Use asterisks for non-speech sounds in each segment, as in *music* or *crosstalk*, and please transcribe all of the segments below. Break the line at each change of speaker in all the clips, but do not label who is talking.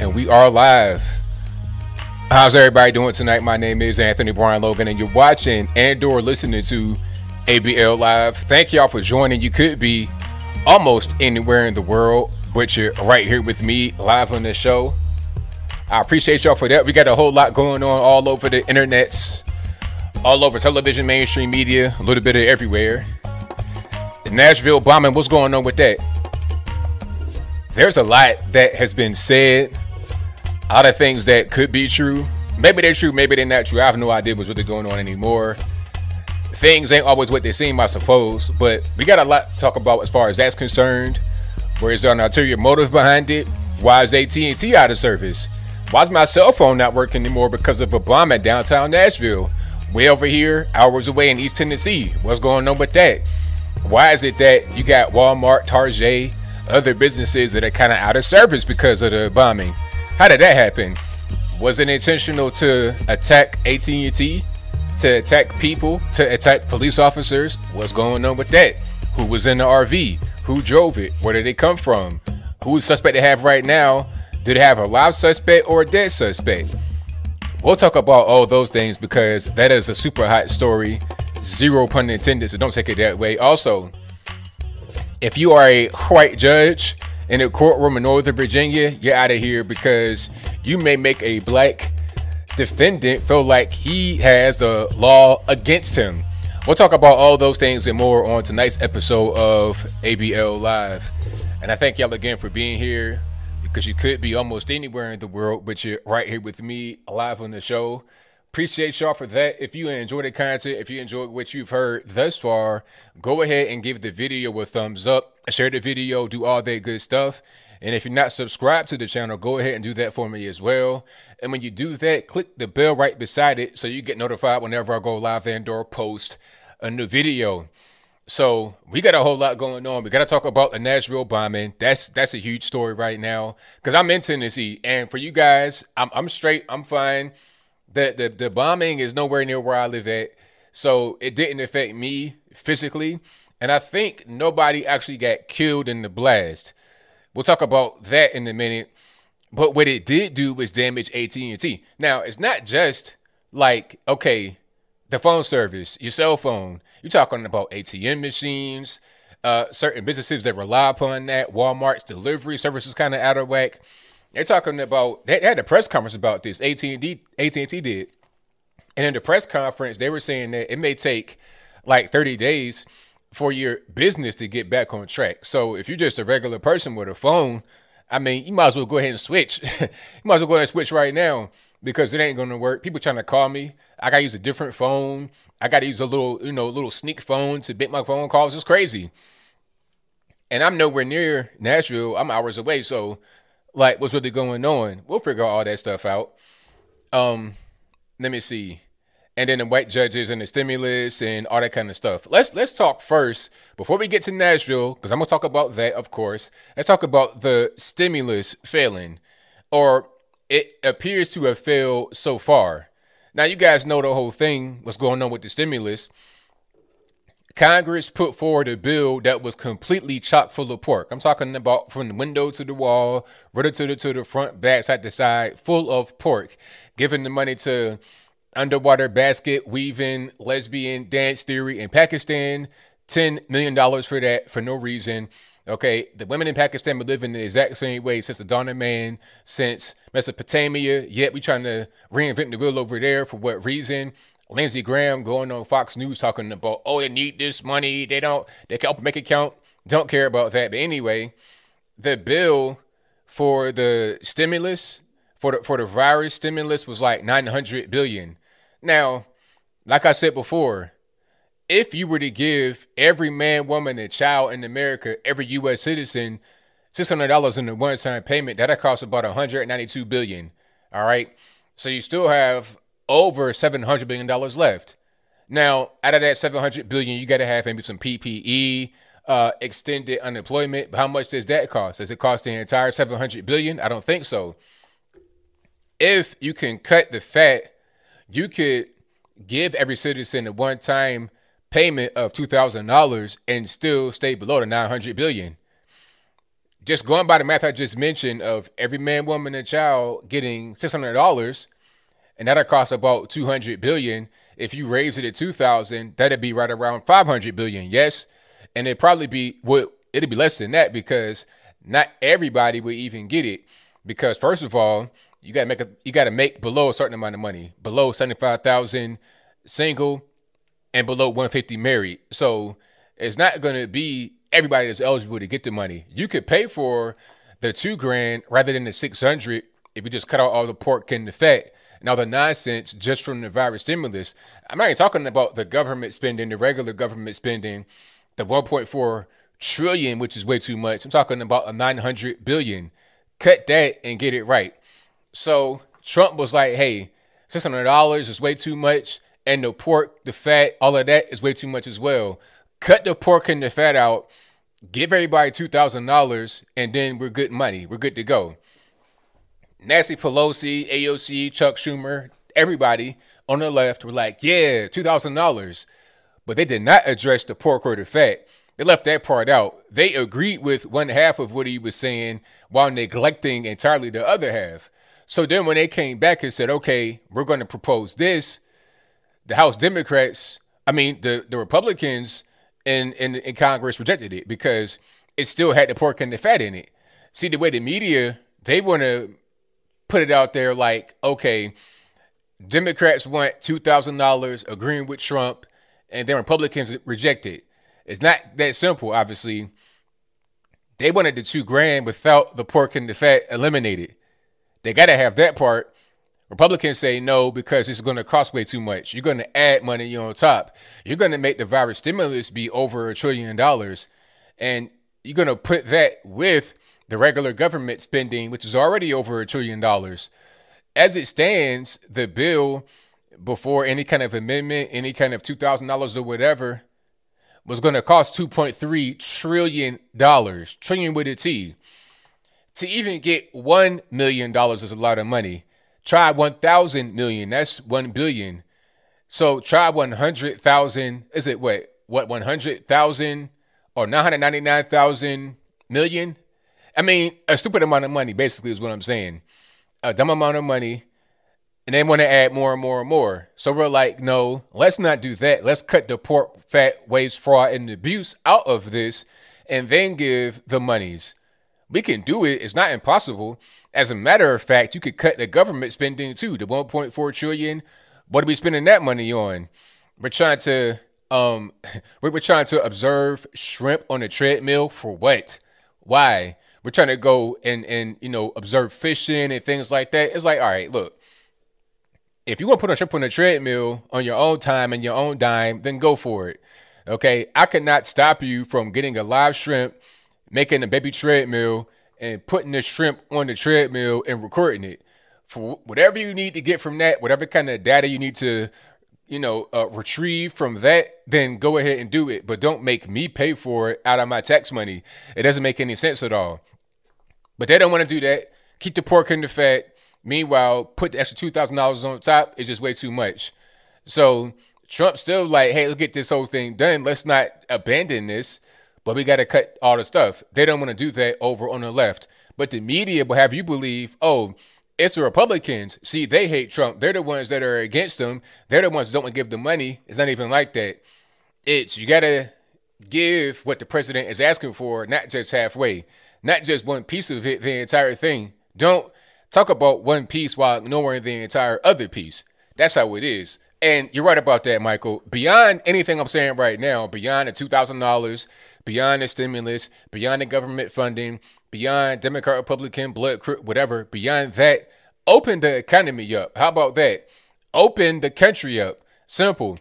and we are live. How's everybody doing tonight? My name is Anthony Brian Logan, and you're watching and or listening to ABL Live. Thank y'all for joining. You could be almost anywhere in the world, but you're right here with me live on the show. I appreciate y'all for that. We got a whole lot going on all over the internets, all over television, mainstream media, a little bit of everywhere. The Nashville bombing, what's going on with that? There's a lot that has been said, lot of things that could be true. Maybe they're true, maybe they're not true. I have no idea what's really going on anymore. Things ain't always what they seem, I suppose, but we got a lot to talk about as far as that's concerned. Where is there an ulterior motive behind it? Why is AT&T out of service? Why is my cell phone not working anymore because of a bomb at downtown Nashville? Way over here, hours away in East Tennessee. What's going on with that? Why is it that you got Walmart, Target, other businesses that are kind of out of service because of the bombing? How did that happen? Was it intentional to attack AT&T, to attack people, to attack police officers? What's going on with that? Who was in the RV? Who drove it? Where did it come from? Who's suspect they have right now? Did they have a live suspect or a dead suspect? We'll talk about all those things because that is a super hot story. Zero pun intended, so don't take it that way. Also, if you are a white judge in a courtroom in Northern Virginia, you're out of here because you may make a black defendant feel like he has a law against him. We'll talk about all those things and more on tonight's episode of ABL Live. And I thank y'all again for being here because you could be almost anywhere in the world, but you're right here with me live on the show. Appreciate y'all for that. If you enjoyed the content, if you enjoyed what you've heard thus far, go ahead and give the video a thumbs up, share the video, do all that good stuff. And if you're not subscribed to the channel, go ahead and do that for me as well. And when you do that, click the bell right beside it so you get notified whenever I go live and or post a new video. So we got a whole lot going on. We got to talk about the Nashville bombing. That's that's a huge story right now because I'm in Tennessee, and for you guys, I'm I'm straight. I'm fine. The, the the bombing is nowhere near where I live at, so it didn't affect me physically, and I think nobody actually got killed in the blast. We'll talk about that in a minute. But what it did do was damage AT&T. Now it's not just like okay, the phone service, your cell phone. You're talking about ATM machines, uh, certain businesses that rely upon that. Walmart's delivery services kind of out of whack. They're talking about they had a press conference about this. AT&T AT&T did, and in the press conference they were saying that it may take like 30 days for your business to get back on track. So if you're just a regular person with a phone, I mean, you might as well go ahead and switch. *laughs* you might as well go ahead and switch right now because it ain't gonna work. People trying to call me. I gotta use a different phone. I gotta use a little, you know, little sneak phone to make my phone calls. It's crazy. And I'm nowhere near Nashville. I'm hours away. So, like, what's really going on? We'll figure all that stuff out. Um, let me see. And then the white judges and the stimulus and all that kind of stuff. Let's let's talk first before we get to Nashville, because I'm gonna talk about that, of course. Let's talk about the stimulus failing, or it appears to have failed so far. Now, you guys know the whole thing, what's going on with the stimulus. Congress put forward a bill that was completely chock full of pork. I'm talking about from the window to the wall, right to the to the front, back side to side, full of pork. Giving the money to underwater basket weaving, lesbian dance theory in Pakistan, $10 million for that for no reason. Okay, the women in Pakistan been living the exact same way since the dawn of man, since Mesopotamia. Yet we trying to reinvent the wheel over there. For what reason? Lindsey Graham going on Fox News talking about, oh, they need this money. They don't. They can help make it count. Don't care about that. But anyway, the bill for the stimulus for the for the virus stimulus was like 900 billion. Now, like I said before, if you were to give every man, woman, and child in America, every U.S. citizen, six hundred dollars in a one-time payment, that'll cost about one hundred ninety-two billion. All right, so you still have over seven hundred billion dollars left. Now, out of that seven hundred billion, you got to have maybe some PPE, uh, extended unemployment. How much does that cost? Does it cost the entire seven hundred billion? I don't think so. If you can cut the fat, you could give every citizen a one-time payment of $2,000 and still stay below the 900 billion. just going by the math I just mentioned of every man, woman, and child getting six hundred dollars, and that'll cost about two hundred billion. If you raise it at two thousand, that'd be right around five hundred billion. Yes, and it'd probably be what it'd be less than that because not everybody would even get it. Because first of all, you gotta make a you gotta make below a certain amount of money, below seventy five thousand single, and below one fifty married. So it's not gonna be everybody that's eligible to get the money. You could pay for the two grand rather than the six hundred if you just cut out all the pork and the fat all the nonsense just from the virus stimulus. I'm not even talking about the government spending, the regular government spending, the 1.4 trillion, which is way too much. I'm talking about a 900 billion. Cut that and get it right. So Trump was like, hey, $600 is way too much. And the pork, the fat, all of that is way too much as well. Cut the pork and the fat out. Give everybody $2,000 and then we're good money. We're good to go. Nancy Pelosi, AOC, Chuck Schumer, everybody on the left were like, yeah, $2,000. But they did not address the pork or the fat. They left that part out. They agreed with one half of what he was saying while neglecting entirely the other half. So then when they came back and said, okay, we're going to propose this, the House Democrats, I mean, the, the Republicans in, in, in Congress rejected it because it still had the pork and the fat in it. See, the way the media, they want to put it out there like, okay, Democrats want $2,000 agreeing with Trump, and then Republicans reject it. It's not that simple, obviously. They wanted the two grand without the pork and the fat eliminated. They got to have that part. Republicans say no because it's going to cost way too much. You're going to add money on top. You're going to make the virus stimulus be over a trillion dollars. And you're going to put that with the regular government spending, which is already over a trillion dollars. As it stands, the bill before any kind of amendment, any kind of $2,000 or whatever, was going to cost 2.3 trillion dollars, trillion with a T. To even get 1 million dollars is a lot of money. Try 1,000 million, that's 1 billion. So try 100,000, is it what? What 100,000 or 999,000 million? I mean, a stupid amount of money basically is what I'm saying. A dumb amount of money and they want to add more and more and more. So we're like, no, let's not do that. Let's cut the pork, fat, waste, fraud, and abuse out of this and then give the monies. We can do it. It's not impossible. As a matter of fact, you could cut the government spending too. The 1.4 trillion. What are we spending that money on? We're trying to um *laughs* we're trying to observe shrimp on a treadmill for what? Why? We're trying to go and and you know observe fishing and things like that. It's like, all right, look, if you want to put a shrimp on a treadmill on your own time and your own dime, then go for it. Okay, I cannot stop you from getting a live shrimp, making a baby treadmill, and putting the shrimp on the treadmill and recording it. For whatever you need to get from that, whatever kind of data you need to, you know, uh, retrieve from that, then go ahead and do it. But don't make me pay for it out of my tax money. It doesn't make any sense at all. But they don't want to do that. Keep the pork in the fat Meanwhile, put the extra two thousand dollars on top is just way too much. So Trump's still like, hey, let's get this whole thing done. Let's not abandon this, but we got to cut all the stuff. They don't want to do that over on the left. But the media will have you believe, oh, it's the Republicans. See, they hate Trump. They're the ones that are against him. They're the ones that don't want to give the money. It's not even like that. It's you got to give what the president is asking for, not just halfway, not just one piece of it, the entire thing. Don't talk about one piece while ignoring the entire other piece. That's how it is. And you're right about that, Michael. Beyond anything I'm saying right now, beyond the $2,000, beyond the stimulus, beyond the government funding, beyond Democrat, Republican, blood, whatever, beyond that, open the economy up. How about that? Open the country up. Simple.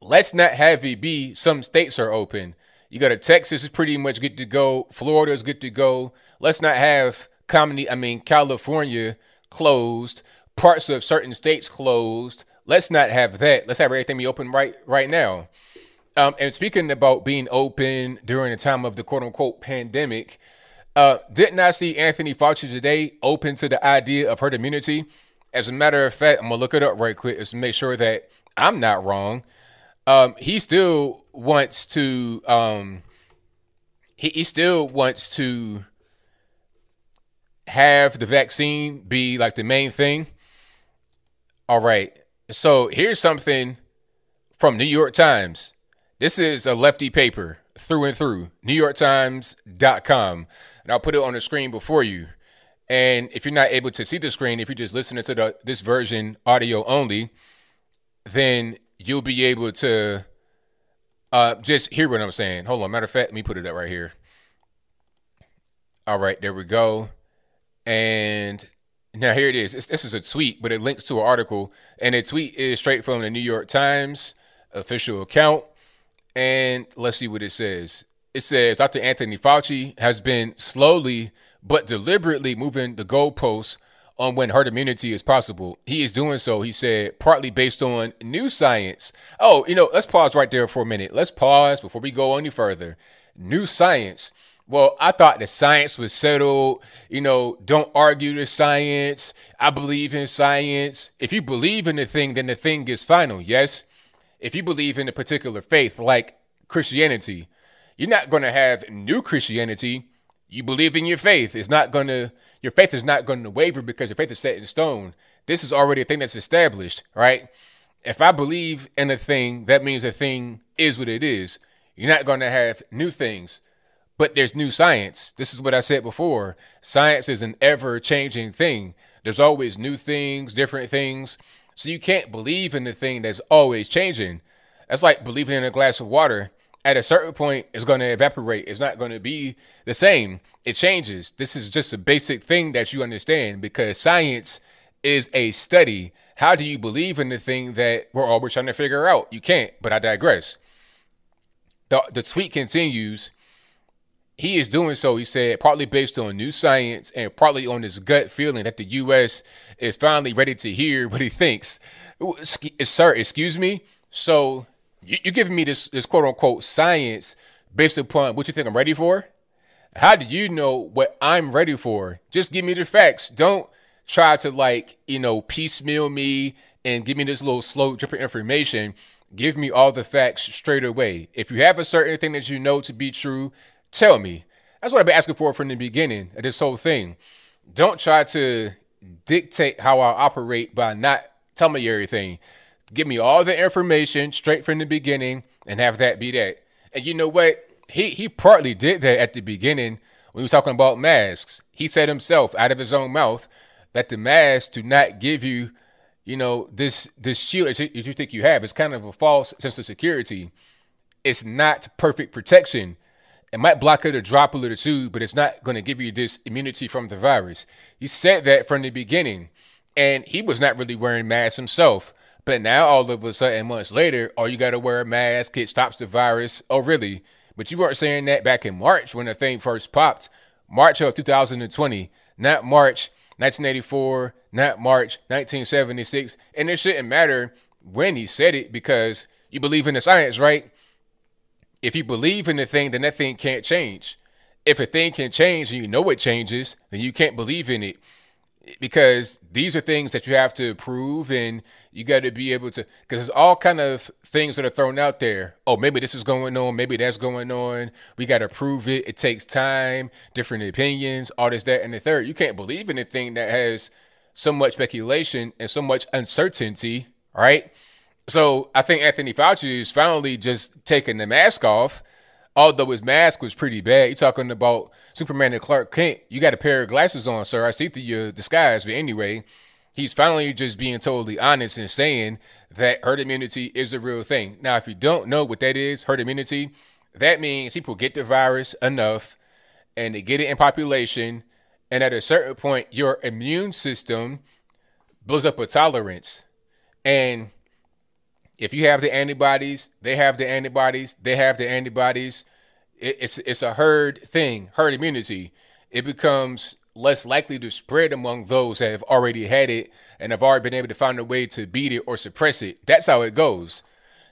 Let's not have it be some states are open. You got to Texas is pretty much good to go. Florida is good to go. Let's not have comedy, I mean, California closed, parts of certain states closed. Let's not have that. Let's have everything be open right right now. Um, and speaking about being open during the time of the quote unquote pandemic, uh, didn't I see Anthony Fauci today open to the idea of herd immunity? As a matter of fact, I'm gonna look it up right quick just to make sure that I'm not wrong. Um, he still wants to um, he, he still wants to have the vaccine be like the main thing. All right. So here's something from New York Times. This is a lefty paper through and through, new york NewYorkTimes.com. And I'll put it on the screen before you. And if you're not able to see the screen, if you're just listening to the, this version audio only, then you'll be able to uh, just hear what I'm saying. Hold on. Matter of fact, let me put it up right here. All right, there we go. And now here it is. It's, this is a tweet, but it links to an article, and the tweet is straight from the New York Times official account. And let's see what it says. It says Dr. Anthony Fauci has been slowly but deliberately moving the goalposts on when herd immunity is possible. He is doing so, he said, partly based on new science. Oh, you know, let's pause right there for a minute. Let's pause before we go any further. New science. Well, I thought the science was settled. You know, don't argue the science. I believe in science. If you believe in the thing, then the thing is final, yes? If you believe in a particular faith, like Christianity, you're not going to have new Christianity. You believe in your faith. It's not going to your faith is not going to waver because your faith is set in stone. This is already a thing that's established, right? If I believe in a thing, that means a thing is what it is. You're not going to have new things, but there's new science. This is what I said before. Science is an ever changing thing. There's always new things, different things. So you can't believe in the thing that's always changing. That's like believing in a glass of water at a certain point it's going to evaporate. It's not going to be the same. It changes. This is just a basic thing that you understand because science is a study. How do you believe in the thing that we're always trying to figure out? You can't but i digress. The, the tweet continues. He is doing so he said partly based on new science and partly on his gut feeling that the us is finally ready to hear what he thinks. Sir excuse me. So you, are giving me this this quote unquote science based upon what you think I'm ready for. How do you know what I'm ready for? Just give me the facts. Don't try to like you know piecemeal me and give me this little slow dripping information. Give me all the facts straight away. If you have a certain thing that you know to be true, tell me. That's what I've been asking for from the beginning of this whole thing. Don't try to dictate how I operate by not telling me everything. Give me all the information straight from the beginning and have that be that. And you know what? He he partly did that at the beginning when he was talking about masks. He said himself out of his own mouth that the masks do not give you, you know, this this shield that you think you have. It's kind of a false sense of security. It's not perfect protection. It might block it a droplet or two, but it's not going to give you this immunity from the virus. He said that from the beginning, and he was not really wearing masks himself. But now all of a sudden, months later, oh, you got to wear a mask. It stops the virus. Oh, really? But you weren't saying that back in March when the thing first popped. March of 2020, not March 1984, not March 1976. And it shouldn't matter when he said it because you believe in the science, right? If you believe in the thing, then that thing can't change. If a thing can change and you know it changes, then you can't believe in it because these are things that you have to prove and you got to be able to because there's all kind of things that are thrown out there. Oh maybe this is going on maybe that's going on. We got to prove it. It takes time different opinions all this that and the third. You can't believe anything that has so much speculation and so much uncertainty right? So i think anthony fauci is finally just taking the mask off although his mask was pretty bad. You're talking about Superman and Clark Kent. You got a pair of glasses on, sir. I see through your disguise. But anyway, he's finally just being totally honest and saying that herd immunity is a real thing. Now, if you don't know what that is, herd immunity, that means people get the virus enough and they get it in population. And at a certain point, your immune system builds up a tolerance. And if you have the antibodies, they have the antibodies, they have the antibodies. It, it's it's a herd thing, herd immunity. It becomes less likely to spread among those that have already had it and have already been able to find a way to beat it or suppress it. That's how it goes.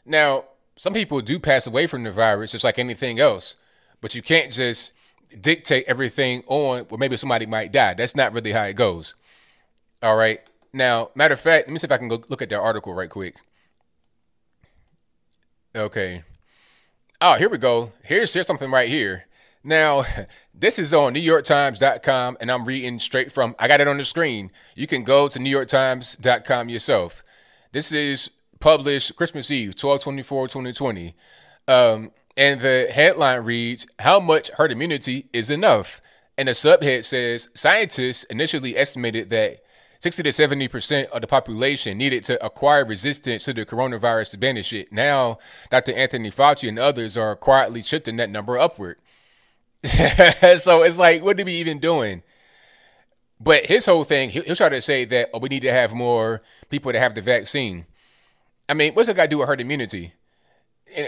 Now, some people do pass away from the virus, just like anything else, but you can't just dictate everything on well, maybe somebody might die. That's not really how it goes. All right. Now, matter of fact, let me see if I can go look at that article right quick. Okay. Oh, here we go. Here's here's something right here. Now, *laughs* this is on NewYorkTimes.com, and I'm reading straight from, I got it on the screen. You can go to NewYorkTimes.com yourself. This is published Christmas Eve, 12 24 2020. Um, and the headline reads, How much herd immunity is enough? And the subhead says, Scientists initially estimated that 60 to 70% of the population needed to acquire resistance to the coronavirus to banish it. Now, Dr. Anthony Fauci and others are quietly shifting that number upward. *laughs* so it's like, what are we even doing? But his whole thing, he'll, try to say that oh, we need to have more people to have the vaccine. I mean, what's it got to do with herd immunity?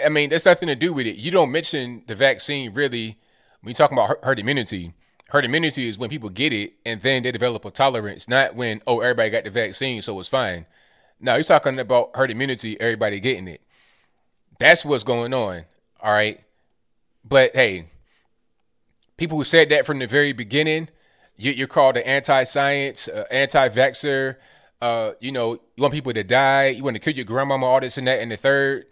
I mean, there's nothing to do with it. You don't mention the vaccine really when you're talking about herd immunity. Herd immunity is when people get it and then they develop a tolerance, not when, oh, everybody got the vaccine, so it's fine. Now, you're talking about herd immunity, everybody getting it. That's what's going on. All right. But hey, people who said that from the very beginning, you, are called an anti-science, uh, anti-vaxxer. Uh, you know, you want people to die. You want to kill your grandmama, all this and that, and the third.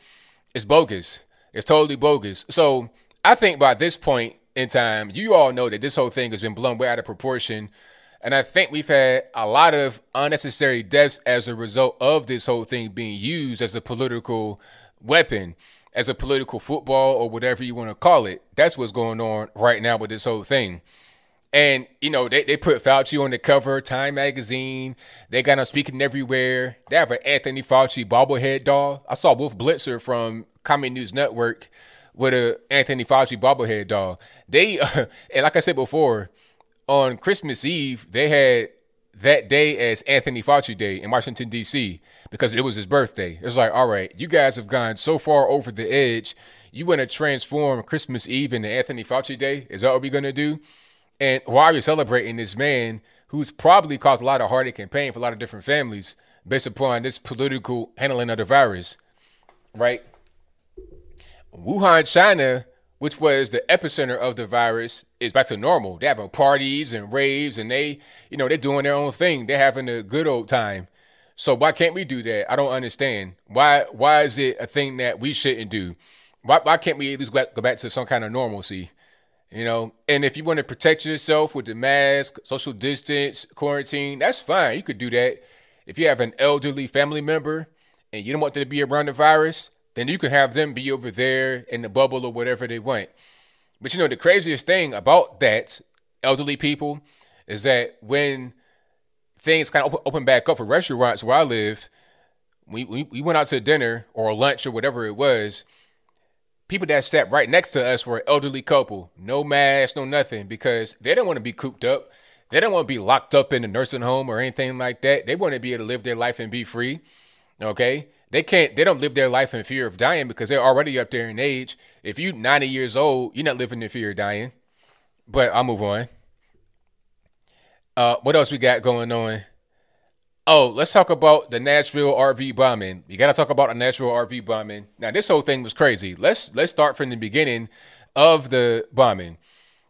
It's bogus. It's totally bogus. So I think by this point, in time, you all know that this whole thing has been blown way out of proportion. And I think we've had a lot of unnecessary deaths as a result of this whole thing being used as a political weapon, as a political football or whatever you want to call it. That's what's going on right now with this whole thing. And, you know, they, they put Fauci on the cover, Time Magazine. They got him speaking everywhere. They have an Anthony Fauci bobblehead doll. I saw Wolf Blitzer from Comedy News Network with a Anthony Fauci bobblehead doll. They uh, *laughs* and like I said before, on Christmas Eve they had that day as Anthony Fauci Day in Washington D.C. because it was his birthday. It was like, all right, you guys have gone so far over the edge. You want to transform Christmas Eve into Anthony Fauci Day? Is that what we're gonna do? And why are you celebrating this man who's probably caused a lot of heartache and pain for a lot of different families based upon this political handling of the virus, right? Wuhan, China, which was the epicenter of the virus, is back to normal. They're having parties and raves, and they, you know, they're doing their own thing. They're having a good old time. So why can't we do that? I don't understand. Why why is it a thing that we shouldn't do? Why why can't we at least go back to some kind of normalcy? You know, and if you want to protect yourself with the mask, social distance, quarantine, that's fine. You could do that. If you have an elderly family member and you don't want them to be around the virus, then you can have them be over there in the bubble or whatever they want. But you know, the craziest thing about that, elderly people, is that when things kind of open back up for restaurants where I live, we, we, we went out to dinner or lunch or whatever it was. People that sat right next to us were an elderly couple, no mask, no nothing, because they didn't want to be cooped up. They don't want to be locked up in a nursing home or anything like that. They want to be able to live their life and be free. Okay they can't they don't live their life in fear of dying because they're already up there in age. If you 90 years old, you're not living in fear of dying. But I'll move on. Uh, what else we got going on? Oh, let's talk about the Nashville RV bombing. You got to talk about the Nashville RV bombing. Now, this whole thing was crazy. Let's let's start from the beginning of the bombing.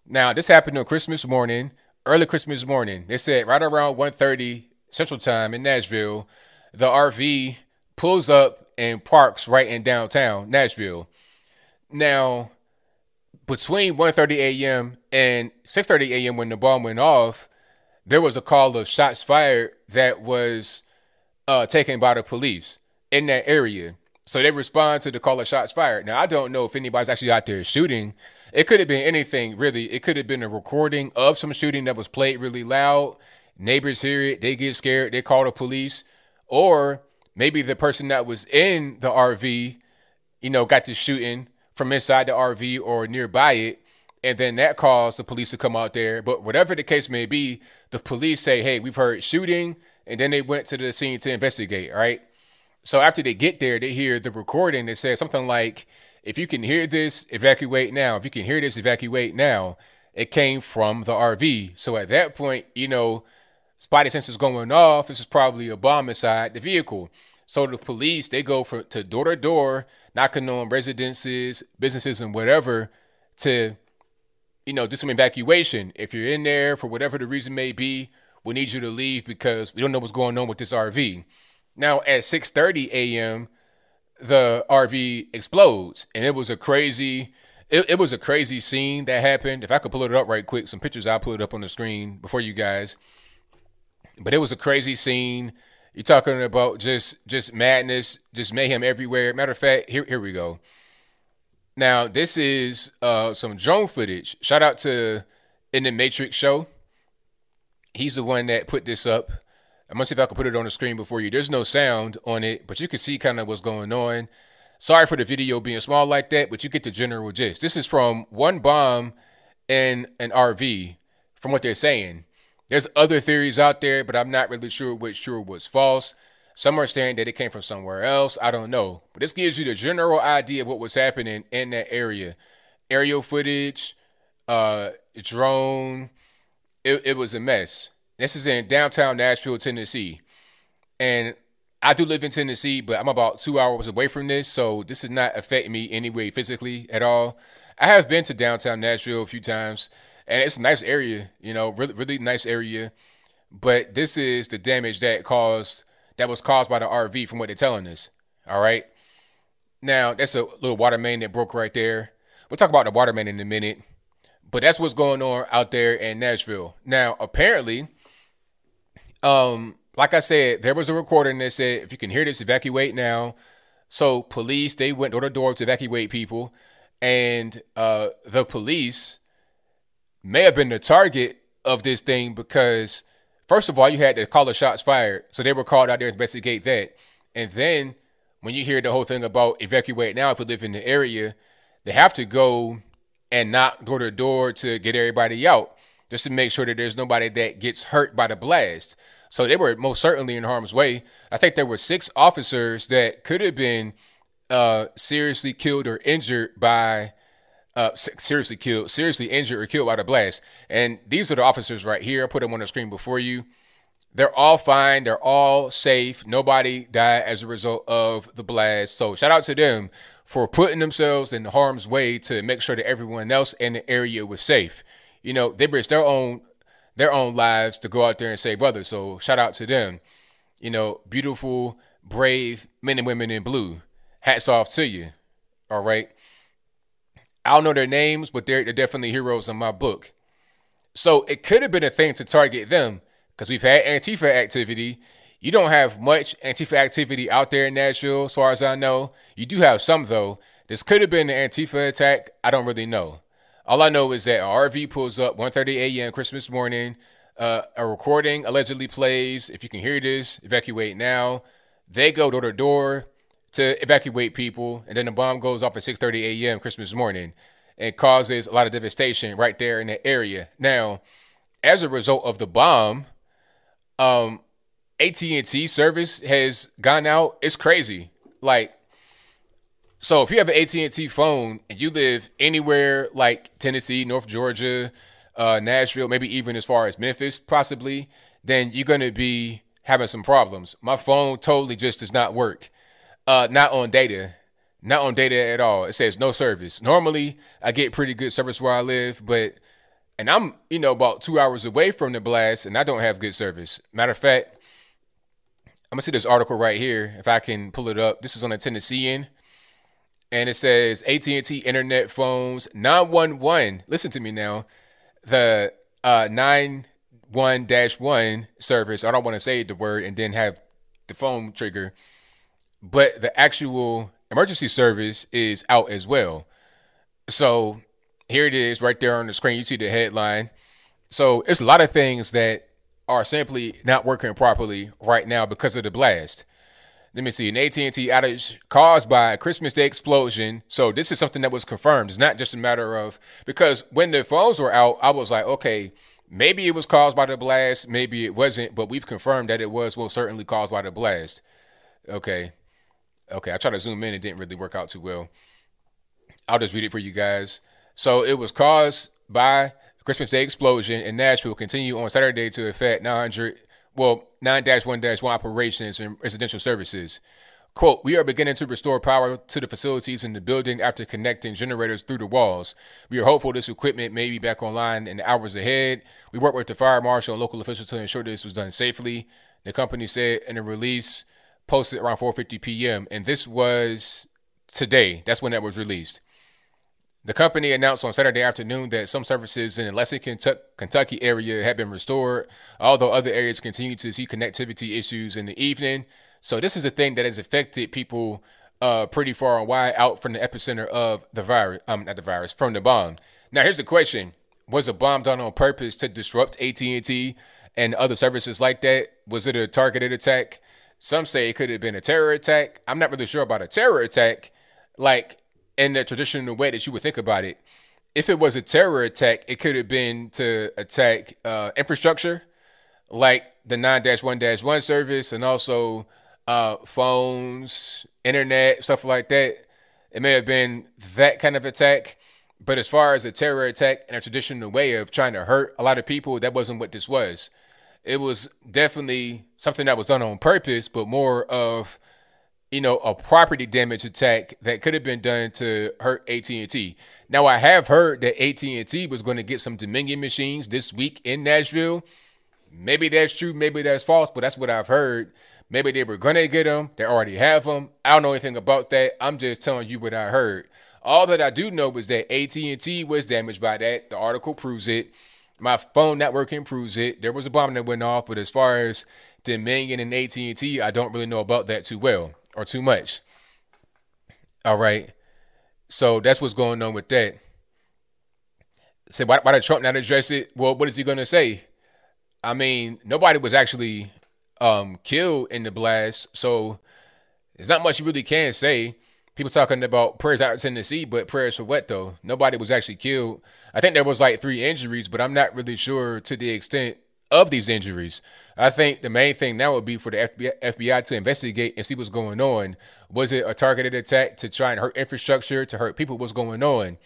Now, this happened on Christmas morning, early Christmas morning. They said right around 1:30 Central Time in Nashville, the RV pulls up and parks right in downtown Nashville. Now, between 1:30 a.m. and 6:30 a.m. when the bomb went off, there was a call of shots fired that was uh, taken by the police in that area. So they respond to the call of shots fired. Now I don't know if anybody's actually out there shooting. It could have been anything really. It could have been a recording of some shooting that was played really loud. Neighbors hear it, they get scared, they call the police, or maybe the person that was in the RV, you know, got to shooting from inside the RV or nearby it. And then that caused the police to come out there. But whatever the case may be, the police say, hey, we've heard shooting. And then they went to the scene to investigate, right? So after they get there, they hear the recording that says something like, if you can hear this, evacuate now. If you can hear this, evacuate now. It came from the RV. So at that point, you know, spotty sensors going off. This is probably a bomb inside the vehicle. So the police they go for to door to door, knocking on residences, businesses, and whatever to, you know, do some evacuation. If you're in there for whatever the reason may be, we need you to leave because we don't know what's going on with this RV. Now at 6:30 a.m., the RV explodes, and it was a crazy. it, it was a crazy scene that happened. If I could pull it up right quick, some pictures I'll pull it up on the screen before you guys. But it was a crazy scene. You're talking about just just madness, just mayhem everywhere. Matter of fact, here here we go. Now this is uh, some drone footage. Shout out to in the Matrix show. He's the one that put this up. I'm gonna see if I can put it on the screen before you. There's no sound on it, but you can see kind of what's going on. Sorry for the video being small like that, but you get the general gist. This is from one bomb and an RV, from what they're saying. There's other theories out there, but I'm not really sure which true was false. Some are saying that it came from somewhere else. I don't know. But this gives you the general idea of what was happening in that area. Aerial footage, uh, drone. It, it was a mess. This is in downtown Nashville, Tennessee. And I do live in Tennessee, but I'm about two hours away from this, so this is not affecting me anyway physically at all. I have been to downtown Nashville a few times, and it's a nice area, you know, really, really nice area. But this is the damage that caused that was caused by the RV, from what they're telling us. All right. Now that's a little water main that broke right there. We'll talk about the water main in a minute, but that's what's going on out there in Nashville. Now, apparently, um, like I said, there was a recording that said, if you can hear this, evacuate now. So police, they went door to door to evacuate people. And uh, the police may have been the target of this thing because, first of all, you had to call the shots fired. So they were called out there to investigate that. And then when you hear the whole thing about evacuate now, if you live in the area, they have to go and knock door to door to get everybody out just to make sure that there's nobody that gets hurt by the blast. So they were most certainly in harm's way. I think there were six officers that could have been uh, seriously killed or injured by uh, seriously killed, seriously injured or killed by the blast. And these are the officers right here. I put them on the screen before you. They're all fine. They're all safe. Nobody died as a result of the blast. So shout out to them for putting themselves in harm's way to make sure that everyone else in the area was safe. You know, they risked their own their own lives to go out there and save others. So shout out to them. You know, beautiful, brave men and women in blue. Hats off to you. All right. I don't know their names, but they're, they're definitely heroes in my book. So it could have been a thing to target them because we've had Antifa activity. You don't have much Antifa activity out there in Nashville, as far as I know. You do have some, though. This could have been an Antifa attack. I don't really know. All I know is that an RV pulls up 1:30 a.m. Christmas morning. Uh, a recording allegedly plays. If you can hear this, evacuate now. They go door to door to evacuate people, and then the bomb goes off at 6:30 a.m. Christmas morning and causes a lot of devastation right there in that area. Now, as a result of the bomb, um, AT&T service has gone out. It's crazy. Like so if you have an AT&T phone and you live anywhere like Tennessee, North Georgia, uh, Nashville, maybe even as far as Memphis, possibly, then you're to be having some problems. My phone totally just does not work. Uh, not on data. Not on data at all. It says no service. Normally, I get pretty good service where I live, but and I'm, you know, about two hours away from the blast, and I don't have good service. Matter of fact, I'm gonna see this article right here if I can pull it up. This is on the Tennessean and it says AT&T internet phones 911. Listen to me now. The uh 91-1 service. I don't want to say the word and then have the phone trigger, but the actual emergency service is out as well. So here it is right there on the screen. You see the headline. So it's a lot of things that are simply not working properly right now because of the blast let me see, an AT&T outage caused by a Christmas Day explosion. So this is something that was confirmed. It's not just a matter of because when the phones were out, I was like, okay, maybe it was caused by the blast, maybe it wasn't, but we've confirmed that it was well certainly caused by the blast. Okay. Okay, I tried to zoom in, it didn't really work out too well. I'll just read it for you guys. So it was caused by Christmas Day explosion in Nashville continue on Saturday to affect 900 well, 9-1-1 operations and residential services. Quote, we are beginning to restore power to the facilities in the building after connecting generators through the walls. We are hopeful this equipment may be back online in the hours ahead. We worked with the fire marshal and local officials to ensure this was done safely. The company said in a release posted around 4:50 p.m. and this was today. That's when that was released. The company announced on Saturday afternoon that some services in the Lexington, Kentucky area have been restored, although other areas continue to see connectivity issues in the evening. So this is a thing that has affected people uh, pretty far and wide out from the epicenter of the virus. Um, not the virus, from the bomb. Now here's the question: Was a bomb done on purpose to disrupt AT and T and other services like that? Was it a targeted attack? Some say it could have been a terror attack. I'm not really sure about a terror attack. Like in the traditional way that you would think about it. If it was a terror attack, it could have been to attack uh, infrastructure, like the 9 1 1 service, and also uh, phones, internet, stuff like that. It may have been that kind of attack. But as far as a terror attack in a traditional way of trying to hurt a lot of people, that wasn't what this was. It was definitely something that was done on purpose, but more of you know, a property damage attack that could have been done to hurt AT&T. Now, I have heard that AT&T was going to get some Dominion machines this week in Nashville. Maybe that's true, maybe that's false, but that's what I've heard. Maybe they were going to get them. They already have them. I don't know anything about that. I'm just telling you what I heard. All that I do know is that AT&T was damaged by that. The article proves it. My phone network improves it. There was a bomb that went off, but as far as Dominion and AT&T, I don't really know about that too well or too much. All right. So that's what's going on with that. Say, why, why did Trump not address it? Well, what is he going to say? I mean, nobody was actually um, killed in the blast, so there's not much you really can say. People talking about prayers out of Tennessee, but prayers for what though? Nobody was actually killed. I think there was like three injuries, but I'm not really sure to the extent of these injuries. I think the main thing now would be for the FBI, FBI, to investigate and see what's going on. Was it a targeted attack to try and hurt infrastructure, to hurt people? What's going on?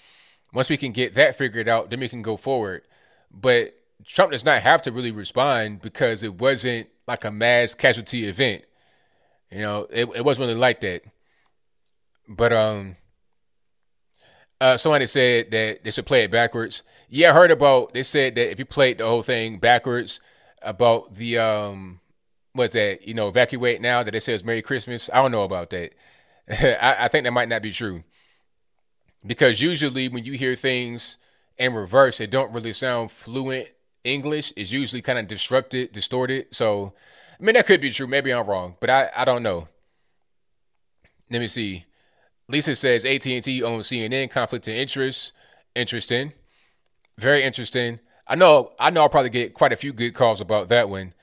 Once we can get that figured out, then we can go forward. But Trump does not have to really respond because it wasn't like a mass casualty event. You know, it, it wasn't really like that. But um, uh, somebody said that they should play it backwards. Yeah, I heard about. They said that if you played the whole thing backwards, about the um, what's that? You know, evacuate now. That it says Merry Christmas. I don't know about that. *laughs* I, I think that might not be true because usually when you hear things in reverse, it don't really sound fluent English. It's usually kind of disrupted, distorted. So, I mean, that could be true. Maybe I'm wrong, but I I don't know. Let me see. Lisa says AT&T owns CNN. Conflict of interest. Interesting. Very interesting. I know. I know. I'll probably get quite a few good calls about that one.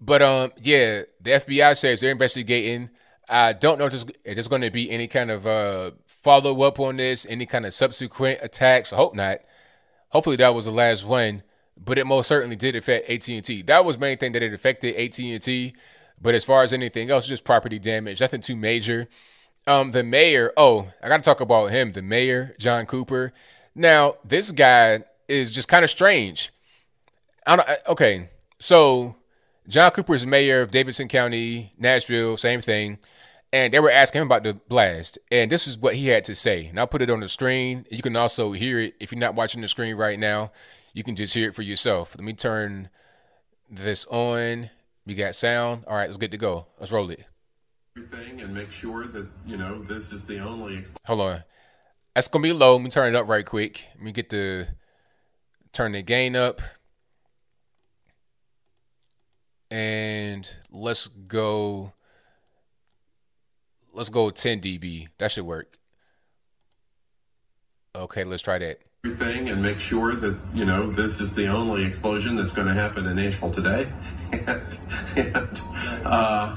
But um, yeah, the FBI says they're investigating. I don't know if there's, if there's going to be any kind of uh, follow up on this, any kind of subsequent attacks. I hope not. Hopefully that was the last one. But it most certainly did affect AT&T. That was main thing that it affected AT&T. But as far as anything else, just property damage. Nothing too major. Um, the mayor. Oh, I got to talk about him. The mayor, John Cooper. Now, this guy is just kind of strange. I don't, okay, so John Cooper is mayor of Davidson County, Nashville, same thing. And they were asking him about the blast. And this is what he had to say. And I'll put it on the screen. You can also hear it if you're not watching the screen right now. You can just hear it for yourself. Let me turn this on. We got sound. All right, let's get to go. Let's roll it
everything and make sure that you know this is the only.
Hold on, that's gonna be low. Let me turn it up right quick. Let me get the turn the gain up, and let's go. Let's go 10 dB. That should work. Okay, let's try that.
Everything and make sure that you know this is the only explosion that's going to happen in Nashville today, *laughs* and, and uh,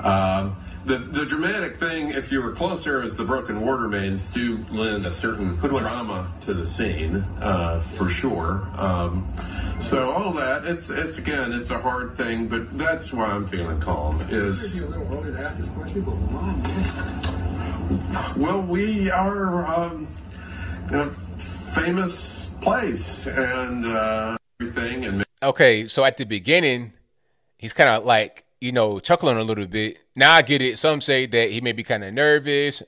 uh, the, the dramatic thing, if you were closer, is the broken water mains do lend a certain drama to the scene, uh, for sure. Um, so all that, it's it's again, it's a hard thing, but that's why I'm feeling calm. Is well, we are um, a famous place and uh, everything, and
okay. So at the beginning, he's kind of like you know, chuckling a little bit. Now I get it. Some say that he may be kind of nervous.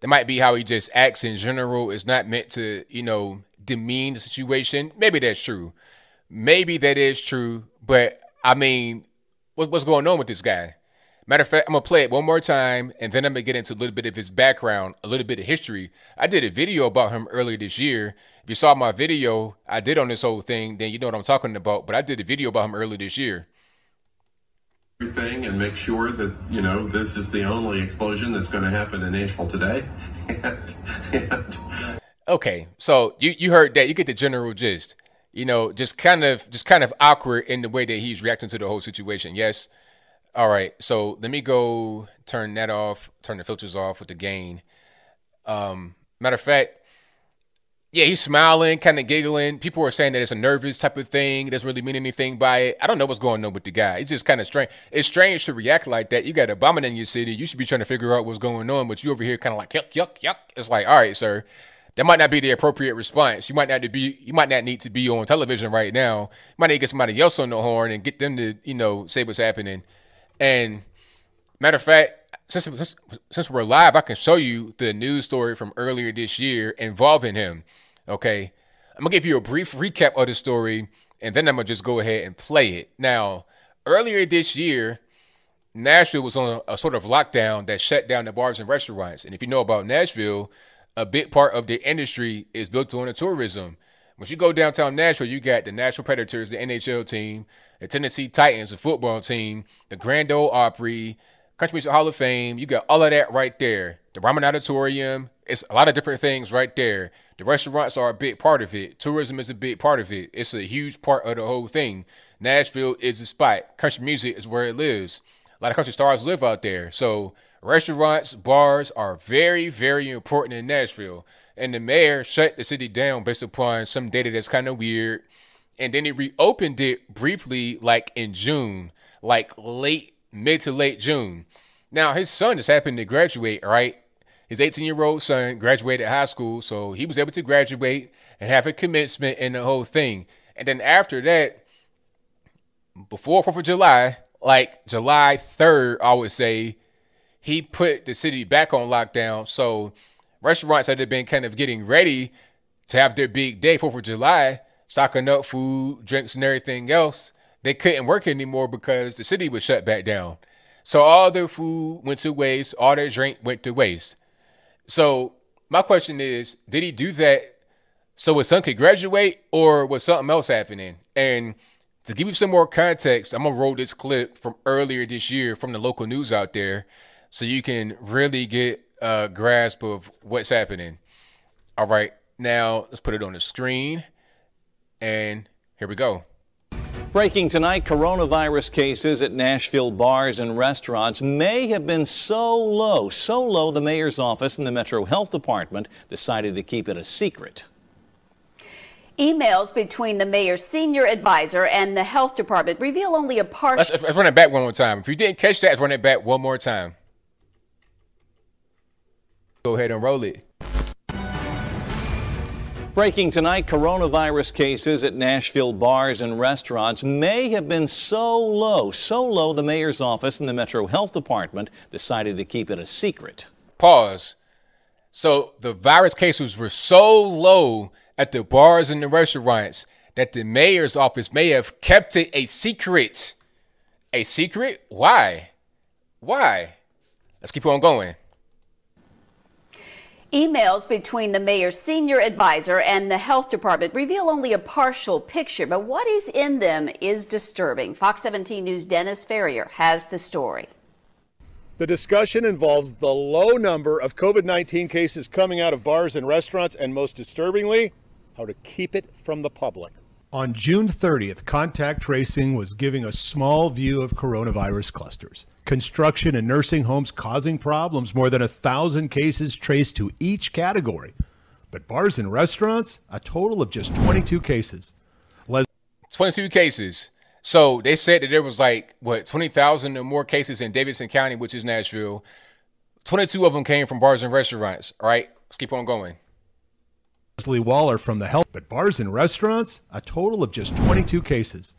That might be how he just acts in general. It's not meant to, you know, demean the situation. Maybe that's true. Maybe that is true. But I mean, what, what's going on with this guy? Matter of fact, I'm gonna play it one more time, and then I'm gonna get into a little bit of his background, a little bit of history. I did a video about him earlier this year. If you saw my video I did on this whole thing, then you know what I'm talking about. But I did a video about him earlier this year.
Everything and make sure that you know this is the only explosion that's going to happen in Nashville today. *laughs*
okay, so you you heard that. You get the general gist. You know, just kind of just kind of awkward in the way that he's reacting to the whole situation. Yes. All right, so let me go turn that off, turn the filters off with the gain. Um, matter of fact, yeah, he's smiling, kind of giggling. People are saying that it's a nervous type of thing. It doesn't really mean anything by it. I don't know what's going on with the guy. It's just kind of strange. It's strange to react like that. You got a bombing in your city. You should be trying to figure out what's going on, but you over here kind of like yuck, yuck, yuck. It's like, all right, sir, that might not be the appropriate response. You might not be. You might not need to be on television right now. You might need to get somebody else on the horn and get them to, you know, say what's happening. And matter of fact, since, since, since we're live, I can show you the news story from earlier this year involving him. Okay. I'm to give you a brief recap of the story and then I'm to just go ahead and play it. Now, earlier this year, Nashville was on a, a, sort of lockdown that shut down the bars and restaurants. And if you know about Nashville, a big part of the industry is built on the tourism. Once you go downtown Nashville, you got the Nashville Predators, the NHL team, the Tennessee Titans, the football team, the Grand Ole Opry, Country Music Hall of Fame. You got all of that right there. The Ryman Auditorium. It's a lot of different things right there. The restaurants are a big part of it. Tourism is a big part of it. It's a huge part of the whole thing. Nashville is the spot. Country music is where it lives. A lot of country stars live out there. So restaurants, bars are very, very important in Nashville. And the mayor shut the city down based upon some data that's kind of weird and then he reopened it briefly like in June, like late mid to late June. Now his son just happened to graduate, right? His 18 year old son graduated high school, so he was able to graduate and have a commencement and the whole thing. And then after that, before 4th of July, like July 3rd, I would say, he put the city back on lockdown. So restaurants had been kind of getting ready to have their big day, 4th of July, stocking up food, drinks, and everything else, they couldn't work anymore because the city was shut back down. So all their food went to waste, all their drink went to waste. So my question is, did he do that so his son could graduate, or was something else happening? And to give you some more context, I'm gonna roll this clip from earlier this year from the local news out there, so you can really get a grasp of what's happening. All right, now let's put it on the screen. And here we go.
Breaking tonight, coronavirus cases at Nashville bars and restaurants may have been so low, so low the mayor's office and the Metro Health Department decided to keep it a secret.
Emails between the mayor's senior advisor and the health department reveal only a partial.
Let's, let's run it back one more time. If you didn't catch that, let's run it back one more time. Go ahead and roll it.
Breaking tonight, coronavirus cases at Nashville bars and restaurants may have been so low, so low the mayor's office and the Metro Health Department decided to keep it a secret.
Pause. So the virus cases were so low at the bars and the restaurants that the mayor's office may have kept it a secret. A secret? Why? Why? Let's keep on going.
Emails between the mayor's senior advisor and the health department reveal only a partial picture, but what is in them is disturbing. Fox 17 News' Dennis Ferrier has the story.
The discussion involves the low number of COVID 19 cases coming out of bars and restaurants, and most disturbingly, how to keep it from the public.
On June 30th, contact tracing was giving a small view of coronavirus clusters. Construction and nursing homes causing problems, more than a thousand cases traced to each category. But bars and restaurants, a total of just 22 cases.
Les- 22 cases. So they said that there was like, what, 20,000 or more cases in Davidson County, which is Nashville. 22 of them came from bars and restaurants. All right, let's keep on going.
Leslie Waller from the health, but bars and restaurants, a total of just 22 cases.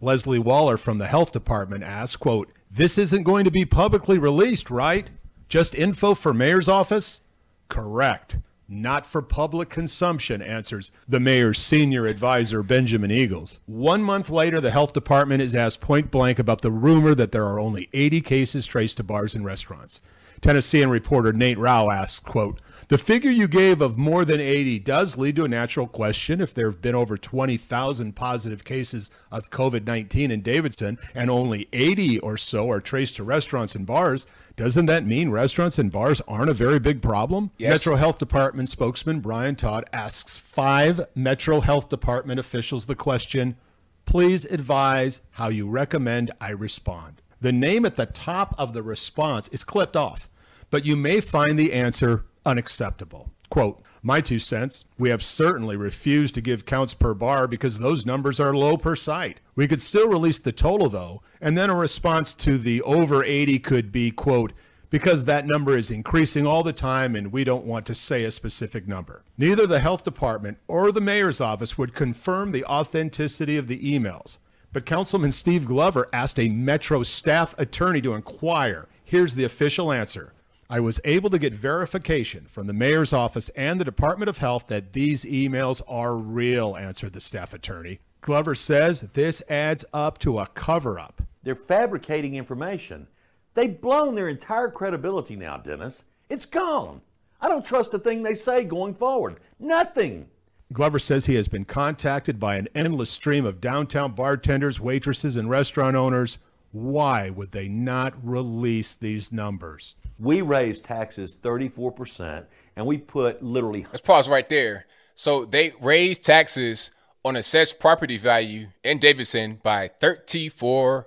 Leslie Waller from the health department asked, quote, this isn't going to be publicly released, right? Just info for mayor's office? Correct. not for public consumption, answers the mayor's senior advisor, Benjamin Eagles. One month later, the health department is asked point blank about the rumor that there are only 80 cases traced to bars and restaurants. Tennessean reporter Nate Rau asks, quote, the figure you gave of more than 80 does lead to a natural question. If there have been over 20,000 positive cases of COVID 19 in Davidson and only 80 or so are traced to restaurants and bars, doesn't that mean restaurants and bars aren't a very big problem? Yes. Metro Health Department spokesman Brian Todd asks five Metro Health Department officials the question please advise how you recommend I respond. The name at the top of the response is clipped off, but you may find the answer unacceptable. Quote, my two cents, we have certainly refused to give counts per bar because those numbers are low per site. We could still release the total though, and then a response to the over 80 could be, quote, because that number is increasing all the time and we don't want to say a specific number. Neither the health department or the mayor's office would confirm the authenticity of the emails. But Councilman Steve Glover asked a Metro staff attorney to inquire. Here's the official answer. I was able to get verification from the mayor's office and the Department of Health that these emails are real, answered the staff attorney. Glover says this adds up to a cover up.
They're fabricating information. They've blown their entire credibility now, Dennis. It's gone. I don't trust a thing they say going forward. Nothing.
Glover says he has been contacted by an endless stream of downtown bartenders, waitresses, and restaurant owners. Why would they not release these numbers?
We raised taxes 34% and we put literally
let's pause right there. So they raised taxes on assessed property value in davidson by 34%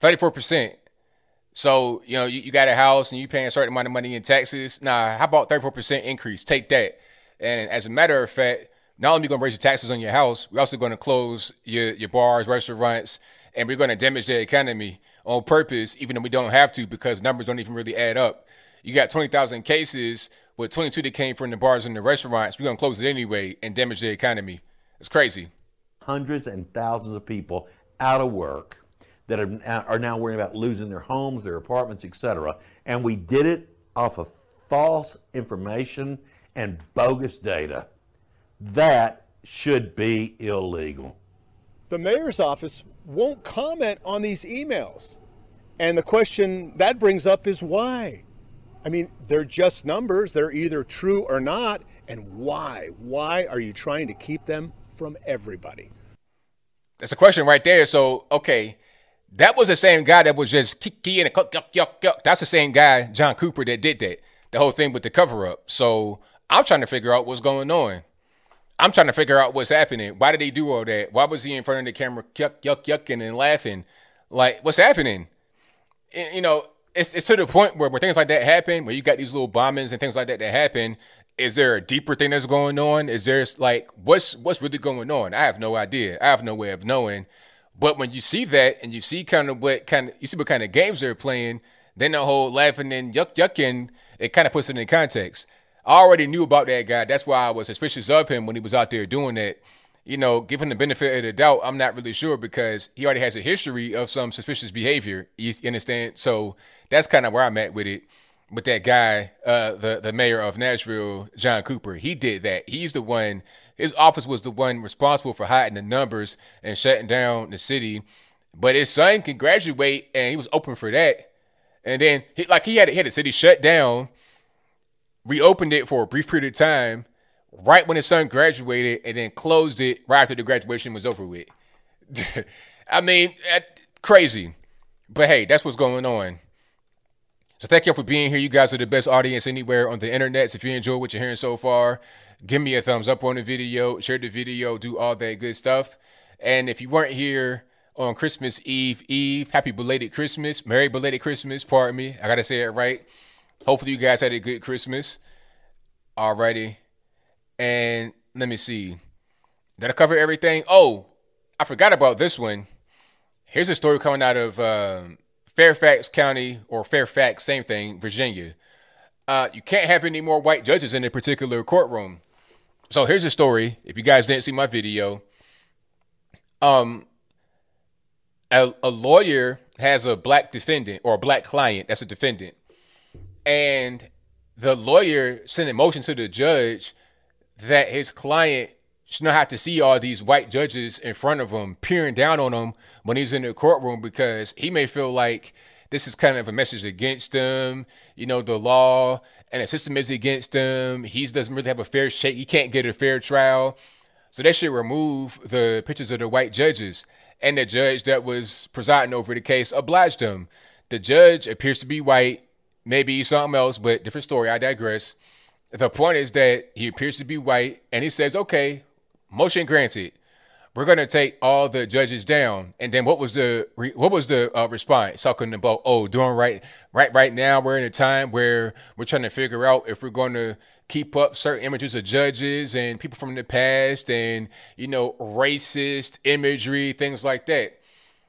34% so you know you, you got a house and you paying a certain amount of money in taxes. Nah how about 34% increase? Take that. And as a matter of fact not only going to raise your taxes on your house we're also going to close your, your bars restaurants and we're going to damage the economy on purpose, even though we don't have to because numbers don't even really add up. You got 20,000 cases with 22 that came from the bars and the restaurants. We're going to close it anyway and damage the economy. It's crazy.
Hundreds and thousands of people out of work that are are now worrying about losing their homes, their apartments, etc. And we did it off of false information and bogus data. That should be illegal.
The mayor's office won't comment on these emails. And the question that brings up is why? I mean, they're just numbers. They're either true or not. And why? Why are you trying to keep them from everybody?
That's a question right there. So, okay, that was the same guy that was just kicking and yuck, yuck, yuck. That's the same guy, John Cooper, that did that. The whole thing with the cover up. So I'm trying to figure out what's going on. I'm trying to figure out what's happening. Why did he do all that? Why was he in front of the camera, yuck, yuck, yucking and laughing? Like, what's happening? And, you know, it's, it's to the point where, where things like that happen, where you got these little bombings and things like that that happen. Is there a deeper thing that's going on? Is there like what's what's really going on? I have no idea. I have no way of knowing. But when you see that and you see kind of what kind of you see what kind of games they're playing, then the whole laughing and yuck yucking, it kind of puts it in context. I already knew about that guy. That's why I was suspicious of him when he was out there doing that. You know, given the benefit of the doubt, I'm not really sure because he already has a history of some suspicious behavior. You understand? So that's kind of where I'm at with it. With that guy, uh, the the mayor of Nashville, John Cooper, he did that. He's the one. His office was the one responsible for hiding the numbers and shutting down the city. But his son can graduate, and he was open for that. And then, he, like he had, he had the city shut down reopened it for a brief period of time right when his son graduated and then closed it right after the graduation was over with. *laughs* I mean, crazy. But hey, that's what's going on. So thank you for being here. You guys are the best audience anywhere on the internet. So if you enjoy what you're hearing so far, give me a thumbs up on the video, share the video, do all that good stuff. And if you weren't here on Christmas Eve Eve, happy belated Christmas, Merry belated Christmas, pardon me. I gotta say it right. Hopefully, you guys had a good Christmas already. And let me see. Did I cover everything? Oh, I forgot about this one. Here's a story coming out of um, Fairfax County or Fairfax, same thing, Virginia. Uh, you can't have any more white judges in a particular courtroom. So here's a story. If you guys didn't see my video, um, a, a lawyer has a black defendant or a black client that's a defendant and the lawyer sent a motion to the judge that his client should not have to see all these white judges in front of him peering down on him when he's in the courtroom because he may feel like this is kind of a message against him, you know, the law and the system is against him. He doesn't really have a fair shake. He can't get a fair trial. So they should remove the pictures of the white judges. And the judge that was presiding over the case obliged him. The judge appears to be white, maybe something else, but different story. I digress. The point is that he appears to be white, and he says, okay, motion granted. We're gonna take all the judges down, and then what was the what was the uh, response? Talking about oh, doing right, right, right now. We're in a time where we're trying to figure out if we're going to keep up certain images of judges and people from the past, and you know, racist imagery, things like that.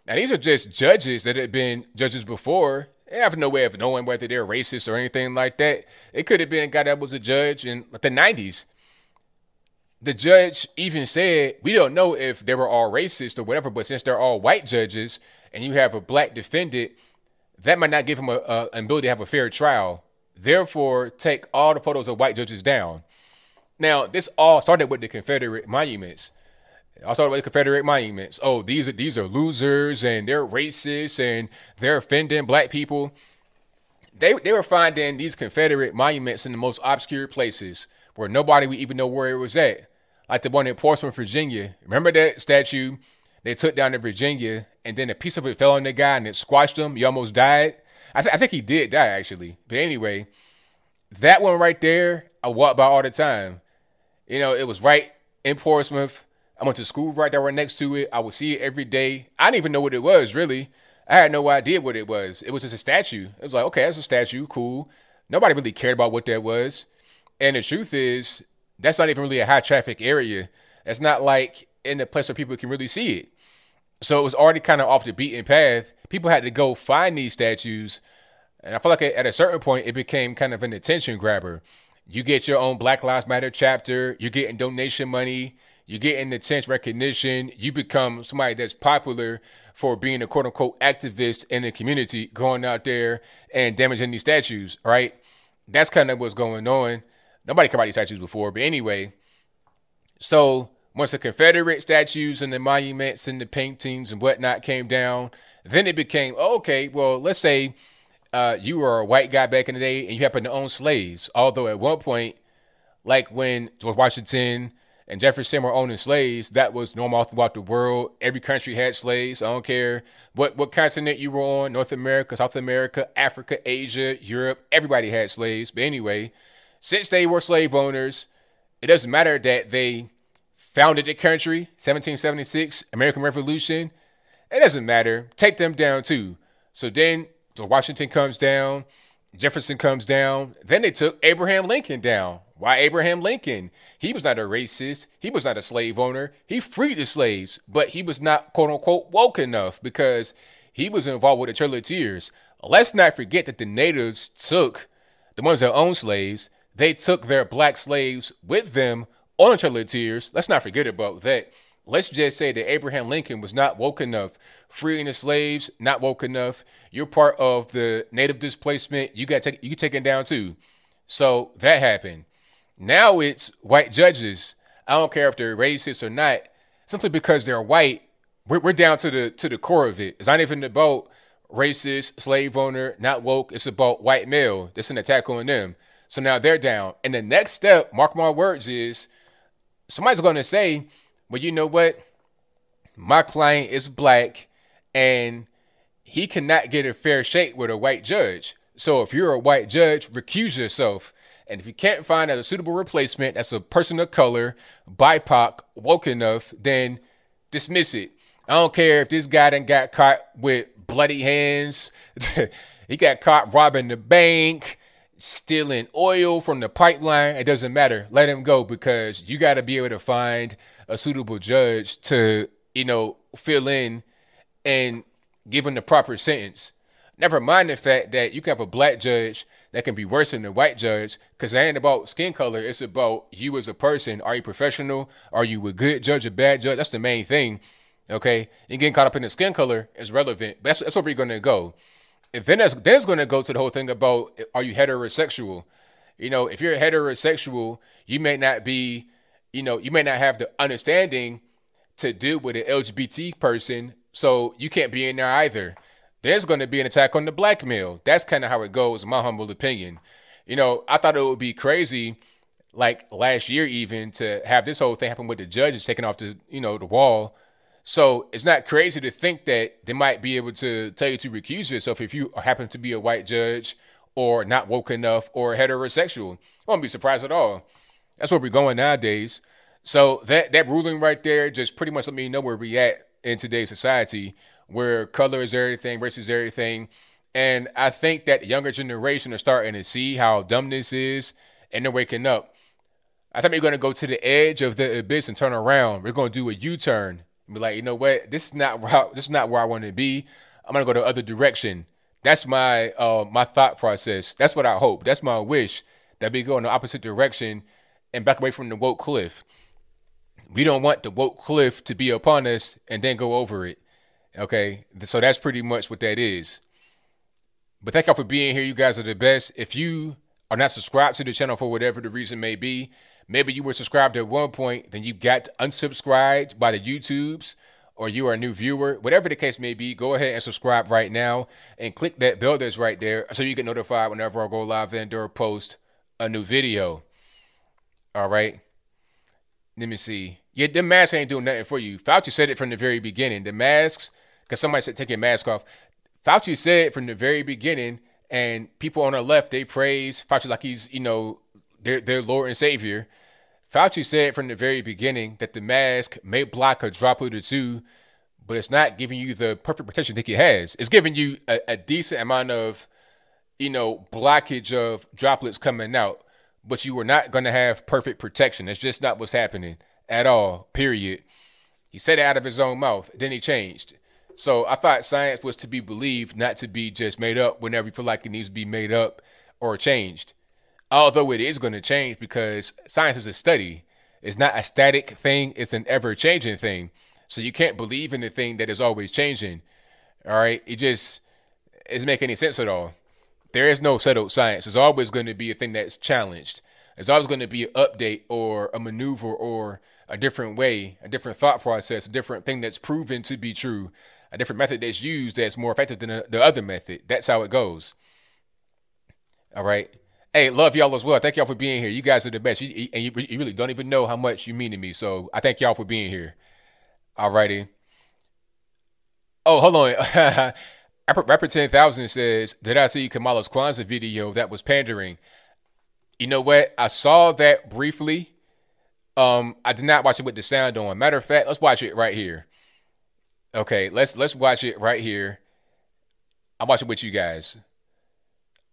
Now these are just judges that had been judges before. They have no way of knowing whether they're racist or anything like that. It could have been a guy that was a judge in the 90s the judge even said, we don't know if they were all racist or whatever, but since they're all white judges and you have a black defendant, that might not give him a, a, an ability to have a fair trial. Therefore, take all the photos of white judges down. Now, this all started with the Confederate monuments. All started with the Confederate monuments. Oh, these are these are losers and they're racist and they're offending black people. They they were finding these Confederate monuments in the most obscure places where nobody would even know where it was at like the one in Portsmouth, Virginia. Remember that statue they took down in Virginia, and then a piece of it fell on the guy and it squashed him. He almost died. I, th- I think he did die actually. But anyway, that one right there, I walk by all the time. You know, it was right in Portsmouth. I went to school right there right next to it. I would see it every day. I didn't even know what it was really. I had no idea what it was. It was just a statue. It was like, okay, that's a statue, cool. Nobody really cared about what that was. And the truth is, that's not even really a high traffic area. It's not like in a place where people can really see it. So it was already kind of off the beaten path. People had to go find these statues. And I feel like at a certain point, it became kind of an attention grabber. You get your own Black Lives Matter chapter, you're getting donation money, you're getting attention recognition, you become somebody that's popular for being a quote unquote activist in the community, going out there and damaging these statues, right? That's kind of what's going on. Nobody cared about these statues before, but anyway. So once the Confederate statues and the monuments and the paintings and whatnot came down, then it became okay. Well, let's say uh, you were a white guy back in the day and you happen to own slaves. Although at one point, like when George Washington and Jefferson were owning slaves, that was normal throughout the world. Every country had slaves. I don't care what what continent you were on, North America, South America, Africa, Asia, Europe. Everybody had slaves. But anyway, since they were slave owners, it doesn't matter that they founded the country, 1776, American Revolution. It doesn't matter. Take them down too. So then Washington comes down, Jefferson comes down. Then they took Abraham Lincoln down. Why Abraham Lincoln? He was not a racist. He was not a slave owner. He freed the slaves, but he was not quote unquote woke enough because he was involved with the Trail of Tears. Let's not forget that the natives took the ones that owned slaves they took their black slaves with them on the Trail of Tears. Let's not forget about that. Let's just say that Abraham Lincoln was not woke enough. Freeing the slaves, not woke enough. You're part of the native displacement. You got take, you taken down too. So that happened. Now it's white judges. I don't care if they're racist or not. Simply because they're white, we're, we're down to the to the core of it. It's not even about racist, slave owner, not woke. It's about white male. It's an attack on them. So now they're down. And the next step, mark my words, is somebody's going to say, well, you know what? My client is black and he cannot get a fair shake with a white judge. So if you're a white judge, recuse yourself. And if you can't find a suitable replacement that's a person of color, BIPOC, woke enough, then dismiss it. I don't care if this guy done got caught with bloody hands. *laughs* he got caught robbing the bank stealing oil from the pipeline, it doesn't matter. Let him go because you got to be able to find a suitable judge to, you know, fill in and give him the proper sentence. Never mind the fact that you can have a black judge that can be worse than a white judge because it ain't about skin color. It's about you as a person. Are you professional? Are you a good judge, a bad judge? That's the main thing. Okay. And getting caught up in the skin color is relevant. That's, that's where we're going to go And then that's then it's going to go to the whole thing about are you heterosexual? You know, if you're heterosexual, you may not be, you know, you may not have the understanding to deal with an LGBT person, so you can't be in there either. There's going to be an attack on the black male. That's kind of how it goes, in my humble opinion. You know, I thought it would be crazy, like last year even, to have this whole thing happen with the judges taking off the, you know, the wall. So it's not crazy to think that they might be able to tell you to recuse yourself if you happen to be a white judge or not woke enough or heterosexual. I won't be surprised at all. That's where we're going nowadays. So that that ruling right there just pretty much let me know where we at in today's society, where color is everything, race is everything. And I think that younger generation are starting to see how dumb this is and they're waking up. I think we're going to go to the edge of the abyss and turn around. We're going to do a U-turn and be like, you know what? This is not where I, this is not where I want to be. I'm going to go the other direction. That's my uh, my thought process. That's what I hope. That's my wish that we go in the opposite direction and back away from the woke cliff. We don't want the woke cliff to be upon us and then go over it. Okay, so that's pretty much what that is. But thank y'all for being here. You guys are the best. If you are not subscribed to the channel for whatever the reason may be, maybe you were subscribed at one point, then you got unsubscribed by the YouTubes or you are a new viewer, whatever the case may be, go ahead and subscribe right now and click that bell that's right there so you get notified whenever I go live and or post a new video. All right. Let me see. Yeah, the masks ain't doing nothing for you. Fauci said it from the very beginning. The masks, because somebody said take your mask off. Fauci said from the very beginning, and people on the left they praise Fauci like he's you know their their Lord and Savior. Fauci said from the very beginning that the mask may block a droplet or two, but it's not giving you the perfect protection that it has. It's giving you a, a decent amount of, you know, blockage of droplets coming out, but you are not going to have perfect protection. It's just not what's happening at all, period. He said it out of his own mouth, then he changed. So I thought science was to be believed, not to be just made up whenever you feel like it needs to be made up or changed although it is going to change because science is a study. It's not a static thing, it's an ever changing thing. So you can't believe in a thing that is always changing. All right. It just doesn't make any sense at all. There is no settled science. There's always going to be a thing that's challenged. There's always going to be an update or a maneuver or a different way, a different thought process, a different thing that's proven to be true, a different method that's used that's more effective than the other method. That's how it goes. All right. Hey, love y'all as well. Thank y'all for being here. You guys are the best. You, and you, you, really don't even know how much you mean to me. So I thank y'all for being here. Alrighty. Oh, hold on. *laughs* Rapper 10,000 says, Did I see Kamala's Kwanzaa video that was pandering? You know what? I saw that briefly. Um, I did not watch it with the sound on. Matter of fact, let's watch it right here. Okay, let's let's watch it right here. I'll watch it with you guys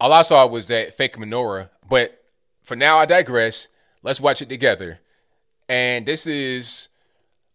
all I saw was that fake menorah. But for now, I digress. Let's watch it together. And this is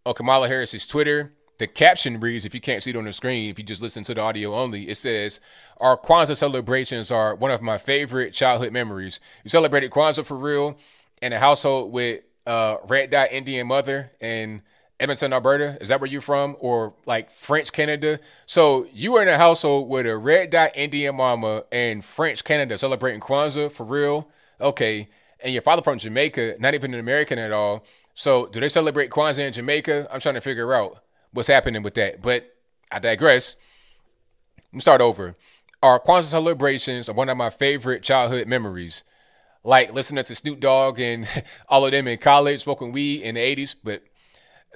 on Kamala Harris's Twitter. The caption reads, if you can't see it on the screen, if you just listen to the audio only, it says, Our Kwanzaa celebrations are one of my favorite childhood memories. You celebrated Kwanzaa for real in a household with uh, red dot Indian mother and Edmonton, Alberta? Is that where you're from? Or like French Canada? So you were in a household with a red dot Indian mama and French Canada celebrating Kwanzaa for real? Okay. And your father from Jamaica, not even an American at all. So do they celebrate Kwanzaa in Jamaica? I'm trying to figure out what's happening with that. But I digress. Let me start over. Our Kwanzaa celebrations are one of my favorite childhood memories. Like listening to Snoop Dogg and *laughs* all of them in college, smoking weed in the 80s. But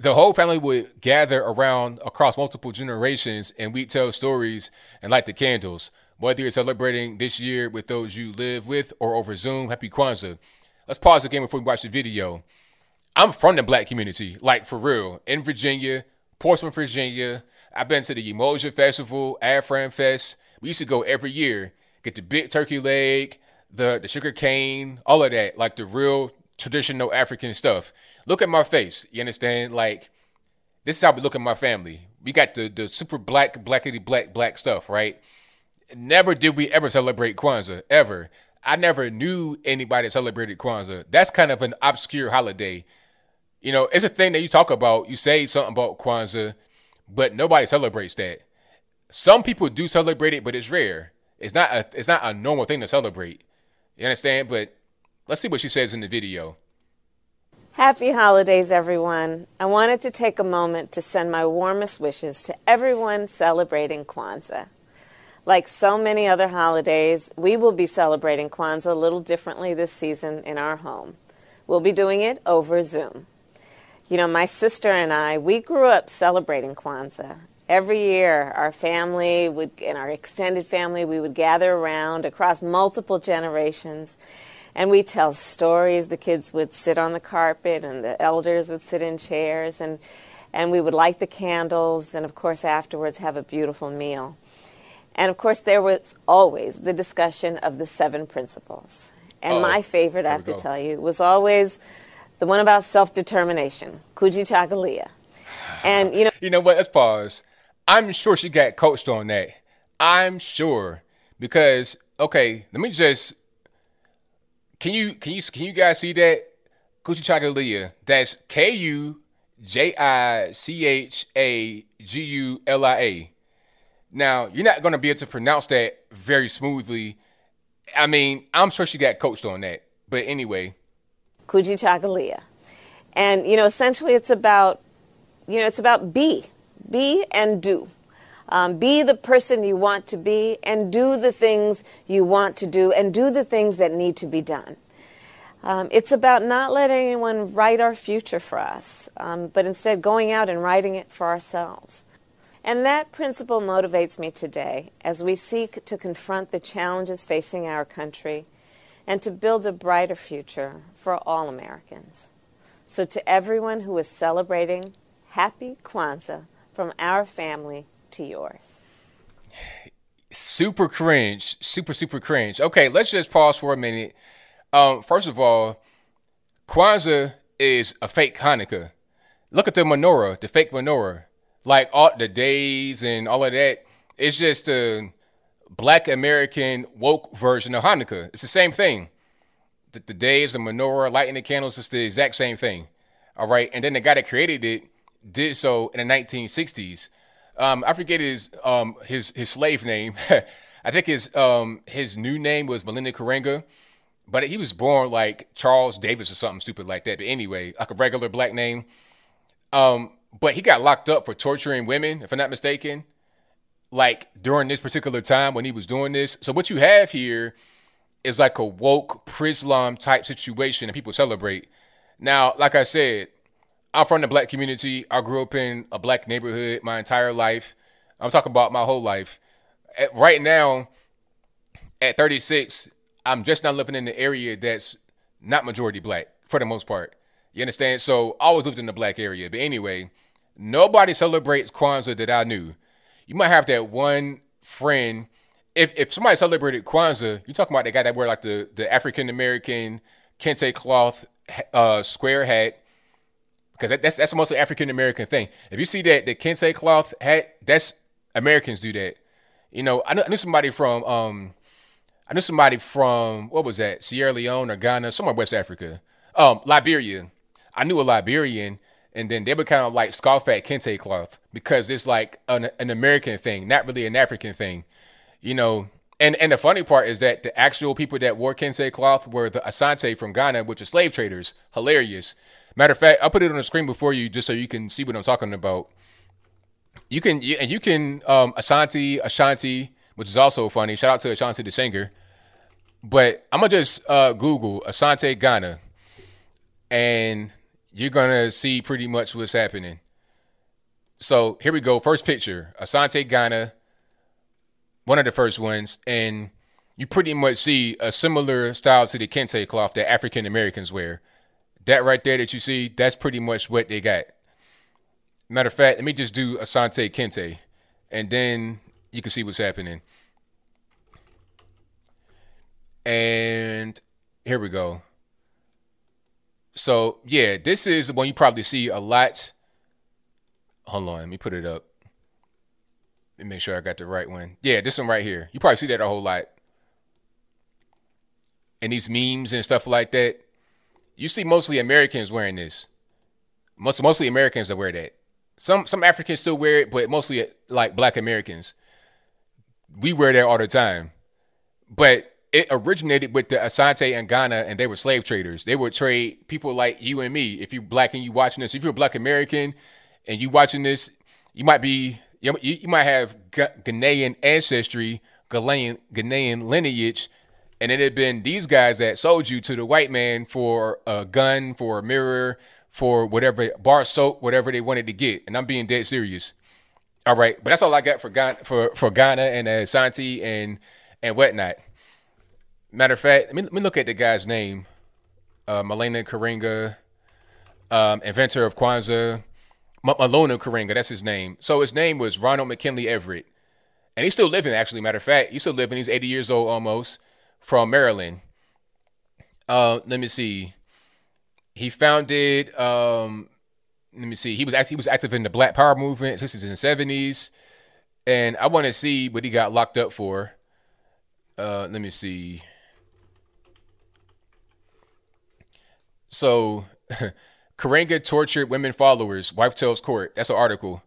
the whole family would gather around across multiple generations and we'd tell stories and light the candles. Whether you're celebrating this year with those you live with or over Zoom, happy Kwanzaa. Let's pause the game before we watch the video. I'm from the black community, like for real, in Virginia, Portsmouth, Virginia. I've been to the Umoja Festival, Afram Fest. We used to go every year, get the big turkey leg, the, the sugar cane, all of that, like the real traditional African stuff. Look at my face. You understand? Like, this is how we look at my family. We got the the super black, blackity black, black stuff, right? Never did we ever celebrate Kwanzaa, ever. I never knew anybody that celebrated Kwanzaa. That's kind of an obscure holiday. You know, it's a thing that you talk about. You say something about Kwanzaa, but nobody celebrates that. Some people do celebrate it, but it's rare. It's not a it's not a normal thing to celebrate. You understand? But Let's see what she says in the video.
Happy holidays, everyone. I wanted to take a moment to send my warmest wishes to everyone celebrating Kwanzaa. Like so many other holidays, we will be celebrating Kwanzaa a little differently this season in our home. We'll be doing it over Zoom. You know, my sister and I, we grew up celebrating Kwanzaa. Every year, our family would, and our extended family, we would gather around across multiple generations and we tell stories. The kids would sit on the carpet, and the elders would sit in chairs, and and we would light the candles, and of course afterwards have a beautiful meal. And of course, there was always the discussion of the seven principles. And Uh-oh. my favorite, I have to tell you, was always the one about self determination, Kujichagulia. *sighs* And you know,
you know what? Let's pause. I'm sure she got coached on that. I'm sure because okay, let me just can you can you can you guys see that? Kujichagulia. That's K U J I C H A G U L I A. Now, you're not going to be able to pronounce that very smoothly. I mean, I'm sure she got coached on that. But anyway.
Kujichagulia. And, you know, essentially it's about, you know, it's about be. Be and do. Um, be the person you want to be and do the things you want to do and do the things that need to be done. Um, it's about not letting anyone write our future for us, um, but instead going out and writing it for ourselves. And that principle motivates me today as we seek to confront the challenges facing our country and to build a brighter future for all Americans. So, to everyone who is celebrating, happy Kwanzaa from our family to yours.
Super cringe. Super, super cringe. Okay, let's just pause for a minute. Um, first of all, Kwanzaa is a fake Hanukkah. Look at the menorah, the fake menorah. Like all the days and all of that. It's just a black American woke version of Hanukkah. It's the same thing. The, the days, the menorah, lighting the candles, it's the exact same thing. All right. And then the guy that created it did so in the 1960s. Um, I forget his um, his his slave name. *laughs* I think his um, his new name was Maulana Karenga, but he was born like Charles Davis or something stupid like that. But anyway, like a regular black name. Um, but he got locked up for torturing women, if I'm not mistaken, like during this particular time when he was doing this. So what you have here is like a woke Prislam type situation and people celebrate. Now, like I said, I'm from the black community. I grew up in a black neighborhood my entire life. I'm talking about my whole life. At, right now, at 36, I'm just not living in the area that's not majority black for the most part. You understand? So I always lived in the black area. But anyway, nobody celebrates Kwanzaa that I knew. You might have that one friend. If if somebody celebrated Kwanzaa, you're talking about the guy that wear like the, the African American kente cloth uh, square hat because that, that's that's mostly African American thing. If you see that the kente cloth hat, that's Americans do that. You know, I knew, I knew somebody from um, I knew somebody from what was that Sierra Leone or Ghana, somewhere West Africa, um, Liberia. I knew a Liberian, and then they would kind of like scoff at kente cloth because it's like an, an American thing, not really an African thing. You know, and and the funny part is that the actual people that wore kente cloth were the Asante from Ghana, which are slave traders. Hilarious. Matter of fact, I'll put it on the screen before you just so you can see what I'm talking about. You can and you can um, Ashanti Ashanti, which is also funny. Shout out to Ashanti the singer. But I'm gonna just uh, Google Asante Ghana, and you're gonna see pretty much what's happening. So here we go. First picture, Asante Ghana, one of the first ones, and you pretty much see a similar style to the kente cloth that African Americans wear. That right there that you see, that's pretty much what they got. Matter of fact, let me just do Asante Kente, and then you can see what's happening. And here we go. So yeah, this is one you probably see a lot. Hold on, let me put it up. Let me make sure I got the right one. Yeah, this one right here. You probably see that a whole lot. And these memes and stuff like that you see mostly Americans wearing this. Most mostly Americans that wear that. Some some Africans still wear it, but mostly like Black Americans. We wear that all the time. But it originated with the Asante and Ghana, and they were slave traders. They would trade people like you and me. If you're black and you watching this, if you're a black American and you watching this, you might be you, you might have Ghanaian ancestry, Ghanaian Ghanaian lineage, and it had been these guys that sold you to the white man for a gun, for a mirror, for whatever bar soap, whatever they wanted to get. And I'm being dead serious. All right, but that's all I got for Ghana, for for Ghana and uh, Santi and and whatnot. Matter of fact, let me, let me look at the guy's name. Uh, Maulana Karenga, um, inventor of Kwanzaa. M- Maulana Karenga, that's his name. So his name was Ronald McKinley Everett. And he's still living, actually. Matter of fact, he's still living. He's 80 years old almost from Maryland. Uh, let me see. He founded, um, let me see. He was act- he was active in the Black Power movement. This is in the 70s. And I want to see what he got locked up for. Uh, let me see. So, *laughs* Karenga tortured women followers. Wife tells court. That's an article.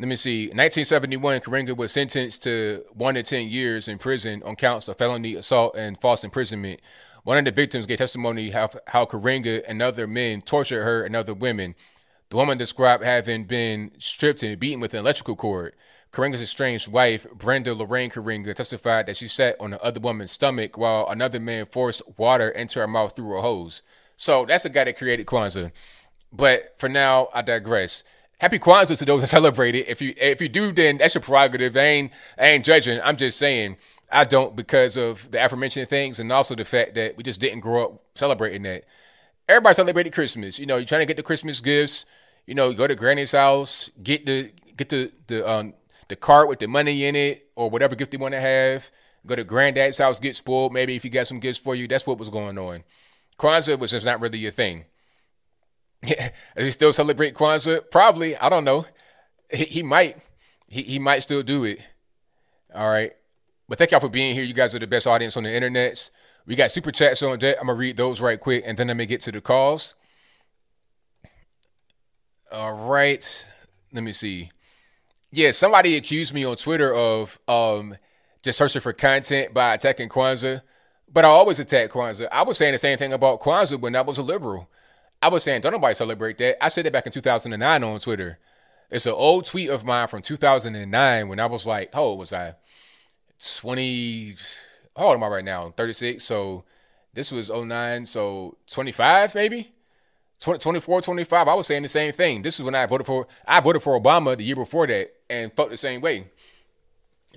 Let me see. 1971, Karenga was sentenced to one to 10 years in prison on counts of felony assault and false imprisonment. One of the victims gave testimony how, how Karenga and other men tortured her and other women. The woman described having been stripped and beaten with an electrical cord. Karenga's estranged wife, Brenda Lorraine Karenga, testified that she sat on the other woman's stomach while another man forced water into her mouth through a hose. So that's a guy that created Kwanzaa. But for now, I digress. Happy Kwanzaa to those that celebrate it. If you if you do, then that's your prerogative. I ain't I ain't judging. I'm just saying I don't because of the aforementioned things and also the fact that we just didn't grow up celebrating that. Everybody celebrated Christmas. You know, you're trying to get the Christmas gifts. You know, you go to Granny's house, get the get the the um the cart with the money in it or whatever gift they want to have. Go to granddad's house, get spoiled. Maybe if you got some gifts for you, that's what was going on. Kwanzaa was just not really your thing. *laughs* Does he still celebrate Kwanzaa? Probably. I don't know. He, he might. He, he might still do it. All right. But thank y'all for being here. You guys are the best audience on the internet. We got super chats on deck. I'm gonna read those right quick, and then I'm gonna get to the calls. All right. Let me see. Yeah, somebody accused me on Twitter of um just searching for content by attacking Kwanzaa. But I always attack Kwanzaa. I was saying the same thing about Kwanzaa when I was a liberal. I was saying, don't nobody celebrate that. I said it back in 2009 on Twitter. It's an old tweet of mine from 2009 when I was like, how old was I? 20, how old am I right now? 36. So this was 09. So 25 maybe? 20, 24, 25. I was saying the same thing. This is when I voted for, I voted for Obama the year before that and felt the same way.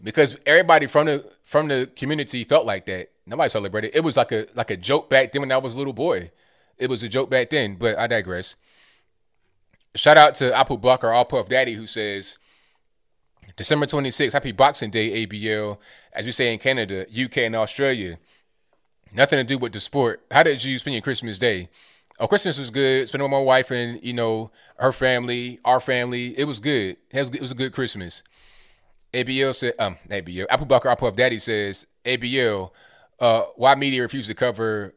Because everybody from the from the community felt like that. Nobody celebrated. It was like a like a joke back then when I was a little boy. It was a joke back then, but I digress. Shout out to Apple Bucker, All Puff Daddy, who says December 26th, happy Boxing Day, ABL, as we say in Canada, UK, and Australia. Nothing to do with the sport. How did you spend your Christmas day? Oh, Christmas was good. Spending with my wife and, you know, her family, our family. It was good. It was, it was a good Christmas. ABL said, um, ABL, Apple Bucker, Apple Puff Daddy says, ABL, uh, why media refused to cover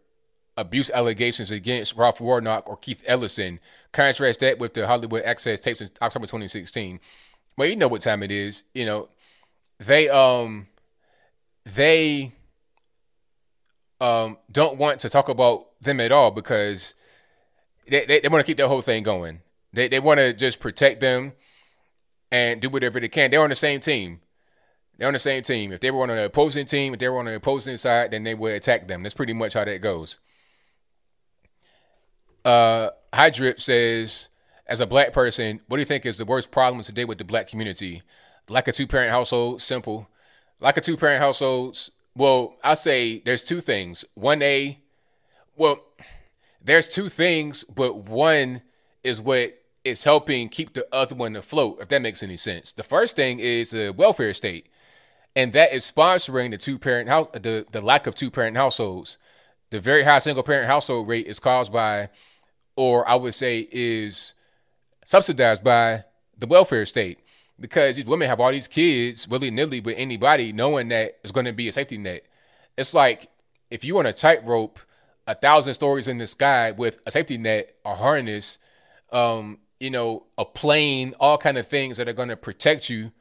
abuse allegations against Ralph Warnock or Keith Ellison. Contrast that with the Hollywood Access tapes in October 2016. Well, you know what time it is. You know, they um they um don't want to talk about them at all because they, they, they want to keep the whole thing going. They they want to just protect them and do whatever they can. They're on the same team. They're on the same team. If they were on an opposing team, if they were on the opposing side, then they would attack them. That's pretty much how that goes. Uh, Hydrip says, as a black person, what do you think is the worst problem today with the black community? Like a two parent household, simple. Like a two parent households, well, I'll say there's two things. One A, well, there's two things, but one is what is helping keep the other one afloat, if that makes any sense. The first thing is the welfare state, and that is sponsoring the two parent house, the, the lack of two parent households. The very high single parent household rate is caused by or I would say is subsidized by the welfare state because these women have all these kids willy nilly with anybody knowing that it's going to be a safety net. It's like if you want a tightrope a thousand stories in the sky with a safety net, a harness, um, you know, a plane, all kind of things that are going to protect you.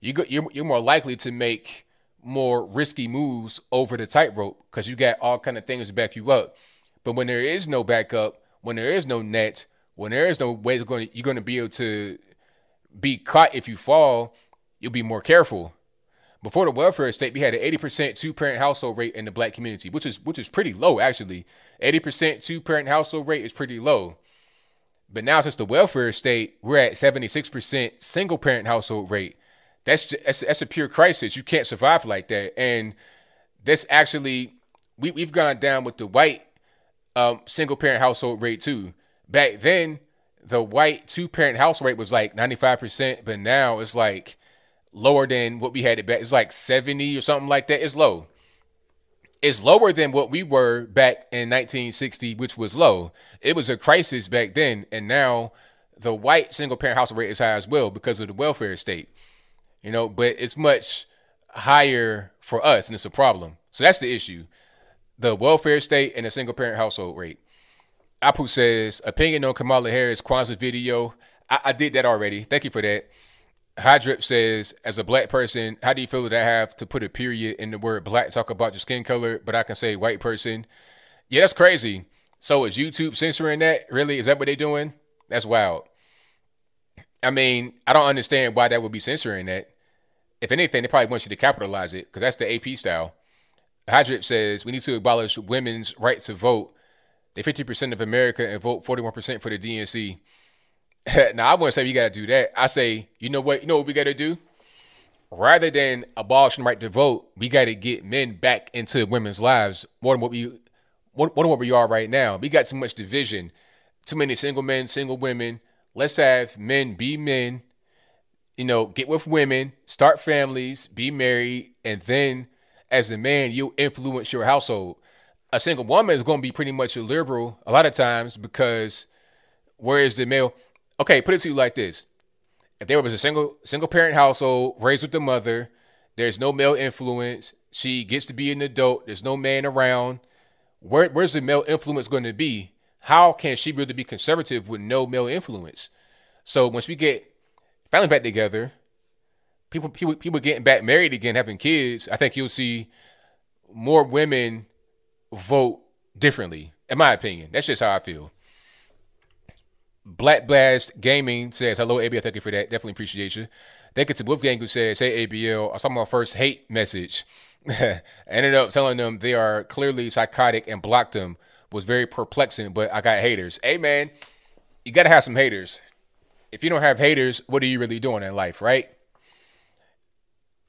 You go, you're, you're more likely to make more risky moves over the tightrope because you got all kind of things to back you up. But when there is no backup, when there is no net, when there is no way going you're going to be able to be caught if you fall, you'll be more careful. Before the welfare state, we had an 80% two-parent household rate in the black community, which is which is pretty low actually. 80% two-parent household rate is pretty low. But now since the welfare state, we're at 76% single-parent household rate. That's, just, that's that's a pure crisis. You can't survive like that. And this actually we we've gone down with the white um, single-parent household rate too. Back then, the white two-parent household rate was like 95%, but now it's like lower than what we had it back. It's like 70 or something like that. It's low. It's lower than what we were back in 1960, which was low. It was a crisis back then, and now the white single parent household rate is high as well because of the welfare state. You know, but it's much higher for us, and it's a problem. So that's the issue. The welfare state and the single parent household rate. Apu says, opinion on Kamala Harris Kwanzaa video. I, I did that already. Thank you for that. Hydrip says, as a black person, how do you feel that I have to put a period in the word black, talk about your skin color, but I can say white person? Yeah, that's crazy. So is YouTube censoring that? Really? Is that what they're doing? That's wild. I mean, I don't understand why that would be censoring that. If anything, they probably want you to capitalize it because that's the AP style. Hydrip says, we need to abolish women's right to vote. They 50% of America and vote 41% for the DNC. *laughs* now I wouldn't say you got to do that. I say, you know what? You know what we got to do? Rather than abolishing right to vote, we got to get men back into women's lives more than what we more, more than what we are right now. We got too much division, too many single men, single women. Let's have men be men. You know, get with women, start families, be married, and then as a man, you influence your household. A single woman is going to be pretty much a liberal a lot of times because whereas the male okay, put it to you like this: if there was a single single parent household raised with the mother, there's no male influence. She gets to be an adult. There's no man around. Where, where's the male influence going to be? How can she really be conservative with no male influence? So once we get family back together, people people people getting back married again, having kids, I think you'll see more women vote differently. In my opinion, that's just how I feel. Black Blast Gaming says, hello, ABL. Thank you for that. Definitely appreciate you. Thank you to Wolfgang who says, hey, ABL. I saw my first hate message. I *laughs* ended up telling them they are clearly psychotic and blocked them. Was very perplexing, but I got haters. Hey, man, you got to have some haters. If you don't have haters, what are you really doing in life, right?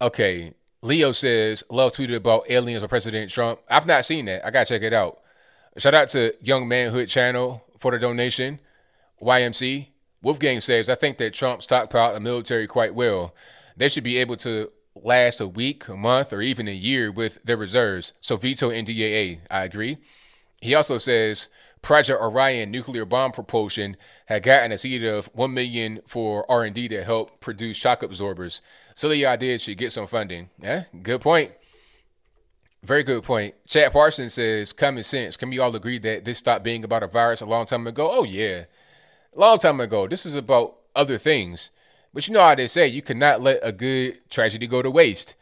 Okay. Leo says, love tweeted about aliens or President Trump. I've not seen that. I got to check it out. Shout out to Young Manhood Channel for the donation. YMC, Wolfgang says, I think that Trump stockpiled the military quite well. They should be able to last a week, a month, or even a year with their reserves. So veto NDAA. I agree. He also says Project Orion nuclear bomb propulsion had gotten a seed of one million for R and D to help produce shock absorbers. So the idea should get some funding. Yeah, good point. Very good point. Chad Parsons says common sense. Can we all agree that this stopped being about a virus a long time ago? Oh yeah A long time ago. This is about other things. But you know how they say you cannot let a good tragedy go to waste.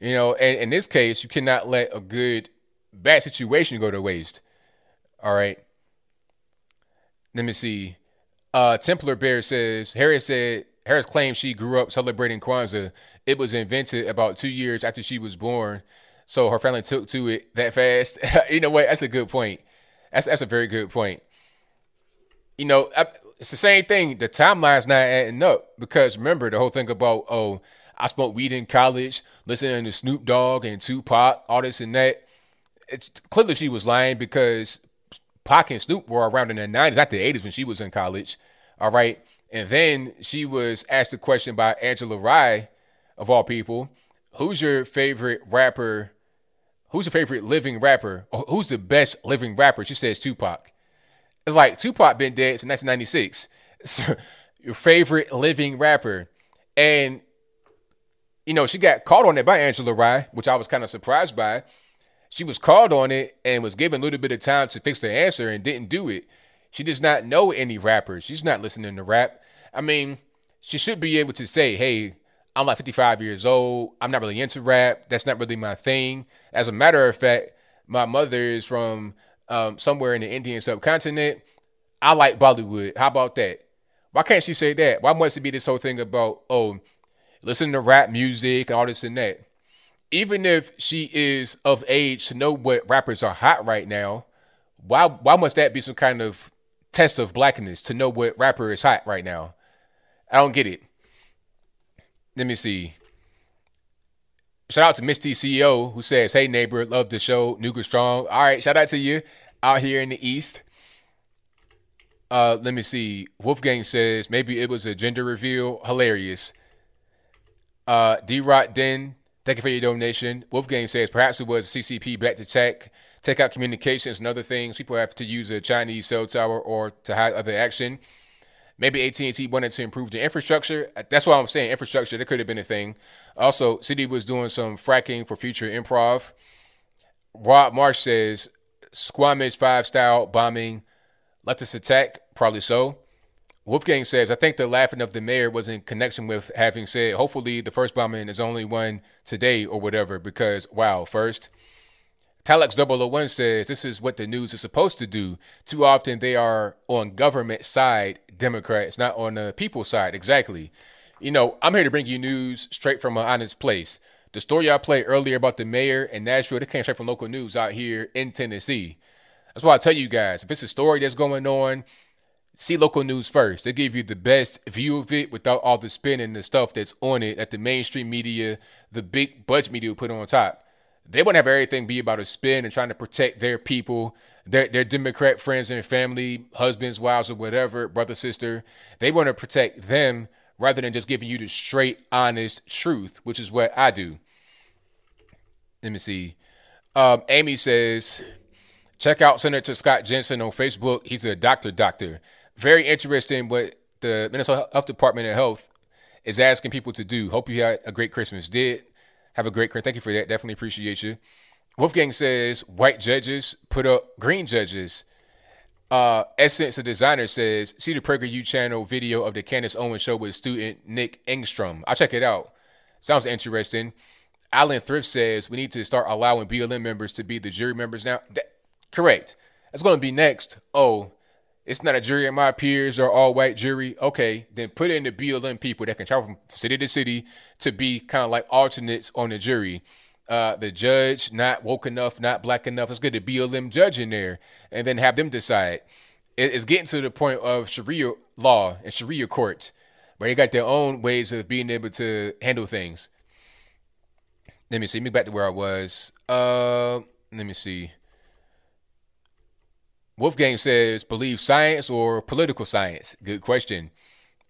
You know, and in this case, you cannot let a good bad situation go to waste. All right. Let me see. Uh Templar Bear says Harris said Harris claims she grew up celebrating Kwanzaa. It was invented about two years after she was born. So her family took to it that fast. *laughs* you know what? That's a good point. That's that's a very good point you know, it's the same thing. The timeline's not adding up because remember the whole thing about oh, I smoked weed in college, listening to Snoop Dogg and Tupac, all this and that. It's clearly she was lying because Pac and Snoop were around in the nineties, not the eighties when she was in college. All right, and then she was asked a question by Angela Rye, of all people, who's your favorite rapper? Who's your favorite living rapper? Or who's the best living rapper? She says Tupac. It's like Tupac been dead since 1996. So, *laughs* your favorite living rapper. And, you know, she got called on it by Angela Rye, which I was kind of surprised by. She was called on it and was given a little bit of time to fix the answer and didn't do it. She does not know any rappers. She's not listening to rap. I mean, she should be able to say, hey, I'm like 55 years old. I'm not really into rap. That's not really my thing. As a matter of fact, my mother is from um, somewhere in the Indian subcontinent. I like Bollywood. How about that? Why can't she say that? Why must it be this whole thing about, oh, listen to rap music and all this and that? Even if she is of age to know what rappers are hot right now, why why must that be some kind of test of blackness to know what rapper is hot right now? I don't get it. Let me see. Shout out to Misty CEO who says, Hey neighbor, love the show. Nooga Strong. All right, shout out to you out here in the East. Uh, let me see. Wolfgang says maybe it was a gender reveal. Hilarious. Uh, D Rot Den, thank you for your donation. Wolfgang says perhaps it was CCP back to check, take out communications and other things. People have to use a Chinese cell tower or to hide other action. Maybe AT&T wanted to improve the infrastructure. Uh, that's why I'm saying infrastructure. That could have been a thing. Also, City was doing some fracking for future improv. Rob Marsh says Squamish five style bombing let us attack, probably so. Wolfgang says, I think the laughing of the mayor was in connection with having said, hopefully the first bombing is only one today or whatever, because, wow, first. Telex 001 says, this is what the news is supposed to do. Too often they are on government side Democrats, not on the people side. Exactly. You know, I'm here to bring you news straight from an honest place. The story I played earlier about the mayor in Nashville, it came straight from local news out here in Tennessee. That's why I tell you guys, if it's a story that's going on, see local news first. They give you the best view of it without all the spin and the stuff that's on it that the mainstream media, the big budget media put on top. They want to have everything be about a spin and trying to protect their people, their their Democrat friends and family, husbands, wives, or whatever, brother, sister. They want to protect them rather than just giving you the straight, honest truth, which is what I do. Let me see. Um, Amy says, Check out Senator Scott Jensen on Facebook. He's a doctor, doctor. Very interesting what the Minnesota Health Department of Health is asking people to do. Hope you had a great Christmas. Did have a great Christmas. Thank you for that. Definitely appreciate you. Wolfgang says white judges put up green judges. Uh, Essence, the designer, says see the Prager U channel video of the Candace Owens show with student Nick Engstrom. I'll check it out. Sounds interesting. Alan Thrift says we need to start allowing BLM members to be the jury members now. That, Correct. That's going to be next. Oh, it's not a jury my peers or all white jury. Okay, then put in the BLM people that can travel from city to city to be kind of like alternates on the jury. Uh, the judge not woke enough, not black enough. Let's get the BLM judge in there and then have them decide. It's getting to the point of Sharia law and Sharia courts where they got their own ways of being able to handle things. Let me see. Let me back to where I was. Uh, let me see. Wolfgang says, believe science or political science? Good question.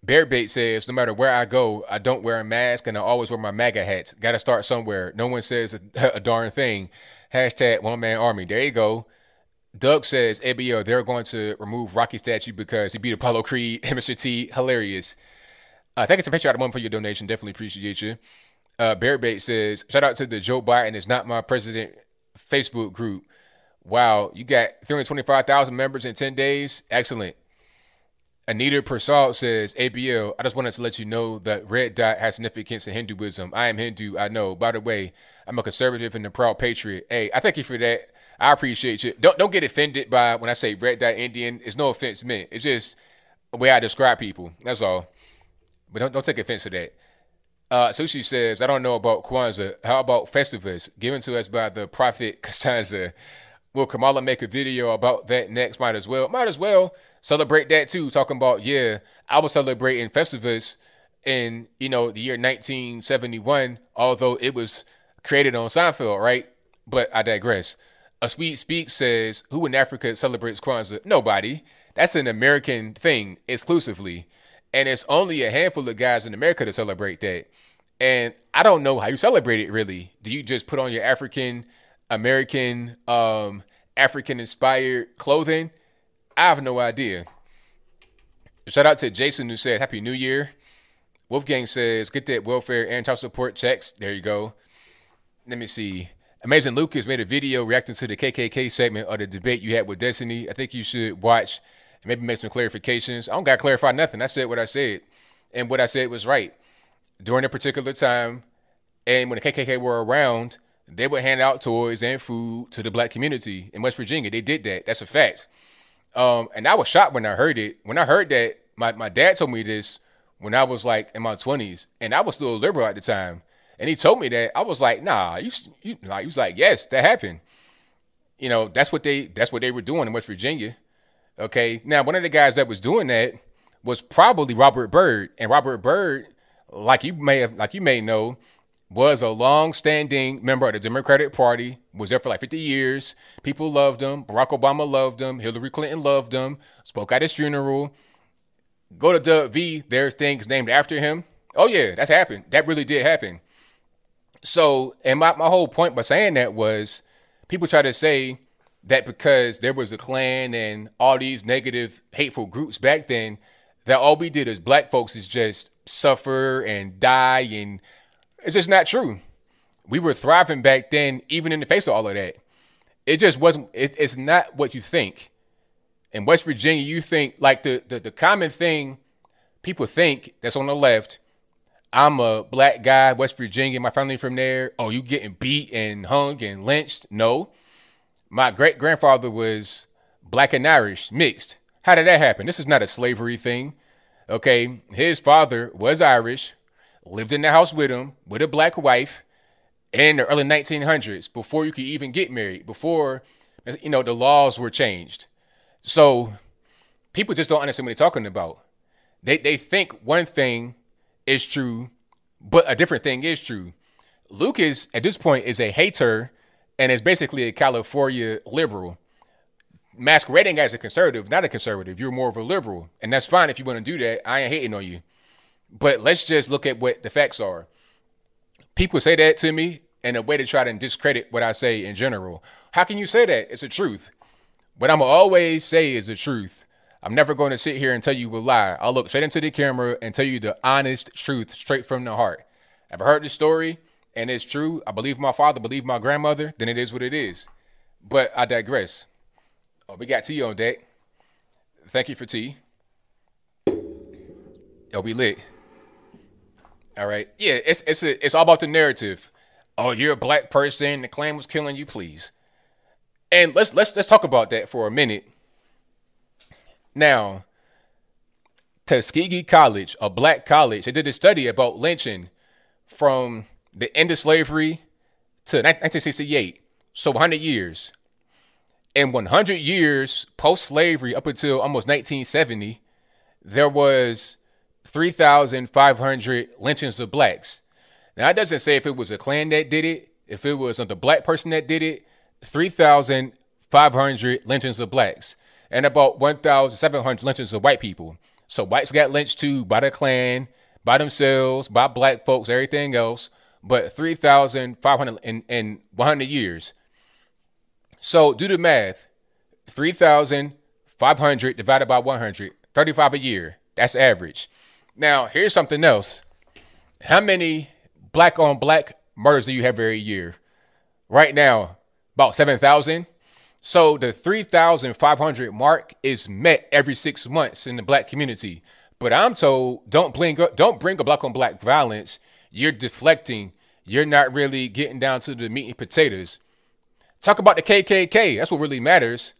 Bearbait says, no matter where I go, I don't wear a mask and I always wear my MAGA hats. Got to start somewhere. No one says a, *laughs* a darn thing. Hashtag one man army. There you go. Doug says, ABL, they're going to remove Rocky statue because he beat Apollo Creed. *laughs* Mr. T, hilarious. Uh, thank you out of one for your donation. Definitely appreciate you. Uh, Bearbait says, shout out to the Joe Biden is not my president Facebook group. Wow, you got 325,000 members in 10 days. Excellent. Anita Prasad says, ABL, I just wanted to let you know that red dot has significance in Hinduism. I am Hindu, I know. By the way, I'm a conservative and a proud patriot. Hey, I thank you for that. I appreciate you. Don't don't get offended by when I say red dot Indian. It's no offense meant. It's just the way I describe people. That's all. But don't don't take offense to that. Uh, Sushi says, I don't know about Kwanzaa. How about Festivus given to us by the Prophet Costanza? Will Kamala make a video about that next? Might as well. Might as well celebrate that too. Talking about, yeah, I was celebrating Festivus in, you know, the year 1971, although it was created on Seinfeld, right? But I digress. A Sweet Speak says, Who in Africa celebrates Kwanzaa? Nobody. That's an American thing exclusively. And it's only a handful of guys in America to celebrate that. And I don't know how you celebrate it really. Do you just put on your African American um, African inspired clothing? I have no idea. Shout out to Jason who said Happy New Year. Wolfgang says, get that welfare and child support checks. There you go. Let me see. Amazing Lucas made a video reacting to the KKK segment of the debate you had with Destiny. I think you should watch and maybe make some clarifications. I don't got to clarify nothing. I said what I said, and what I said was right. during a particular time, and when the KKK were around, they would hand out toys and food to the black community in West Virginia. They did that. That's a fact. Um, and I was shocked when I heard it. When I heard that, my, my dad told me this when I was like in my 20s, and I was still a liberal at the time. And he told me that I was like, nah, you, you like, he was like, yes, that happened. You know, that's what they that's what they were doing in West Virginia. Okay. Now, one of the guys that was doing that was probably Robert Byrd. And Robert Byrd, like you may have like you may know, was a long-standing member of the Democratic Party, was there for like 50 years. People loved him. Barack Obama loved him. Hillary Clinton loved him. Spoke at his funeral. Go to Doug V, there's things named after him. Oh yeah, that's happened. That really did happen. So, and my, my whole point by saying that was people try to say that because there was a Klan and all these negative, hateful groups back then, that all we did as black folks is just suffer and die and it's just not true. We were thriving back then, even in the face of all of that. It just wasn't, it, it's not what you think. In West Virginia, you think like the, the, the common thing people think that's on the left. I'm a black guy, West Virginia, my family from there. Oh, you getting beat and hung and lynched? No. My great grandfather was black and Irish, mixed. How did that happen? This is not a slavery thing. Okay. His father was Irish, lived in the house with him with a black wife in the early 1900s before you could even get married, before, you know, the laws were changed. So people just don't understand what they're talking about. They, they think one thing is true, but a different thing is true. Lucas, at this point, is a hater and is basically a California liberal masquerading as a conservative, not a conservative. You're more of a liberal, and that's fine if you want to do that. I ain't hating on you. But let's just look at what the facts are. People say that to me in a way to try to discredit what I say in general. How can you say that? It's a truth. What I'm always say is the truth. I'm never going to sit here and tell you a lie. I'll look straight into the camera and tell you the honest truth straight from the heart. I've heard the story and it's true. I believe my father, believe my grandmother, then it is what it is. But I digress. Oh, we got tea on deck. Thank you for tea. It'll be lit. All right. Yeah, it's it's a, it's all about the narrative. Oh, you're a black person. The Klan was killing you. Please. And let's let's let's talk about that for a minute. Now, Tuskegee College, a black college, they did a study about lynching from the end of slavery to 1968. So 100 years. In 100 years post slavery up until almost 1970, there was 3,500 lynchings of blacks. Now, that doesn't say if it was a Klan that did it, if it was a black person that did it, 3,500 lynchings of blacks, and about 1,700 lynchings of white people. So whites got lynched too by the Klan, by themselves, by black folks, everything else, but 3,500 in, in 100 years. So do the math 3,500 divided by 100, 35 a year. That's average. Now, here's something else. How many black on black murders do you have every year? Right now, about 7,000. So the 3,500 mark is met every six months in the black community. But I'm told don't bring don't bring a black on black violence. You're deflecting. You're not really getting down to the meat and potatoes. Talk about the KKK. That's what really matters.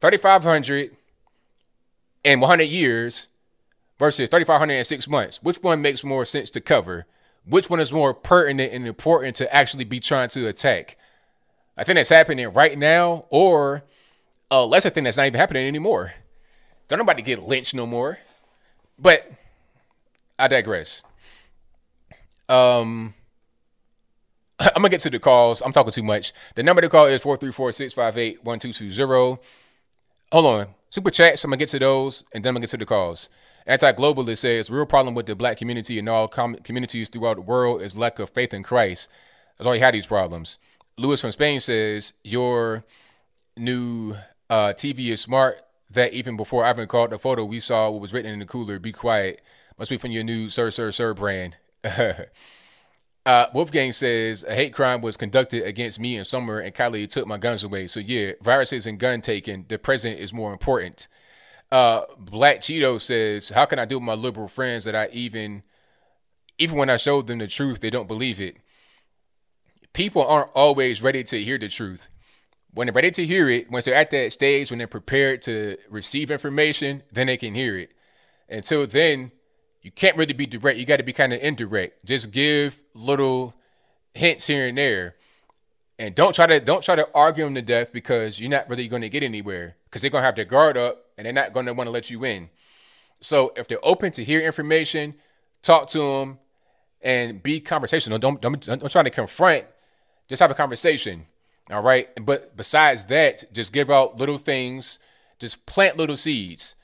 3,500 in 100 years versus 3,500 in six months? Which one makes more sense to cover? Which one is more pertinent and important to actually be trying to attack? I think that's happening right now, or a lesser thing that's not even happening anymore. Don't nobody get lynched no more. But I digress. Um, *clears throat* I'm gonna get to the calls. I'm talking too much. The number to call is 434-658-1220. Hold on. Super chats. I'm gonna get to those, and then I'm gonna get to the calls. Anti-globalist says real problem with the black community and all com- communities throughout the world is lack of faith in Christ. That's why he had these problems. Lewis from Spain says your new uh, TV is smart. That even before I even called the photo, we saw what was written in the cooler. Be quiet. Must be from your new Sir Sir Sir brand. *laughs* uh, Wolfgang says a hate crime was conducted against me in summer, and Kylie took my guns away. So yeah, viruses and gun taking. The present is more important. Uh, Black Cheeto says, "How can I do with my liberal friends that I even even when I showed them the truth, they don't believe it. People aren't always ready to hear the truth. When they're ready to hear it, once they're at that stage, when they're prepared to receive information, then they can hear it. Until then, you can't really be direct. You got to be kind of indirect. Just give little hints here and there, and don't try to don't try to argue them to death because you're not really going to get anywhere because they're going to have their guard up and they're not going to want to let you in. So if they're open to hear information, talk to them and be conversational. Don't don't, don't try to confront. Just have a conversation. All right. But besides that, just give out little things. Just plant little seeds.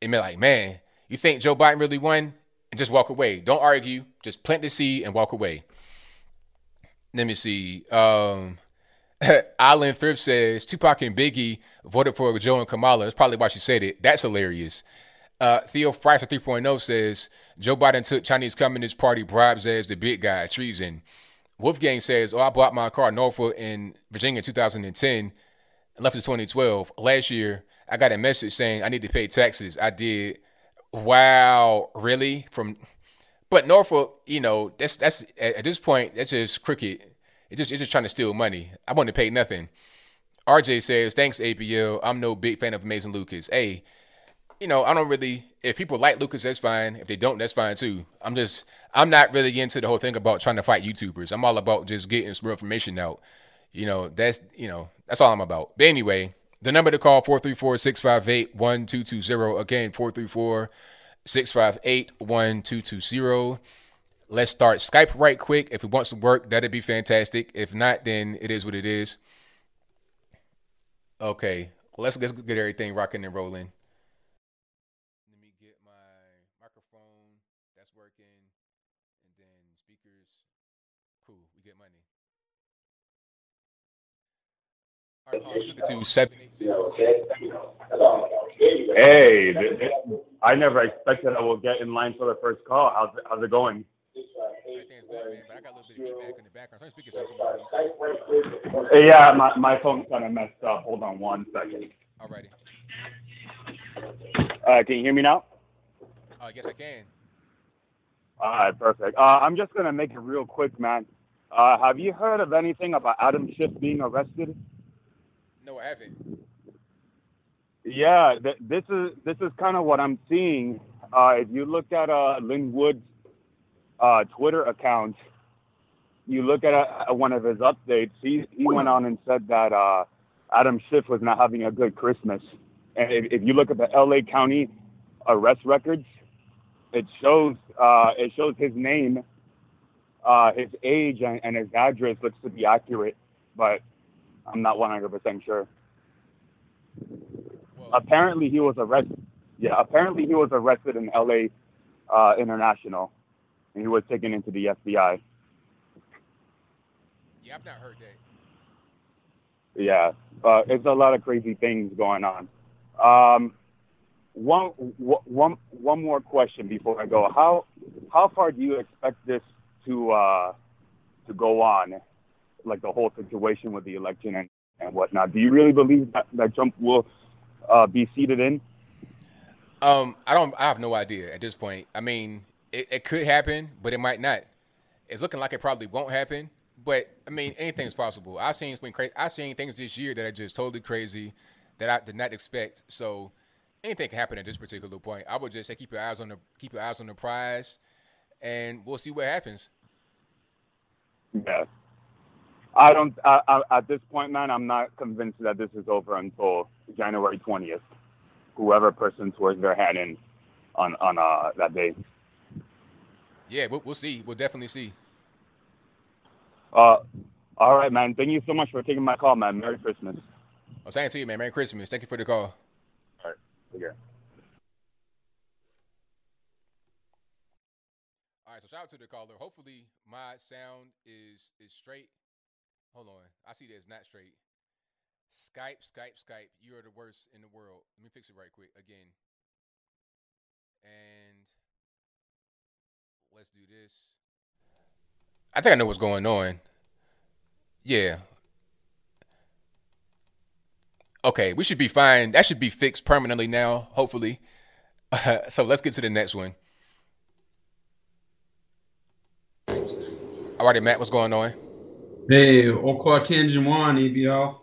And be like, man, you think Joe Biden really won? And just walk away. Don't argue. Just plant the seed and walk away. Let me see. Um, *laughs* Alan Thrift says Tupac and Biggie voted for Joe and Kamala. That's probably why she said it. That's hilarious. Uh, Theo Fraser 3.0 says Joe Biden took Chinese Communist Party bribes as the big guy, treason. Wolfgang says, Oh, I bought my car in Norfolk in Virginia in 2010 and left in 2012. Last year, I got a message saying I need to pay taxes. I did. Wow, really? From but Norfolk, you know, that's that's at this point, that's just crooked. It just it's just trying to steal money. I want to pay nothing. RJ says, Thanks, ABL. I'm no big fan of Amazing Lucas. Hey, you know, I don't really. If people like Lucas, that's fine. If they don't, that's fine too. I'm just, I'm not really into the whole thing about trying to fight YouTubers. I'm all about just getting some information out. You know, that's, you know, that's all I'm about. But anyway, the number to call 434-658-1220. Again, 434-658-1220. Let's start Skype right quick. If it wants to work, that'd be fantastic. If not, then it is what it is. Okay, let's, let's get everything rocking and rolling. Let me get my microphone. That's working. And then speakers. Cool. We get money.
Hey, I never expected I will get in line for the first call. How's how's it going? Yeah, my, my phone's kind of messed up. Hold on one second.
Alrighty.
Uh, can you hear me now?
Uh, yes, I can.
All right, perfect. Uh, I'm just gonna make it real quick, man. Uh, have you heard of anything about Adam Schiff being arrested?
No, I haven't.
Yeah, th- this is this is kind of what I'm seeing. Uh, if you look at uh, Lin Wood's uh, Twitter account, you look at uh, one of his updates. He he went on and said that uh, Adam Schiff was not having a good Christmas. And if, if you look at the L.A. County arrest records, it shows uh, it shows his name, uh, his age, and, and his address looks to be accurate, but I'm not 100% sure. Well, apparently he was arrested. Yeah, apparently he was arrested in L.A. Uh, International, and he was taken into the FBI.
Yeah, I've not heard that.
Yeah, uh, it's a lot of crazy things going on. Um, one, one, one more question before I go. How, how far do you expect this to uh, to go on? like the whole situation with the election and, and whatnot. Do you really believe that, that Trump will uh, be seated in?
Um, I don't. I have no idea at this point. I mean, it, it could happen, but it might not. It's looking like it probably won't happen. But I mean, anything's possible. I've seen. I've seen things this year that are just totally crazy that I did not expect. So anything can happen at this particular point. I would just say keep your eyes on the keep your eyes on the prize, and we'll see what happens.
Yeah, I don't. I, I, at this point, man, I'm not convinced that this is over until January 20th. Whoever person swears their hand in on on uh, that day.
Yeah, we'll, we'll see. We'll definitely see.
Uh, all right, man. Thank you so much for taking my call, man. Merry Christmas.
Oh, same to you, man. Merry Christmas. Thank you for the call.
All right. Take care.
All right, so shout out to the caller. Hopefully my sound is is straight. Hold on. I see that's not straight. Skype, Skype, Skype. You are the worst in the world. Let me fix it right quick again. And let's do this. I think I know what's going on. Yeah. Okay, we should be fine. That should be fixed permanently now, hopefully. *laughs* so let's get to the next one. All righty, Matt, what's going on?
Hey, Okwa Tanjimwan, ABL.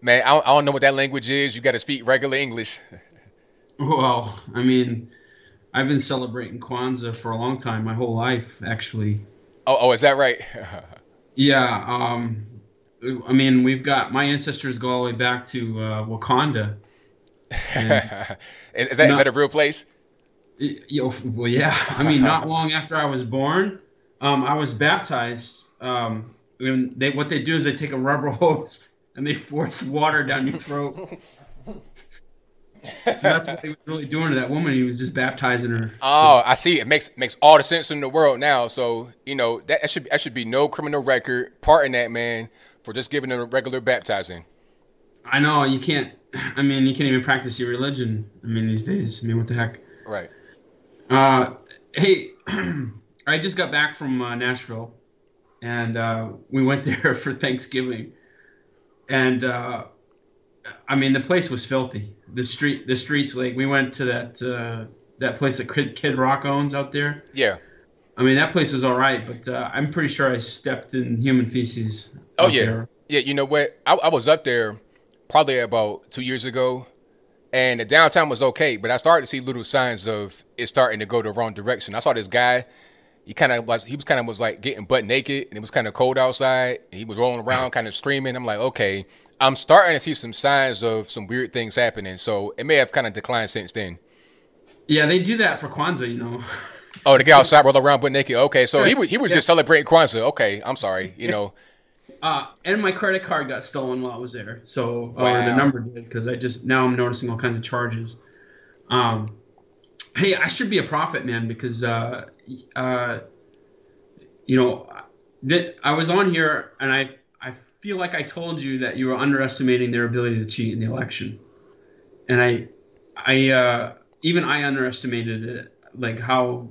Man, I don't, I don't know what that language is. You got to speak regular English. *laughs*
Well, I mean, I've been celebrating Kwanzaa for a long time, my whole life, actually.
Oh, oh, is that right? *laughs*
yeah. Um, I mean, we've got my ancestors go all the way back to uh, Wakanda. *laughs*
is, that, not, is that a real place?
You well, yeah. I mean, not *laughs* long after I was born, um, I was baptized. Um, when they what they do is they take a rubber hose and they force water down your throat. So that's what he was really doing to that woman. He was just baptizing her.
Oh, I see. It makes makes all the sense in the world now. So you know that, that should that should be no criminal record. part in that man for just giving them a regular baptizing.
I know you can't. I mean, you can't even practice your religion. I mean, these days. I mean, what the heck?
Right.
Uh, hey, *clears throat* I just got back from uh, Nashville, and uh, we went *laughs* there for Thanksgiving, and uh, I mean, the place was filthy. The street, the streets, like we went to that uh, that place that Kid, Kid Rock owns out there.
Yeah.
I mean, that place was all right, but uh, I'm pretty sure I stepped in human feces.
Oh yeah, there. yeah. You know what? I, I was up there probably about two years ago, and the downtown was okay, but I started to see little signs of it starting to go the wrong direction. I saw this guy. He kind of was. He was kind of was like getting butt naked, and it was kind of cold outside. he was rolling around, kind of screaming. I'm like, okay, I'm starting to see some signs of some weird things happening. So it may have kind of declined since then.
Yeah, they do that for Kwanzaa, you know.
Oh, the guy outside roll around butt naked. Okay, so he was he was yeah. just celebrating Kwanzaa. Okay, I'm sorry. You know.
Uh, and my credit card got stolen while I was there. So wow. or the number did because I just now I'm noticing all kinds of charges. Um, hey, I should be a prophet, man, because uh, uh, you know that I was on here and I feel like I told you that you were underestimating their ability to cheat in the election, and I, I uh, even I underestimated it, like how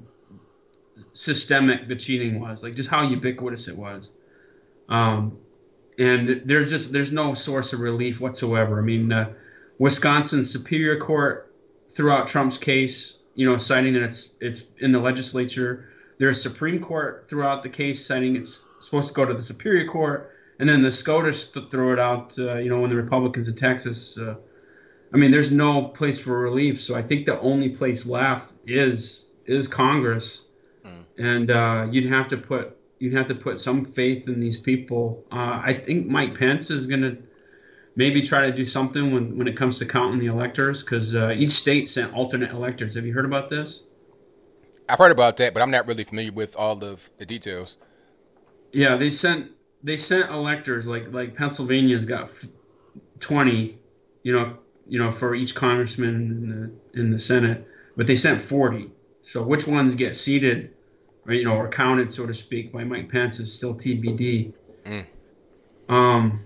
systemic the cheating was, like just how ubiquitous it was. Um, and there's just there's no source of relief whatsoever. I mean, uh, Wisconsin Superior Court threw out Trump's case, you know, citing that it's it's in the legislature. There's Supreme Court threw out the case, citing it's supposed to go to the Superior Court and then the SCOTUS throw it out. Uh, you know, when the Republicans in Texas. Uh, I mean, there's no place for relief. So I think the only place left is is Congress, mm. and uh, you'd have to put you'd have to put some faith in these people. Uh, I think Mike Pence is going to maybe try to do something when when it comes to counting the electors because uh, each state sent alternate electors. Have you heard about this?
I've heard about that, but I'm not really familiar with all of the details.
Yeah, they sent they sent electors like like Pennsylvania's got twenty, you know, you know for each congressman in the in the Senate, but they sent forty. So which ones get seated, or you know, or counted so to speak by Mike Pence is still TBD. Mm. Um,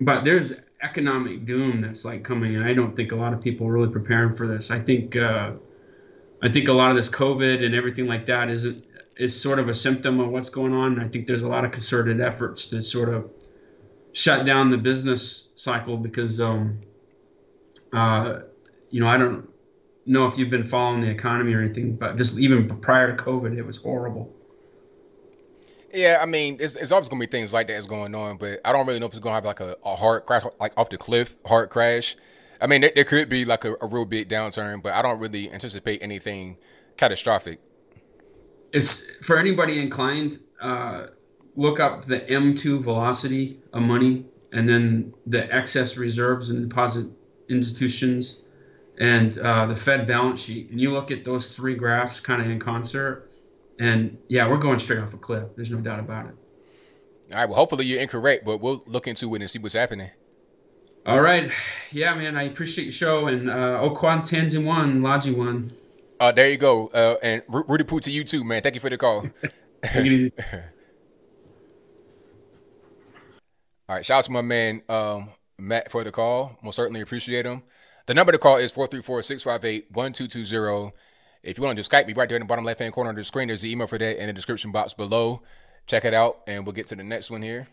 but there's economic doom that's like coming, and I don't think a lot of people are really preparing for this. I think. Uh, I think a lot of this COVID and everything like that isn't is sort of a symptom of what's going on. I think there's a lot of concerted efforts to sort of shut down the business cycle because, um, uh, you know, I don't know if you've been following the economy or anything, but just even prior to COVID, it was horrible.
Yeah, I mean, it's, it's always gonna be things like that is going on, but I don't really know if it's gonna have like a, a hard crash, like off the cliff, hard crash. I mean, there, there could be like a, a real big downturn, but I don't really anticipate anything catastrophic
it's for anybody inclined. Uh, look up the M2 velocity of money, and then the excess reserves and deposit institutions, and uh, the Fed balance sheet, and you look at those three graphs kind of in concert, and yeah, we're going straight off a cliff. There's no doubt about it.
All right. Well, hopefully you're incorrect, but we'll look into it and see what's happening.
All right. Yeah, man. I appreciate your show and uh, Okwan Tanzin one, Laji one.
Uh, there you go. Uh, and Rudy Poo to you too, man. Thank you for the call. *laughs* *laughs* It. All right, shout out to my man um, Matt for the call. Most certainly appreciate him. The number to call is 434-658-1220. If you want to do Skype me right there in the bottom left hand corner of the screen, there's the email for that in the description box below. Check it out, and we'll get to the next one here.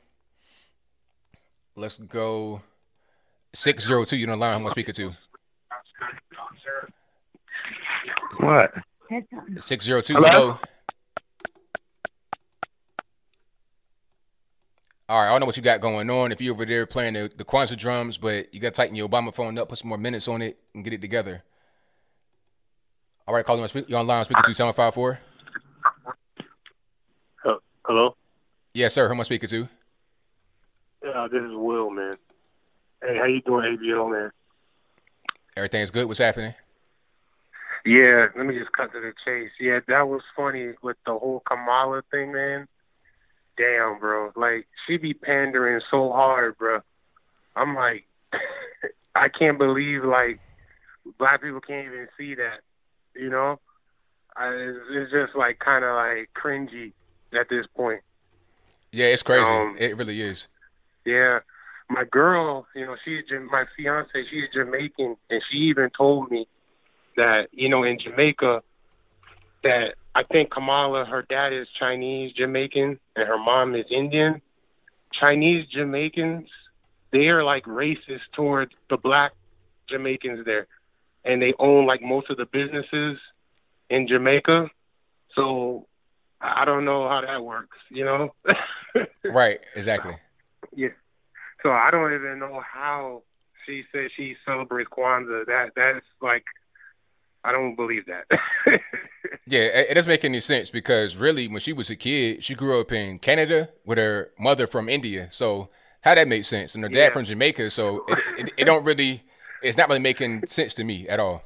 Let's go 602. You know, line who I'm speaking to.
What?
Six zero two. Hello. All right, I don't know what you got going on. If you're over there playing the, the Kwanzaa drums, but you got to tighten your Obama phone up, put some more minutes on it, and get it together. All right, calling you online, speaking to 754.
Hello?
Yes, sir. Who am I speaking to?
Yeah, this is Will, man. Hey, how you doing, ABL, man?
Everything's good. What's happening?
Yeah, let me just cut to the chase. Yeah, that was funny with the whole Kamala thing, man. Damn, bro. Like, she be pandering so hard, bro. I'm like, *laughs* I can't believe, like, black people can't even see that, you know? I, it's just, like, kind of, like, cringy at this point.
Yeah, it's crazy. Um, it really is.
Yeah. My girl, you know, she's my fiance. She's Jamaican, and she even told me that you know in Jamaica that I think Kamala, her dad is Chinese Jamaican, and her mom is Indian. Chinese Jamaicans, they are like racist towards the black Jamaicans there, and they own like most of the businesses in Jamaica. So I don't know how that works, you know? *laughs*
right, exactly.
Yeah. So I don't even know how she says she celebrates Kwanzaa. That that's like I don't believe that. *laughs*
yeah, it doesn't make any sense because really, when she was a kid, she grew up in Canada with her mother from India. So how that makes sense, and her dad yeah. from Jamaica. So it, it, it don't really, it's not really making sense to me at all.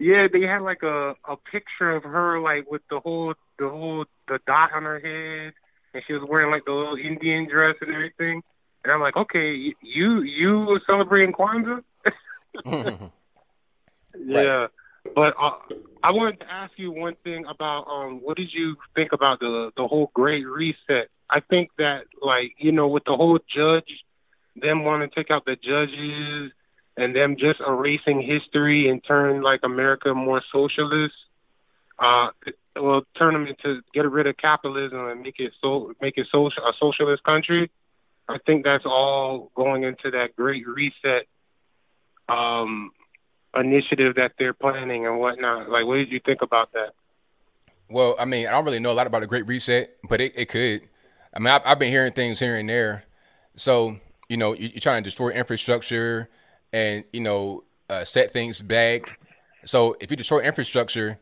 Yeah, they had like a a picture of her like with the whole the whole the dot on her head, and she was wearing like the little Indian dress and everything. And I'm like, okay, you you were celebrating Kwanzaa? *laughs* *laughs* yeah, but uh, I wanted to ask you one thing about um, what did you think about the the whole Great Reset? I think that like you know with the whole judge, them wanting to take out the judges and them just erasing history and turn like America more socialist. Uh, well, turn them into get rid of capitalism and make it so make it social a socialist country. I think that's all going into that Great Reset um, initiative that they're planning and whatnot. Like, what did you think about that?
Well, I mean, I don't really know a lot about the Great Reset, but it, it could. I mean, I've, I've been hearing things here and there. So, you know, you, are trying to destroy infrastructure and, you know, uh, set things back. So, if you destroy infrastructure,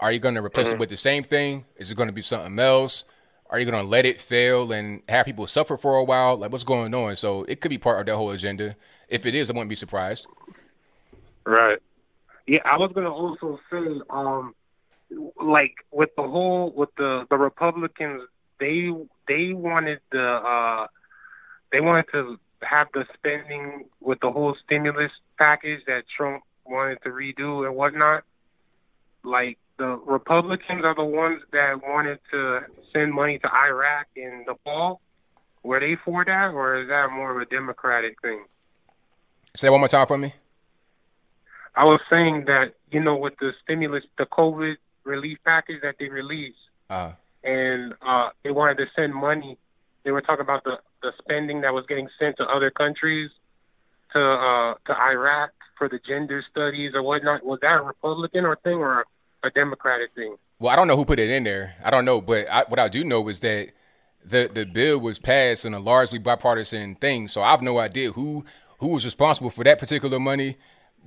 are you going to replace mm-hmm. it with the same thing? Is it going to be something else? Are you going to let it fail and have people suffer for a while? Like, what's going on? So, it could be part of that whole agenda. If it is, I wouldn't be surprised.
Right. Yeah, I was going to also say, um, like with the whole with the the Republicans, they they wanted the uh, they wanted to have the spending with the whole stimulus package that Trump wanted to redo and whatnot. Like the Republicans are the ones that wanted to send money to Iraq in the fall. Were they for that, or is that more of a Democratic thing?
Say one more time for me.
I was saying that you know with the stimulus, the COVID relief package that they released, uh-huh. and uh, they wanted to send money. They were talking about the the spending that was getting sent to other countries, to uh, to Iraq for the gender studies or whatnot. Was that a Republican or thing or a Democratic thing?
Well, I don't know who put it in there. I don't know, but I, what I do know is that the the bill was passed in a largely bipartisan thing. So I have no idea who who was responsible for that particular money,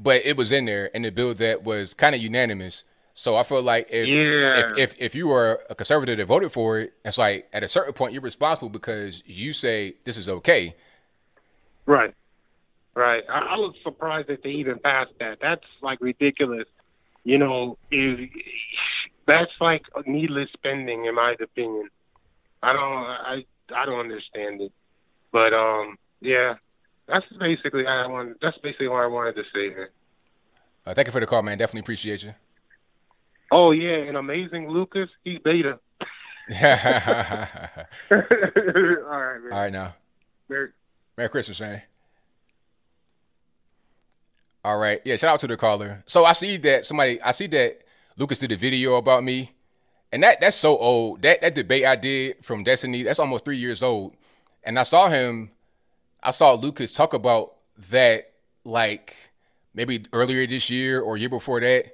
but it was in there and the bill that was kind of unanimous. So I feel like if, yeah. if, if if you were a conservative that voted for it, it's like at a certain point you're responsible because you say this is okay.
Right, right. I, I was surprised that they even passed that. That's like ridiculous you know, is that's like needless spending, in my opinion. I don't, I, I don't understand it, but um, yeah, that's basically I want. That's basically what I wanted to say here.
Uh, thank you for the call, man. Definitely appreciate you.
Oh yeah, and amazing Lucas, he's beta. *laughs* *laughs* All right, man.
All right now.
Merry,
Merry Christmas, man. All right. Yeah, shout out to the caller. So I see that somebody I see that Lucas did a video about me. And that that's so old. That that debate I did from Destiny, that's almost three years old. And I saw him, I saw Lucas talk about that like maybe earlier this year or year before that.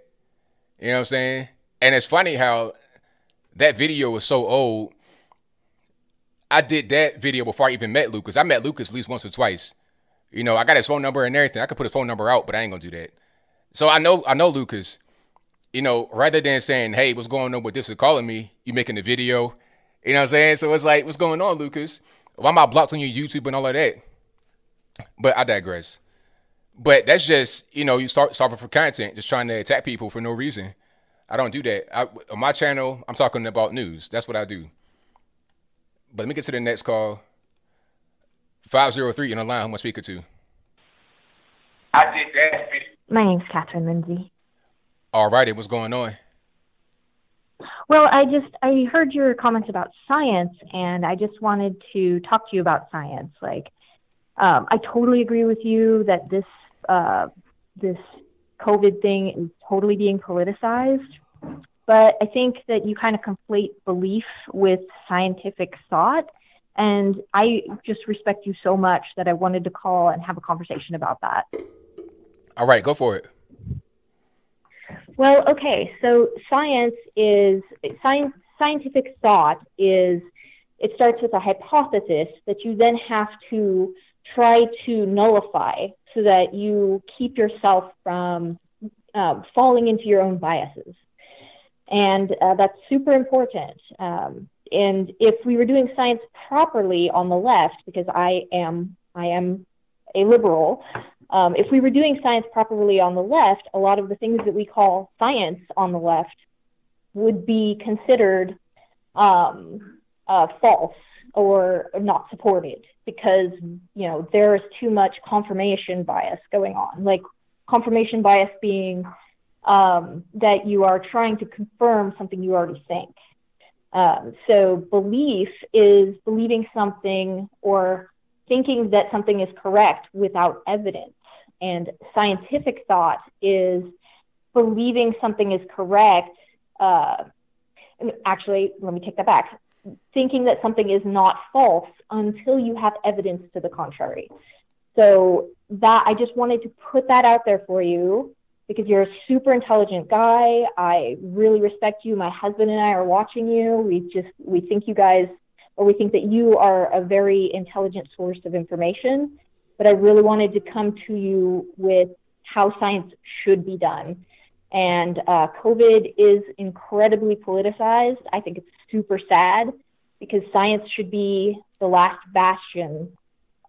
You know what I'm saying? And it's funny how that video was so old. I did that video before I even met Lucas. I met Lucas at least once or twice. You know, I got his phone number and everything. I could put his phone number out, but I ain't gonna do that. So I know I know Lucas. You know, rather than saying, "Hey, what's going on with this?" or calling me, you making a video. You know what I'm saying? So it's like, what's going on, Lucas? Why am I blocked on your YouTube and all of that? But I digress. But that's just, you know, you start starving for content, just trying to attack people for no reason. I don't do that. I, on my channel, I'm talking about news. That's what I do. But let me get to the next call. 503 in the line. Who am I speaking to?
I did that.
My name's Catherine Lindsay.
All righty. What's going on?
Well, I just I heard your comments about science, and I just wanted to talk to you about science. Like, um, I totally agree with you that this uh, this COVID thing is totally being politicized, but I think that you kind of conflate belief with scientific thought. And I just respect you so much that I wanted to call and have a conversation about that.
All right, go for it.
Well, okay. So science is science. Scientific thought is it starts with a hypothesis that you then have to try to nullify so that you keep yourself from um, falling into your own biases. And uh, that's super important. Um, and if we were doing science properly on the left, because I am I am a liberal, um, if we were doing science properly on the left, a lot of the things that we call science on the left would be considered um, uh, false or not supported because you know there is too much confirmation bias going on. Like confirmation bias being um, that you are trying to confirm something you already think. Um, so belief is believing something or thinking that something is correct without evidence. And scientific thought is believing something is correct. Uh, actually, let me take that back. Thinking that something is not false until you have evidence to the contrary. So that I just wanted to put that out there for you because you're a super intelligent guy. I really respect you. My husband and I are watching you. We just we think you guys or we think that you are a very intelligent source of information. But I really wanted to come to you with how science should be done. And uh, COVID is incredibly politicized. I think it's super sad because science should be the last bastion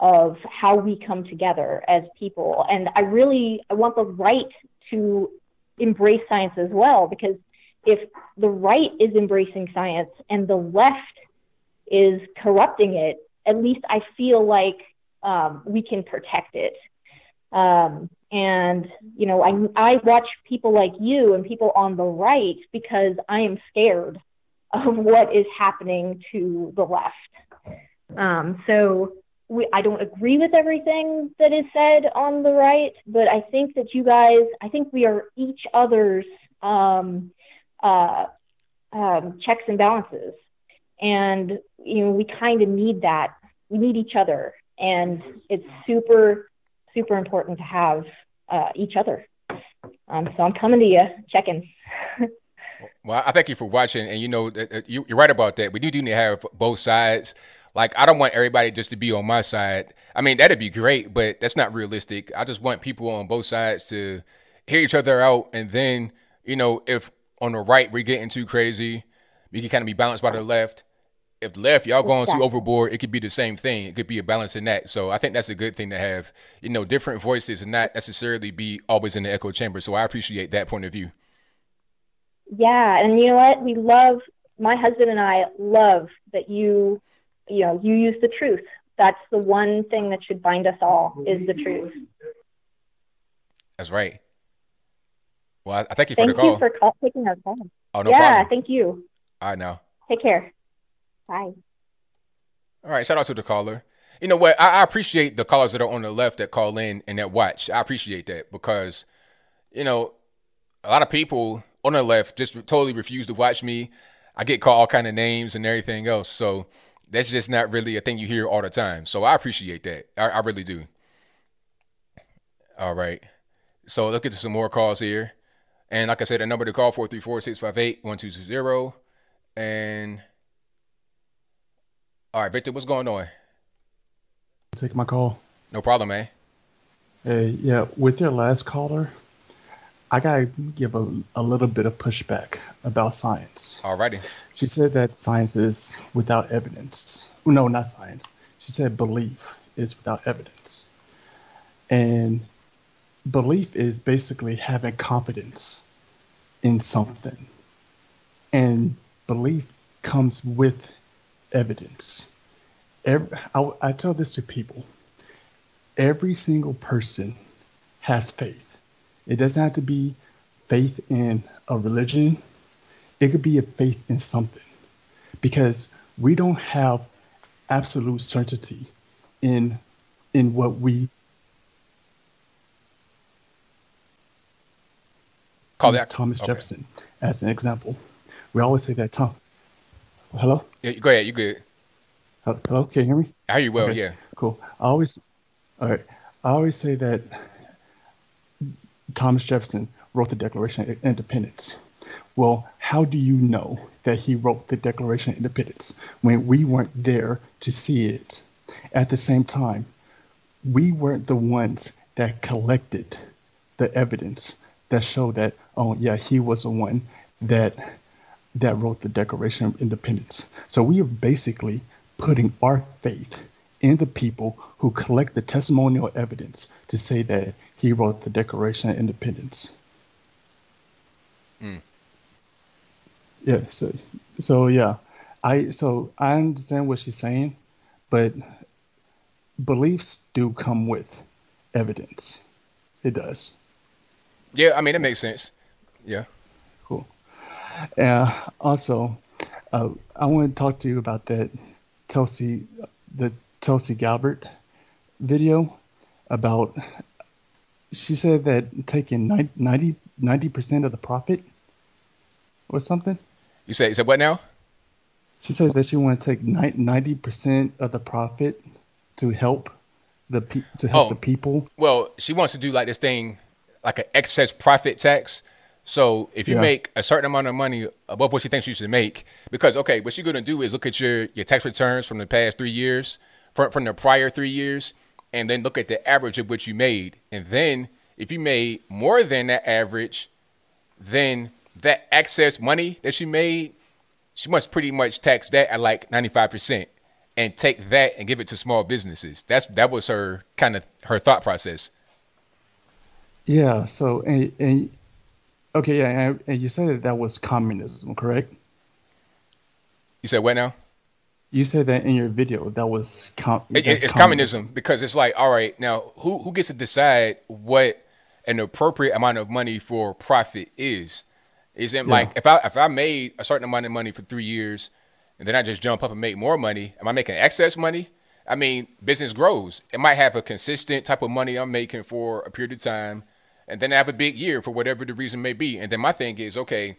of how we come together as people. And I really I want the right to embrace science as well because if the right is embracing science and the left is corrupting it, at least I feel like um, we can protect it. Um, and you know, I I watch people like you and people on the right because I am scared of what is happening to the left. Um, so we, I don't agree with everything that is said on the right, but I think that you guys, I think we are each other's um, uh, um, checks and balances, and you know we kind of need that. We need each other, and it's super, super important to have uh, each other. Um, so I'm coming to you, checking. *laughs*
well, I thank you for watching, and you know you're right about that. We do need to have both sides like I don't want everybody just to be on my side. I mean, that'd be great, but that's not realistic. I just want people on both sides to hear each other out and then, you know, if on the right we're getting too crazy, we can kind of be balanced by the left. If left y'all going too overboard, it could be the same thing. It could be a balance in that. So I think that's a good thing to have, you know, different voices and not necessarily be always in the echo chamber. So I appreciate that point of view.
Yeah, and you know what? We love my husband and I love that you you know, you use the truth. That's the one thing that should bind us all is the truth.
That's right. Well, I thank you
for
thank the call.
Thank you for call, taking our call.
Oh, no
yeah,
problem.
thank you.
All right, now.
Take care. Bye.
All right, shout out to the caller. You know what? I, I appreciate the callers that are on the left that call in and that watch. I appreciate that because, you know, a lot of people on the left just totally refuse to watch me. I get called all kind of names and everything else. So that's just not really a thing you hear all the time. So I appreciate that. I, I really do. All right. So let's get to some more calls here. And like I said, the number to call 434-658-1220. And All right, Victor, what's going on?
Take my call.
No problem, man.
Hey, yeah, with your last caller, I gotta give a, a little bit of pushback about science.
Alrighty.
She said that science is without evidence. No, not science. She said belief is without evidence. And belief is basically having confidence in something. And belief comes with evidence. Every, I, I tell this to people every single person has faith. It doesn't have to be faith in a religion, it could be a faith in something. Because we don't have absolute certainty in in what we
call that
Thomas
okay.
Jefferson as an example. We always say that Tom. Hello.
Yeah, go ahead. You good?
Hello. Can you hear me?
I hear you well.
Okay,
Yeah.
Cool. I always, all right. I always say that Thomas Jefferson wrote the Declaration of Independence. Well, how do you know that he wrote the Declaration of Independence when we weren't there to see it? At the same time, we weren't the ones that collected the evidence that showed that, oh yeah, he was the one that that wrote the Declaration of Independence. So we are basically putting our faith in the people who collect the testimonial evidence to say that he wrote the Declaration of Independence.
Mm.
Yeah, so so yeah. I so I understand what she's saying, but beliefs do come with evidence. It does.
Yeah, I mean it makes sense. Yeah.
Uh, also, uh, I want to talk to you about that Tulsi, the Tulsi Gabbard video about. She said that taking 90 percent of the profit or something.
You said you said what now?
She said that she want to take ninety percent of the profit to help the pe- to help
Oh.
the people.
Well, she wants to do like this thing, like an excess profit tax. So if you
Yeah.
make a certain amount of money above what she thinks you should make, because okay, what she's gonna do is look at your your tax returns from the past three years, from from the prior three years, and then look at the average of what you made, and then if you made more than that average, then that excess money that you made, she must pretty much tax that at like ninety five percent, and take that and give it to small businesses. That's that was her kind of her thought process.
Yeah. So and, and okay, yeah, and, you said that that was communism, correct?
You said what now?
You said that in your video. That was com-
It, it's communism because it's like, all right, now who who gets to decide what an appropriate amount of money for profit is? Is it
Yeah.
like if I if I made a certain amount of money for three years and then I just jump up and make more money, am I making excess money? I mean, business grows. It might have a consistent type of money I'm making for a period of time, and then I have a big year for whatever the reason may be. And then my thing is, okay,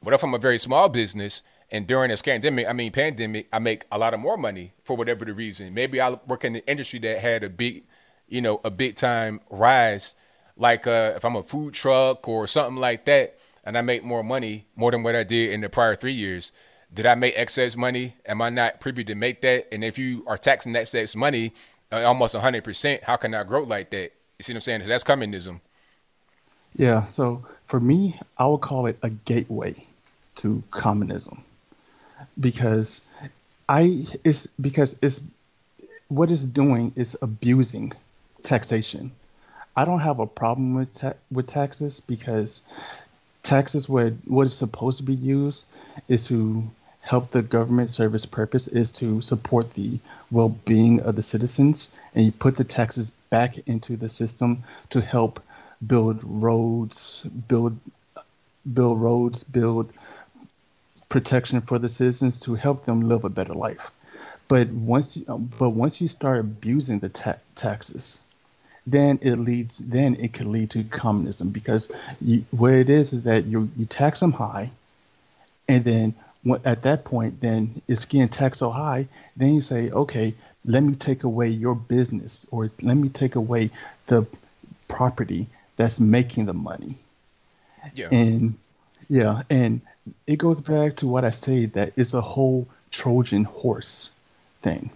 what if I'm a very small business and during this pandemic, I mean pandemic, I make a lot of more money for whatever the reason. Maybe I work in the industry that had a big, you know, a big time rise, like uh, if I'm a food truck or something like that, and I make more money, more than what I did in the prior three years. Did I make excess money? Am I not privy to make that? And if you are taxing excess money uh, almost 100%, how can I grow like that? You see what I'm saying? So that's communism.
Yeah. So for me, I would call it a gateway to communism because I it's because it's what it's doing is abusing taxation. I don't have a problem with ta- with taxes because taxes what what is supposed to be used is to help the government serve its purpose is to support the well-being of the citizens and you put the taxes back into the system to help build roads build build roads build protection for the citizens to help them live a better life. But once you, but once you start abusing the ta- taxes then it leads then it could lead to communism because you, what it is is that you you tax them high and then at that point then it's getting taxed so high then you say okay let me take away your business or let me take away the property that's making the money
Yeah.
and yeah and it goes back to what i say that it's a whole trojan horse thing,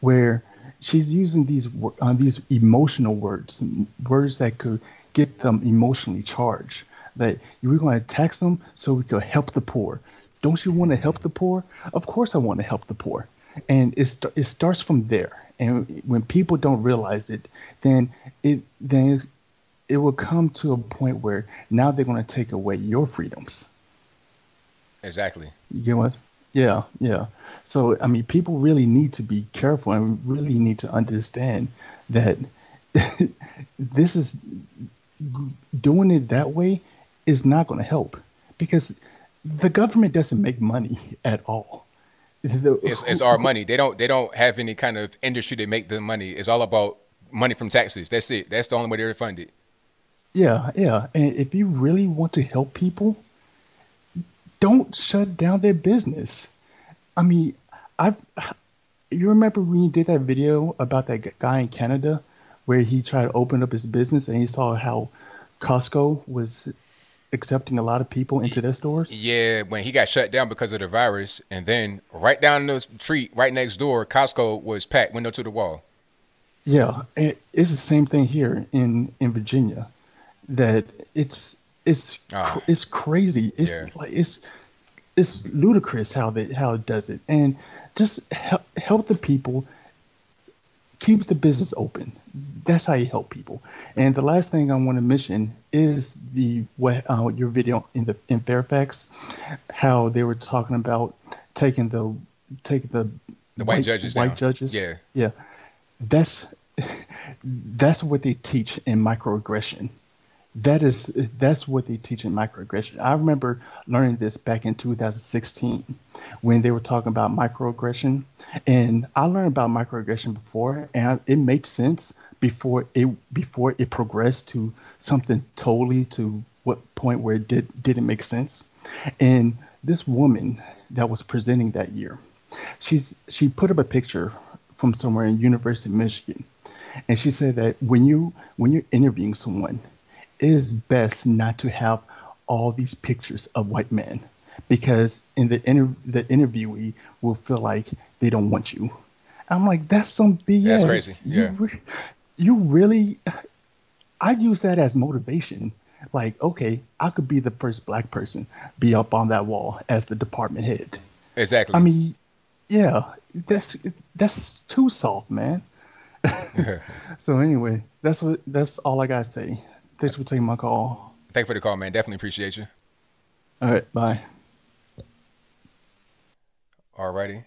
where she's using these uh, these emotional words, words that could get them emotionally charged. That we're going to tax them so we could help the poor. Don't you want to help the poor? Of course, I want to help the poor. And it it starts from there. And when people don't realize it, then it then it will come to a point where now they're going to take away your freedoms.
Exactly.
You get what? Yeah, yeah. So I mean, people really need to be careful and really need to understand that *laughs* this is doing it that way is not going to help because the government doesn't make money at all.
it's, it's our money. They don't they don't have any kind of industry to make the money. It's all about money from taxes. That's it. That's the only way they're funded.
Yeah, yeah. And if you really want to help people, don't shut down their business. I mean, I you remember when you did that video about that guy in Canada where he tried to open up his business and he saw how Costco was accepting a lot of people into their stores?
Yeah, when he got shut down because of the virus, and then right down the street, right next door, Costco was packed, window to the wall.
Yeah, it's the same thing here in in Virginia. That it's it's oh. it's crazy. It's yeah. like it's it's ludicrous how they how it does it, and just help help the people keep the business open. That's how you help people. And the last thing I want to mention is the uh, your video in the in Fairfax, how they were talking about taking the taking the
the white, white judges
white
down.
judges.
Yeah,
yeah. That's *laughs* that's what they teach in microaggression that is that's what they teach in microaggression. I remember learning this back in 2016 when they were talking about microaggression, and I learned about microaggression before, and it made sense before it before it progressed to something totally to what point where it did didn't make sense. And this woman that was presenting that year, she's she put up a picture from somewhere in University of Michigan, and she said that when you when you're interviewing someone is best not to have all these pictures of white men because in the inter- the interviewee will feel like they don't want you. I'm like, that's some BS.
That's crazy.
Yeah. You, re- you really, I use that as motivation. Like, okay, I could be the first black person be up on that wall as the department head.
Exactly.
I mean, yeah, that's that's too soft, man. *laughs* *laughs* so anyway, that's what that's all I gotta say. Thanks for taking my call.
Thank you for the call, man. Definitely appreciate you.
All right, bye.
Alrighty.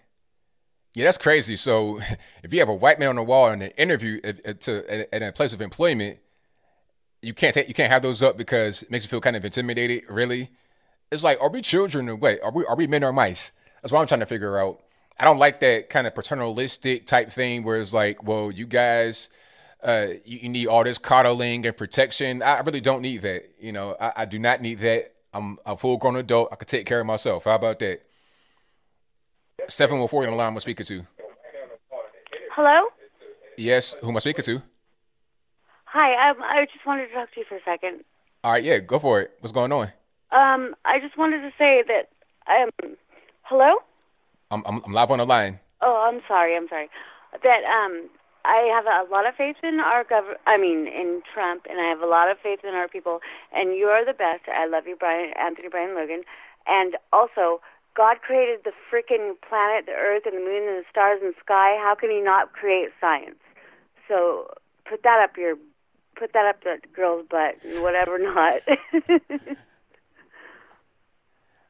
Yeah, that's crazy. So, *laughs* if you have a white man on the wall in an interview uh, uh, at, to, at a place of employment, you can't take, you can't have those up because it makes you feel kind of intimidated. Really, it's like, are we children or what? Are we are we men or mice? That's what I'm trying to figure out. I don't like that kind of paternalistic type thing where it's like, well, you guys uh, you, you, need all this coddling and protection. I really don't need that. You know, I, I do not need that. I'm a full grown adult. I can take care of myself. How about that? 714 on the line, I'm speaking to.
Hello?
Yes, who am I speaking to?
Hi, um, I just wanted to talk to you for a second.
All right, yeah, go for it. What's going on?
Um, I just wanted to say that, um, hello?
I'm, I'm, I'm live on the line.
Oh, I'm sorry, I'm sorry. That, um, I have a lot of faith in our government. I mean, in Trump, and I have a lot of faith in our people. And you are the best. I love you, Brian, Anthony Brian Logan. And also, God created the freaking planet, the Earth, and the Moon, and the stars and the sky. How can He not create science? So put that up your, put that up the girl's butt, and whatever not. *laughs*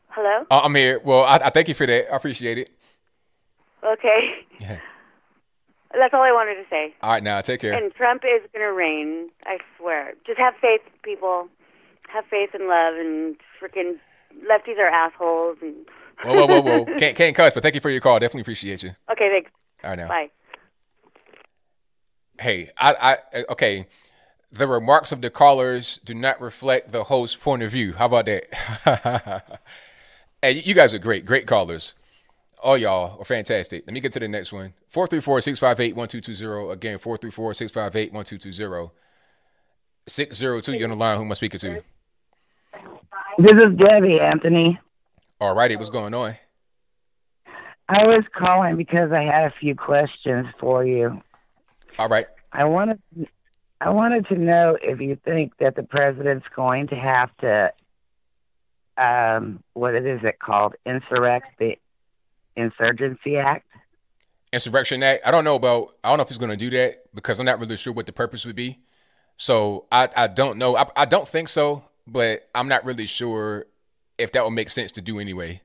Hello.
Uh, I'm here. Well, I, I thank you for that. I appreciate it.
Okay. Yeah. That's all I wanted to say.
All right, now take care.
And Trump is going to reign. I swear. Just have faith, people. Have faith and love, and freaking lefties are assholes. And
whoa, whoa, whoa, whoa! *laughs* Can't can't cuss, but thank you for your call. Definitely appreciate you.
Okay, thanks.
All right, now.
Bye.
Hey, I, I, okay. The remarks of the callers do not reflect the host's point of view. How about that? *laughs* hey, you guys are great, great callers. All y'all are fantastic. Let me get to the next one. 434-658-1220. Again, 434-658-1220. 602, you're on the line. Who am I speaking to?
This is Debbie, Anthony.
All righty. What's going on?
I was calling because I had a few questions for you.
All right.
I wanted I wanted to know if you think that the president's going to have to um what is it called insurrect the Insurgency Act.
Insurrection Act. I don't know about. I don't know if he's going to do that because I'm not really sure what the purpose would be. So I I don't know. I I don't think so, but I'm not really sure if that would make sense to do anyway.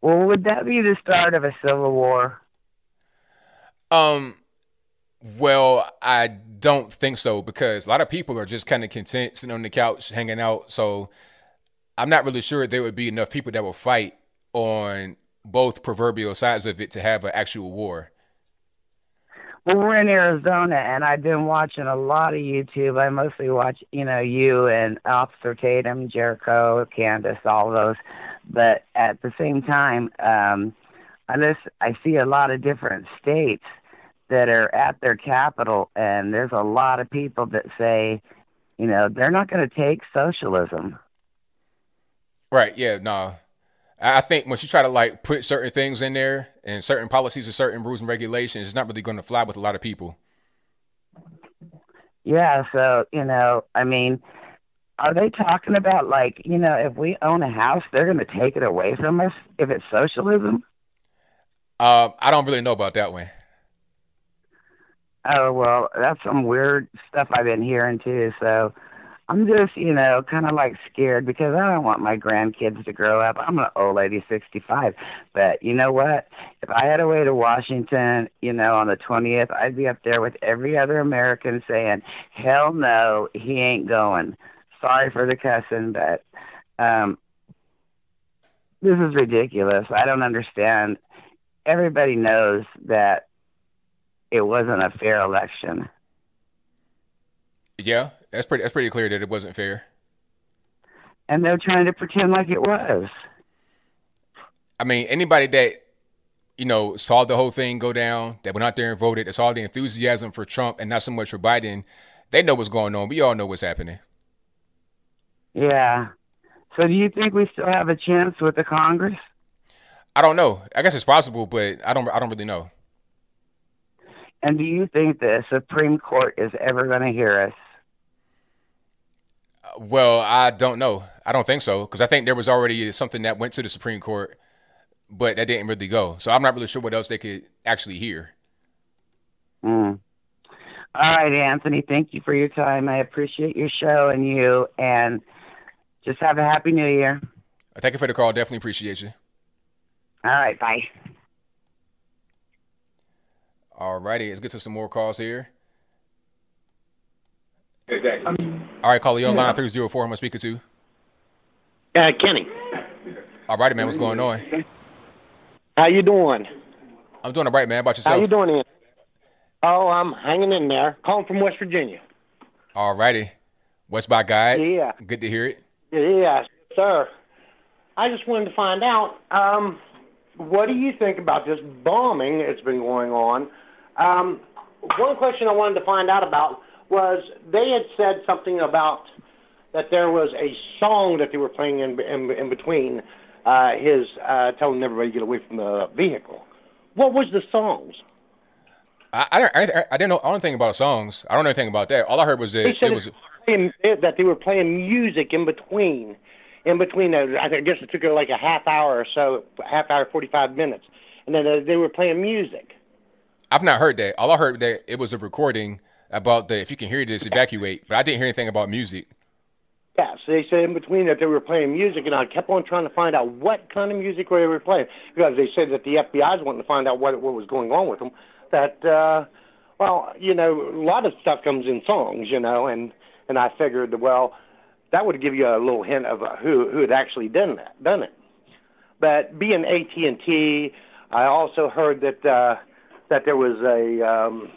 Well, would that be the start of a civil war?
Um, well, I don't think so because a lot of people are just kind of content sitting on the couch hanging out. So I'm not really sure there would be enough people that will fight on both proverbial sides of it to have an actual war.
Well, we're in Arizona, and I've been watching a lot of YouTube. I mostly watch, you know, you and Officer Tatum, Jericho, Candace, all those. But at the same time, um, I just I see a lot of different states that are at their capital, and there's a lot of people that say, you know, they're not going to take socialism.
Right. Yeah. No. I think when you try to like put certain things in there and certain policies and certain rules and regulations, it's not really going to fly with a lot of people.
Yeah, so you know, I mean, are they talking about like you know, if we own a house, they're going to take it away from us if it's socialism?
Uh, I don't really know about that one.
Oh well, that's some weird stuff I've been hearing too. So I'm just, you know, kind of like scared because I don't want my grandkids to grow up. I'm an old lady, 65. But you know what? If I had a way to Washington, you know, on the 20th, I'd be up there with every other American saying, hell no, he ain't going. Sorry for the cussing, but um, this is ridiculous. I don't understand. Everybody knows that it wasn't a fair election.
Yeah, that's pretty. That's pretty clear that it wasn't fair.
And they're trying to pretend like it was.
I mean, anybody that you know saw the whole thing go down, that went out there and voted, that saw the enthusiasm for Trump and not so much for Biden, they know what's going on. We all know what's happening.
Yeah. So, do you think we still have a chance with the Congress?
I don't know. I guess it's possible, but I don't. I don't really know.
And do you think the Supreme Court is ever going to hear us?
Well, I don't know. I don't think so because I think there was already something that went to the Supreme Court, but that didn't really go. So I'm not really sure what else they could actually hear.
Mm. All right, Anthony. Thank you for your time. I appreciate your show and you, and just have a happy New Year.
Thank you for the call. Definitely appreciate you.
All right. Bye.
All righty. Let's get to some more calls here. All right, caller, you on line 304. Who am I speaking to?
Uh, Kenny.
All righty, man. What's going on?
How you doing?
I'm doing all right, man. How about yourself?
How you doing, Ian? Oh, I'm hanging in there. Calling from West Virginia.
All righty. West by God.
Yeah.
Good to hear it.
Yeah, sir. I just wanted to find out, um, what do you think about this bombing that's been going on? Um, one question I wanted to find out about was they had said something about that there was a song that they were playing in in, in between uh, his uh, telling everybody to get away from the vehicle. What was the songs?
I I, don't, I, I didn't know. I don't think about songs. I don't know anything about that. All I heard was that
They
it was.
playing, that they were playing music in between. In between, uh, I guess it took like a half hour or so, half hour, forty-five minutes, and then uh, they were playing music.
I've not heard that. All I heard that it was a recording about the if you can hear this, evacuate. But I didn't hear anything about music.
Yeah, so they said in between that they were playing music, and I kept on trying to find out what kind of music they were playing because they said that the FBI's wanting to find out what what was going on with them. That uh, well, you know, a lot of stuff comes in songs, you know, and and I figured, well, that would give you a little hint of uh, who who had actually done that, done it. But being AT and T, I also heard that uh, that there was a um,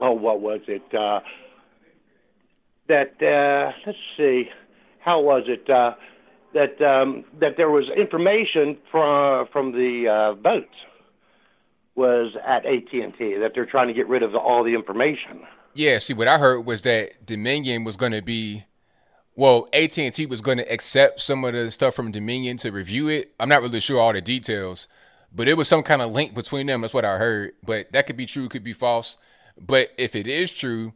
oh, what was it? Uh, that uh, let's see, how was it? Uh, that um, that there was information from from the uh, boats was at AT and T that they're trying to get rid of all the information.
Yeah. See, what I heard was that Dominion was going to be. Well, AT and T was going to accept some of the stuff from Dominion to review it. I'm not really sure all the details, but it was some kind of link between them. That's what I heard. But that could be true, could be false. But if it is true,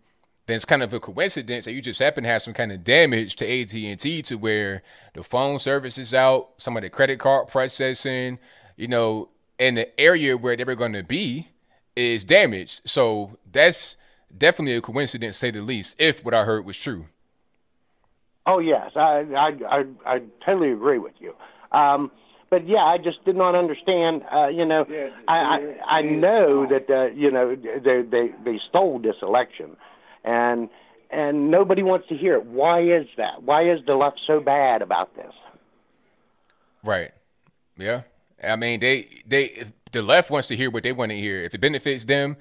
then it's kind of a coincidence that you just happen to have some kind of damage to AT&T to where the phone service is out, some of the credit card processing, you know, and the area where they were going to be is damaged. So that's definitely a coincidence, say the least, if what I heard was true.
Oh yes, I I I, I totally agree with you. Um, but yeah, I just did not understand. Uh, you know, I I, I know that uh, you know they they they stole this election, and and nobody wants to hear it. Why is that? Why is the left so bad about this?
Right. Yeah. I mean, they they the left wants to hear what they want to hear. If it benefits them,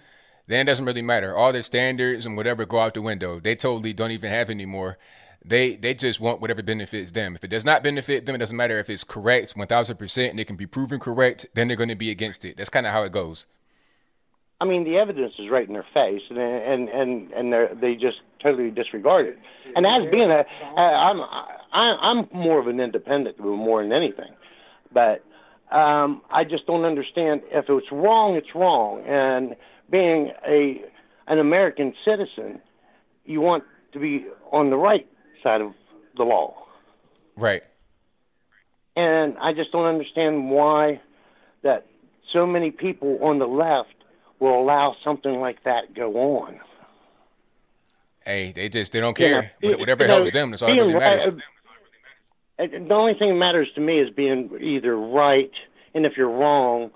then it doesn't really matter. All their standards and whatever go out the window. They totally don't even have anymore. They they just want whatever benefits them. If it does not benefit them, it doesn't matter if it's correct, one thousand percent, and it can be proven correct. Then they're going to be against it. That's kind of how it goes.
I mean, the evidence is right in their face, and and and and they just totally disregard it. And as being a, I'm I'm more of an independent more than anything, but um, I just don't understand if it's wrong, it's wrong. And being a an American citizen, you want to be on the right side of the law.
Right.
And I just don't understand why that so many people on the left will allow something like that go on.
Hey, they just they don't care. Yeah. Whatever you know, helps them, that's all that really matters.
Uh, the only thing that matters to me is being either right, and if you're wrong,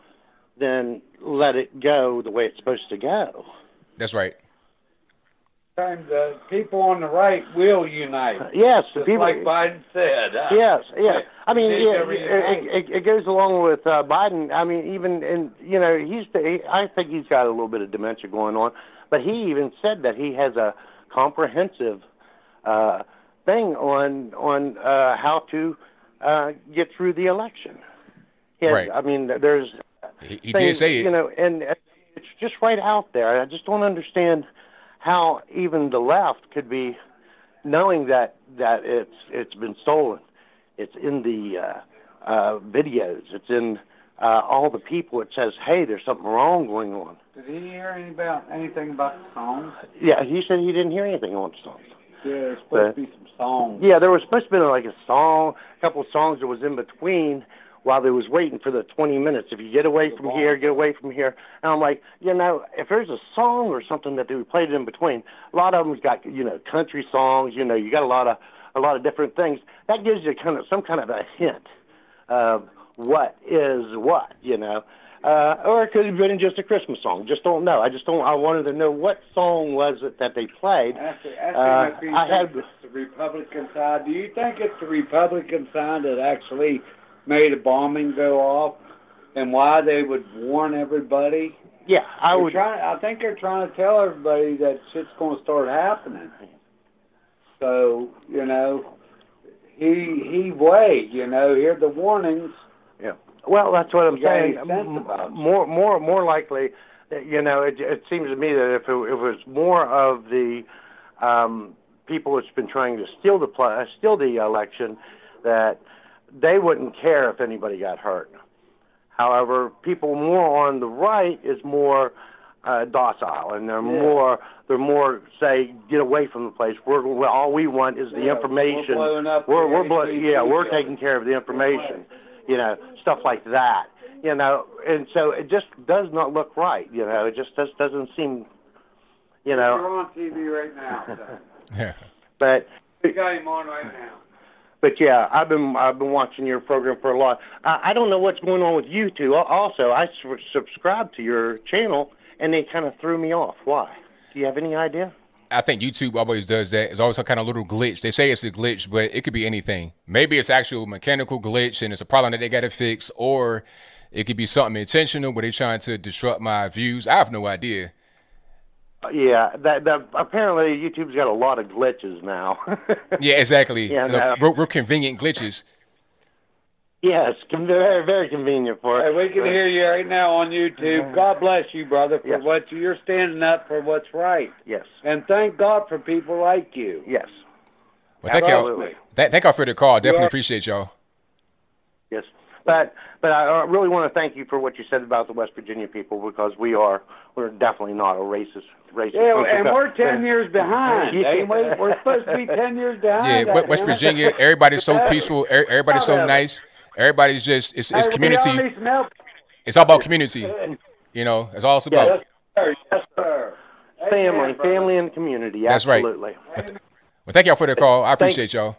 then let it go the way it's supposed to go.
That's right.
Sometimes the people on the right will unite.
Yes,
Just
people,
like Biden said. Uh,
yes, yes. I mean, yeah, it, it, it goes along with uh, Biden. I mean, even and you know, he's. He, I think he's got a little bit of dementia going on, but he even said that he has a comprehensive uh, thing on on uh, how to uh, get through the election. Has,
right.
I mean, there's.
He, he did say it.
You know, and it's just right out there. I just don't understand how even the left could be knowing that that it's it's been stolen. It's in the uh, uh, videos. It's in uh, all the people. It says, "Hey, there's something wrong going on."
Did he hear any about anything about the songs?
Yeah, he said he didn't hear anything on the songs.
Yeah, there's supposed but, to be some songs.
Yeah, there was supposed to be like a song, a couple of songs that was in between while they was waiting for the 20 minutes. If you get away from here, get away from here. And I'm like, you know, if there's a song or something that they played in between, a lot of them's got, you know, country songs, you know, you got a lot of, a lot of different things. That gives you kind of some kind of a hint of what is what, you know. Uh, or it could have been just a Christmas song. Just don't know. I just don't. I wanted to know what song was it that they played.
That's, that's
uh, I had
the Republican side. Do you think it's the Republican side that actually made a bombing go off and why they would warn everybody.
Yeah, I
they're
would.
Trying, I think they're trying to tell everybody that shit's going to start happening. So you know, he he wait. You know, hear the warnings.
Yeah. Well, that's what I'm saying.
About
more more more likely, you know, it, it seems to me that if it, if it was more of the um, people that's been trying to steal the play, steal the election, that they wouldn't care if anybody got hurt. However, people more on the right is more uh, docile, and they're
Yeah.
more they're more say get away from the place. We're, we all we want is the
Yeah,
information.
we're blowing up
We're, we're blow- yeah, we're taking care of the information. You know, stuff like that. You know, and so it just does not look right. You know, it just just doesn't seem. You know,
You're on TV right now. So. *laughs*
Yeah.
but
we got him on right now.
But yeah, I've been I've been watching your program for a lot. I, I don't know what's going on with you two. Al- Also, I s- subscribed to your channel, and they kind of threw me off. Why? Do you have any idea?
I think YouTube always does that. It's always some kind of little glitch. They say it's a glitch, but it could be anything. Maybe it's actual mechanical glitch and it's a problem that they got to fix, or it could be something intentional where they're trying to disrupt my views. I have no idea.
Yeah, that, that apparently YouTube's got a lot of glitches now. *laughs*
Yeah, exactly.
Yeah,
Look,
no.
real, real convenient glitches.
yes, very very convenient for
Hey, we can hear you right now on YouTube. Mm-hmm. God bless you, brother, for
Yes.
what you- you're standing up for what's right.
Yes.
And thank God for people like you.
Yes.
Well, thank y'all. Th- thank y'all for the call. Definitely
are-
appreciate y'all.
Yes. But but I really want to thank you for what you said about the West Virginia people because we are we're definitely not a racist racist.
Yeah, and we're ten years behind,
Yeah.
ain't we? We're supposed to be ten years behind.
Yeah,
goddamn
West
it.
Virginia, everybody's so peaceful. er- Everybody's so nice. Everybody's just it's, it's community.
all need some help.
It's all about community. You know, it's all it's
Yeah,
about.
yes, sir. Yes, sir. Family, family, and community.
That's right.
Absolutely.
Well, thank y'all for the call. I appreciate y'all.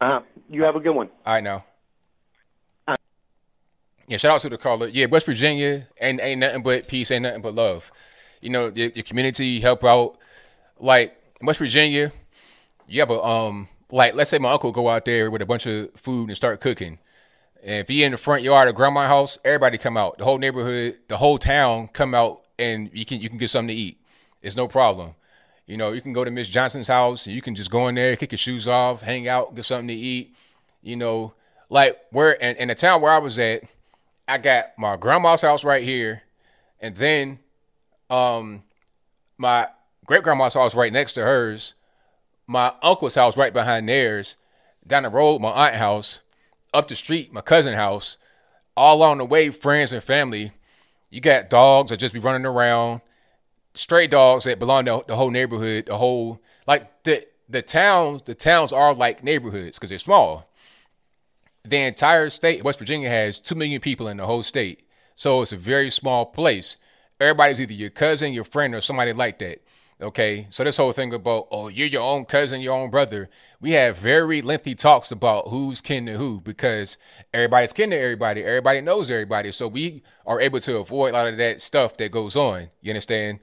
Uh, you have a good one.
All right now. Yeah, shout out to the caller. Yeah, West Virginia ain't ain't nothing but peace, ain't nothing but love. You know, your, your community help out. Like West Virginia, you have a um like let's say my uncle go out there with a bunch of food and start cooking. And if he in the front yard of grandma's house, everybody come out. The whole neighborhood, the whole town come out and you can you can get something to eat. It's no problem. You know, you can go to Miss Johnson's house and you can just go in there, kick your shoes off, hang out, get something to eat. You know, like where in, in the town where I was at, I got my grandma's house right here, and then um my great grandma's house right next to hers, my uncle's house right behind theirs, down the road, my aunt house, up the street, my cousin house, all along the way, friends and family. You got dogs that just be running around, stray dogs that belong to the whole neighborhood, the whole like the the towns, the towns are like neighborhoods because they're small. The entire state, West Virginia, has two million people in the whole state, so it's a very small place. Everybody's either your cousin, your friend, or somebody like that. Okay, so this whole thing about oh you're your own cousin, your own brother. We have very lengthy talks about who's kin to who because everybody's kin to everybody. Everybody knows everybody, so we are able to avoid a lot of that stuff that goes on. You understand?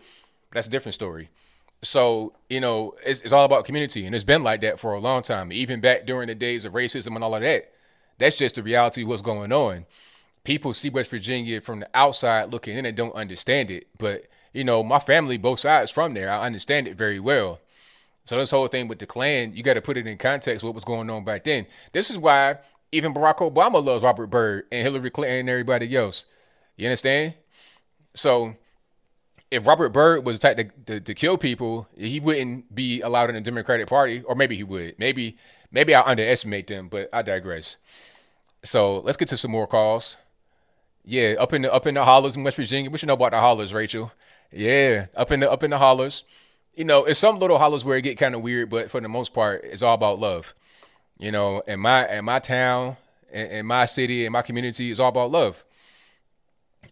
That's a different story. So you know, it's, it's all about community, and it's been like that for a long time. Even back during the days of racism and all of that. That's just the reality of what's going on. People see West Virginia from the outside looking in and don't understand it. But you know, my family, both sides from there, I understand it very well. So this whole thing with the Klan, you got to put it in context what was going on back then. This is why even Barack Obama loves Robert Byrd and Hillary Clinton and everybody else. You understand? So if Robert Byrd was the type to, to, to kill people, he wouldn't be allowed in the Democratic Party, or maybe he would. Maybe maybe I underestimate them, but I digress. So let's get to some more calls. Yeah, up in the up in the hollers in West Virginia. What you know about the hollers, Rachel? Yeah, up in the up in the hollers. You know, it's some little hollers where it get kind of weird, but for the most part, it's all about love. You know, in my in my town, in, in my city, in my community, it's all about love.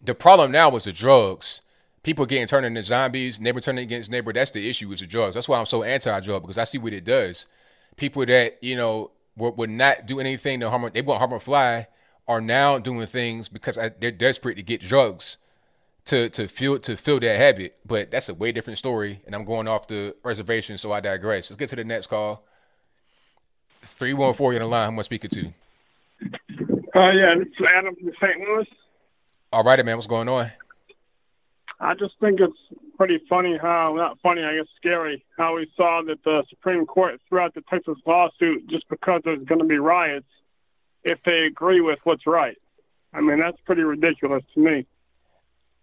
The problem now is the drugs. People getting turned into zombies, neighbor turning against neighbor. That's the issue with the drugs. That's why I'm so anti-drug because I see what it does. People that you know would, would not do anything to harm. They want harm or fly are now doing things because I, they're desperate to get drugs to to fill to fill that habit. But that's a way different story, and I'm going off the reservation, so I digress. Let's get to the next call. Three one four you're on the line. Who am I speaking to?
Uh, yeah, this is Adam from St. Louis.
All right, man. What's going on?
I just think it's pretty funny how, not funny, I guess scary, how we saw that the Supreme Court threw out the Texas lawsuit just because there's going to be riots if they agree with what's right. I mean, that's pretty ridiculous to me.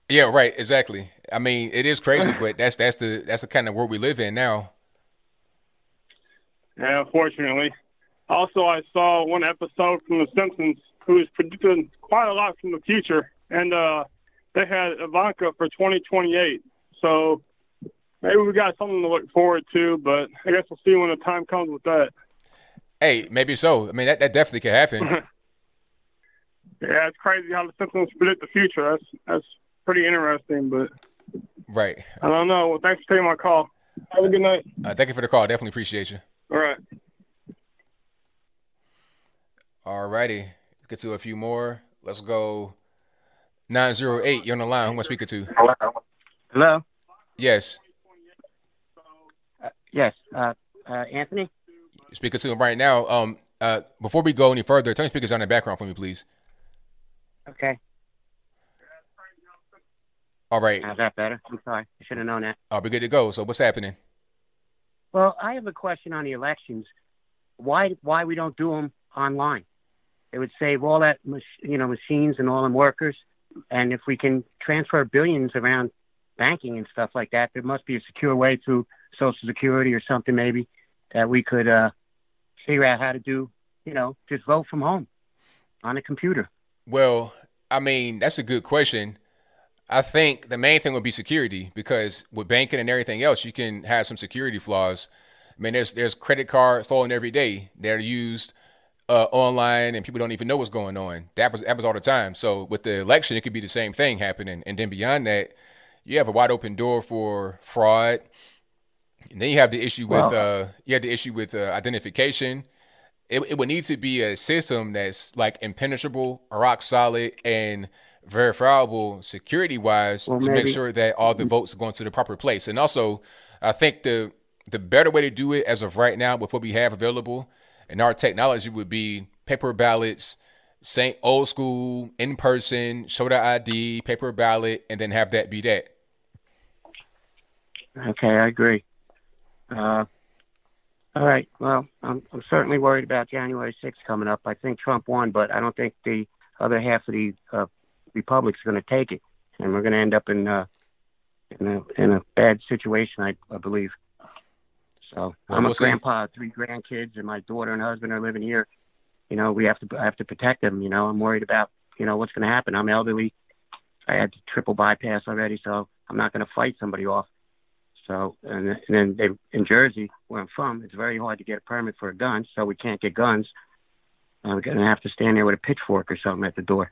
Yeah, right. Exactly. I mean, it is crazy, *laughs* but that's that's the that's the kind of world we live in now.
Yeah, unfortunately. Also, I saw one episode from The Simpsons who was predicting quite a lot from the future, and uh, they had Ivanka for 2028. So maybe we got something to look forward to, but I guess we'll see when the time comes with that.
Hey, maybe so. I mean, that, that definitely could happen. *laughs*
Yeah, it's crazy how the Simpsons predict the future. That's that's pretty interesting, but
right.
I don't know. Well, thanks for taking my call. Have a good night.
Uh, thank you for the call. Definitely appreciate you.
All right.
All righty. Get to a few more. Let's go. 908, you're on the line. Who am I speaking to?
Hello.
Yes.
Uh, yes. Uh, uh, Anthony.
Speaking to him right now. Um. Uh. Before we go any further, turn speakers on in the background for me, please.
Okay.
All right.
How's that better? I'm sorry. I should have known that.
I'll be good to go. So what's happening?
Well, I have a question on the elections. Why why we don't do them online? It would save all that mach- you know machines and all them workers. And if we can transfer billions around banking and stuff like that, there must be a secure way through Social Security or something maybe that we could uh, figure out how to do. You know, just vote from home. on a computer?
Well, I mean, that's a good question. I think the main thing would be security because with banking and everything else, you can have some security flaws. I mean, there's there's credit cards stolen every day that are used uh, online, and people don't even know what's going on. That was happens all the time. So with the election, it could be the same thing happening. And then beyond that, you have a wide open door for fraud. And then you have the issue with
Well-
uh, you have the issue with uh, identification. It, it would need to be a system that's like impenetrable, rock solid, and verifiable security wise
Well,
to make sure that all the votes are going to the proper place. And also, I think the the better way to do it as of right now with what we have available and our technology would be paper ballots, same old school, in person, show the ID, paper ballot, and then have that be that.
Okay, I agree. Uh, all right. Well, I'm, I'm certainly worried about January 6th coming up. I think Trump won, but I don't think the other half of the uh, Republic's going to take it, and we're going to end up in uh, in a in a bad situation, I, I believe. So
Well,
I'm
we'll
a
see.
grandpa, three grandkids, and my daughter and husband are living here. You know, we have to I have to protect them. You know, I'm worried about you know what's going to happen. I'm elderly. I had triple bypass already, so I'm not going to fight somebody off. So, and, and then they, in Jersey, where I'm from, it's very hard to get a permit for a gun, so we can't get guns. Uh, we're going to have to stand there with a pitchfork or something at the door.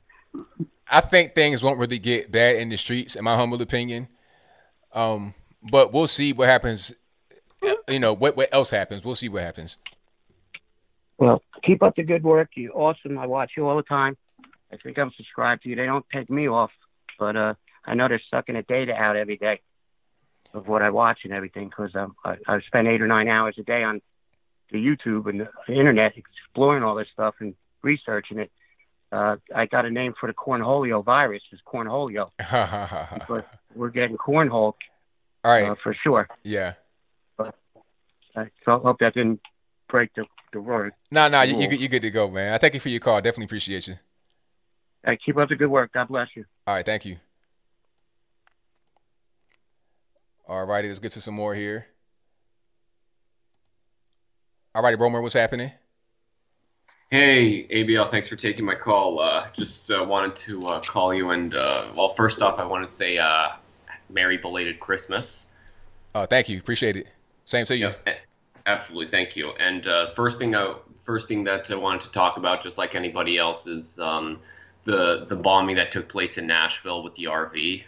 I think things won't really get bad in the streets, in my humble opinion. Um, but we'll see what happens. You know what what else happens? We'll see what happens.
Well, keep up the good work. You're awesome. I watch you all the time. I think I'm subscribed to you. They don't take me off, but uh, I know they're sucking the data out every day of what I watch and everything because um, I, I spend eight or nine hours a day on the YouTube and the internet exploring all this stuff and researching it. Uh, I got a name for the cornholio virus. It's cornholio *laughs* because we're getting cornhole
All right.
uh, for sure.
Yeah.
But I so I hope that didn't break the the word.
No, no, you, you good- you good to go, man. I thank you for your call. Definitely appreciate you.
Hey, keep up the good work. God bless you.
All right, thank you. All righty, let's get to some more here. All righty, Romer, what's happening?
Hey, ABL, thanks for taking my call. Uh, just uh, wanted to uh, call you and, uh, well, first off, I want to say uh, Merry belated Christmas.
Oh, thank you. Appreciate it. Same to you.
A- Absolutely, thank you. And uh, first thing, I, first thing that I wanted to talk about, just like anybody else, is um, the the bombing that took place in Nashville with the RV.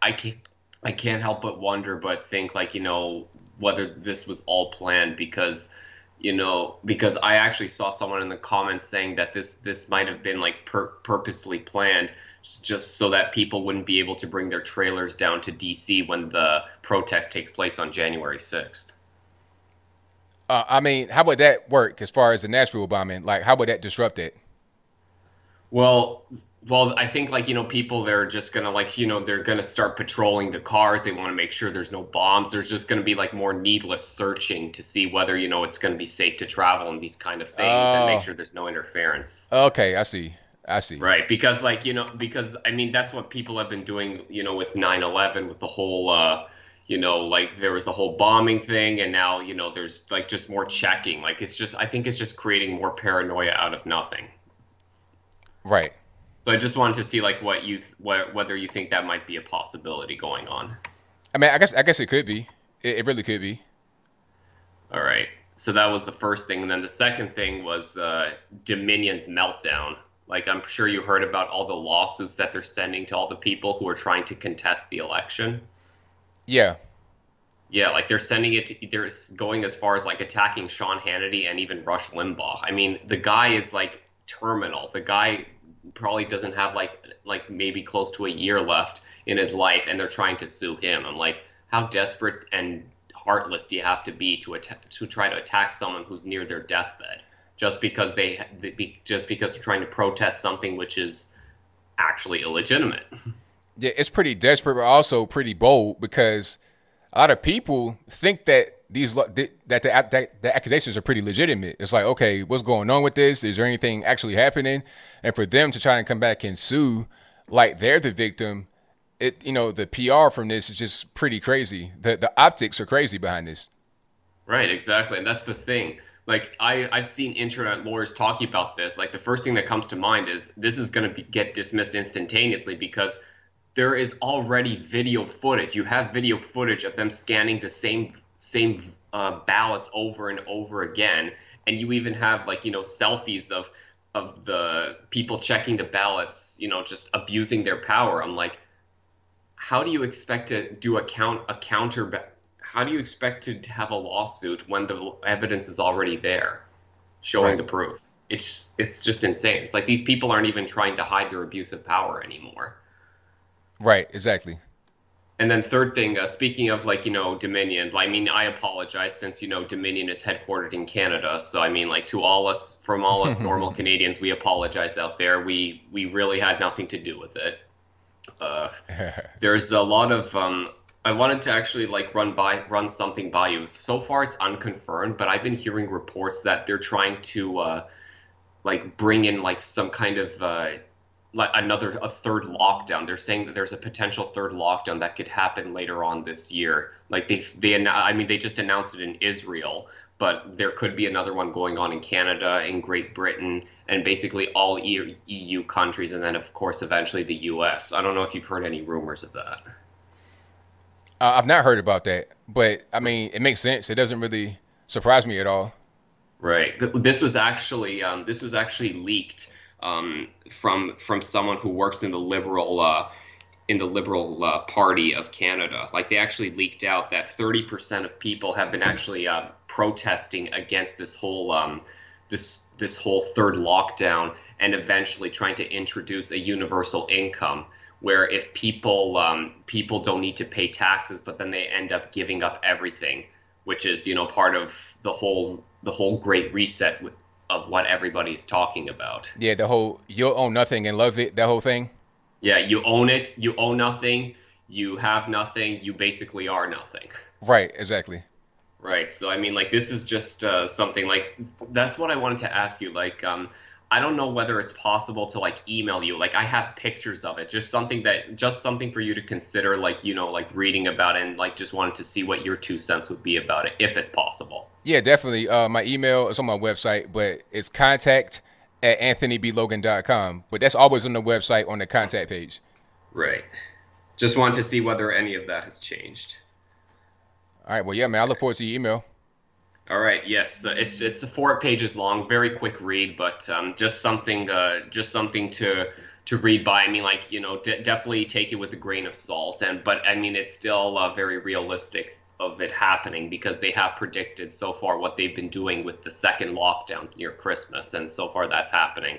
I can't, I can't help but wonder, but think like you know whether this was all planned because you know because I actually saw someone in the comments saying that this this might have been like pur- purposely planned just so that people wouldn't be able to bring their trailers down to DC when the protest takes place on January 6th.
Uh, I mean, how would that work as far as the Nashville bombing? Like, how would that disrupt it?
Well, well, I think like you know people they're just gonna like you know they're gonna start patrolling the cars. They want to make sure there's no bombs. There's just gonna be like more needless searching to see whether you know it's gonna be safe to travel and these kind of things and
Oh.
make sure there's no interference.
Okay, I see. I see.
Right, because like you know, because I mean that's what people have been doing, you know, with 9/11, with the whole, uh, you know, like there was the whole bombing thing, and now you know there's like just more checking. Like it's just, I think it's just creating more paranoia out of nothing.
Right.
So I just wanted to see like what you, th- what, whether you think that might be a possibility going on.
I mean, I guess I guess it could be. It, it really could be.
All right. So that was the first thing, and then the second thing was uh, Dominion's meltdown. Like I'm sure you heard about all the lawsuits that they're sending to all the people who are trying to contest the election.
Yeah.
Yeah, like they're sending it. To, they're going as far as like attacking Sean Hannity and even Rush Limbaugh. I mean, the guy is like terminal. The guy probably doesn't have like like maybe close to a year left in his life, and they're trying to sue him. I'm like, how desperate and heartless do you have to be to attack to try to attack someone who's near their deathbed just because they they- just because they're trying to protest something which is actually illegitimate. *laughs*
Yeah, it's pretty desperate, but also pretty bold because a lot of people think that these that the, that the accusations are pretty legitimate. It's like, okay, what's going on with this? Is there anything actually happening? And for them to try and come back and sue like they're the victim, it you know the PR from this is just pretty crazy. The the optics are crazy behind this.
Right, exactly. And that's the thing. like I I've seen internet lawyers talking about this. Like the first thing that comes to mind is this is going to get dismissed instantaneously because there is already video footage. You have video footage of them scanning the same same uh, ballots over and over again, and you even have like you know selfies of of the people checking the ballots, you know, just abusing their power. I'm like, how do you expect to do a count a counter? How do you expect to have a lawsuit when the evidence is already there, showing
Right.
the proof? It's it's just insane. It's like these people aren't even trying to hide their abuse of power anymore.
Right, exactly.
And then third thing, uh, speaking of like you know Dominion, I mean I apologize since you know Dominion is headquartered in Canada. So I mean like to all us from all us *laughs* normal Canadians, we apologize out there. We we really had nothing to do with it. Uh, *laughs* there's a lot of um, I wanted to actually like run by run something by you. So far it's unconfirmed, but I've been hearing reports that they're trying to uh, like bring in like some kind of uh, like another a third lockdown. They're saying that there's a potential third lockdown that could happen later on this year. Like they they I mean they just announced it in Israel, but there could be another one going on in Canada, in Great Britain, and basically all EU countries, and then of course eventually the U.S. I don't know if you've heard any rumors of that.
Uh, I've not heard about that, but I mean, it makes sense. It doesn't really surprise me at all.
Right. This was actually um, this was actually leaked um, from from someone who works in the liberal uh, in the liberal uh, party of Canada. Like they actually leaked out that 30% of people have been actually uh, protesting against this whole um, this this whole third lockdown and eventually trying to introduce a universal income where if people um, people don't need to pay taxes but then they end up giving up everything which is you know part of the whole the whole great reset with, of what everybody is talking about
Yeah, the whole you'll own nothing and love it, that whole thing.
yeah you own it you own nothing you have nothing you basically are nothing
Right, exactly.
Right. So I mean, like this is just uh, something like that's what I wanted to ask you. Like, um, I don't know whether it's possible to like email you. Like, I have pictures of it. Just something that, just something for you to consider. Like, you know, like reading about it and like just wanted to see what your two cents would be about it, if it's possible.
Yeah, definitely. Uh, my email is on my website, but it's contact at anthonyblogan.com. But that's always on the website on the contact page.
Right. Just wanted to see whether any of that has changed.
All right. Well, yeah, man. I look forward to your email.
All right. Yes, uh, it's it's four pages long, very quick read, but um, just something uh, just something to to read by. I mean, like you know, de- definitely take it with a grain of salt, and but I mean, it's still uh, very realistic of it happening because they have predicted so far what they've been doing with the second lockdowns near Christmas, and so far that's happening.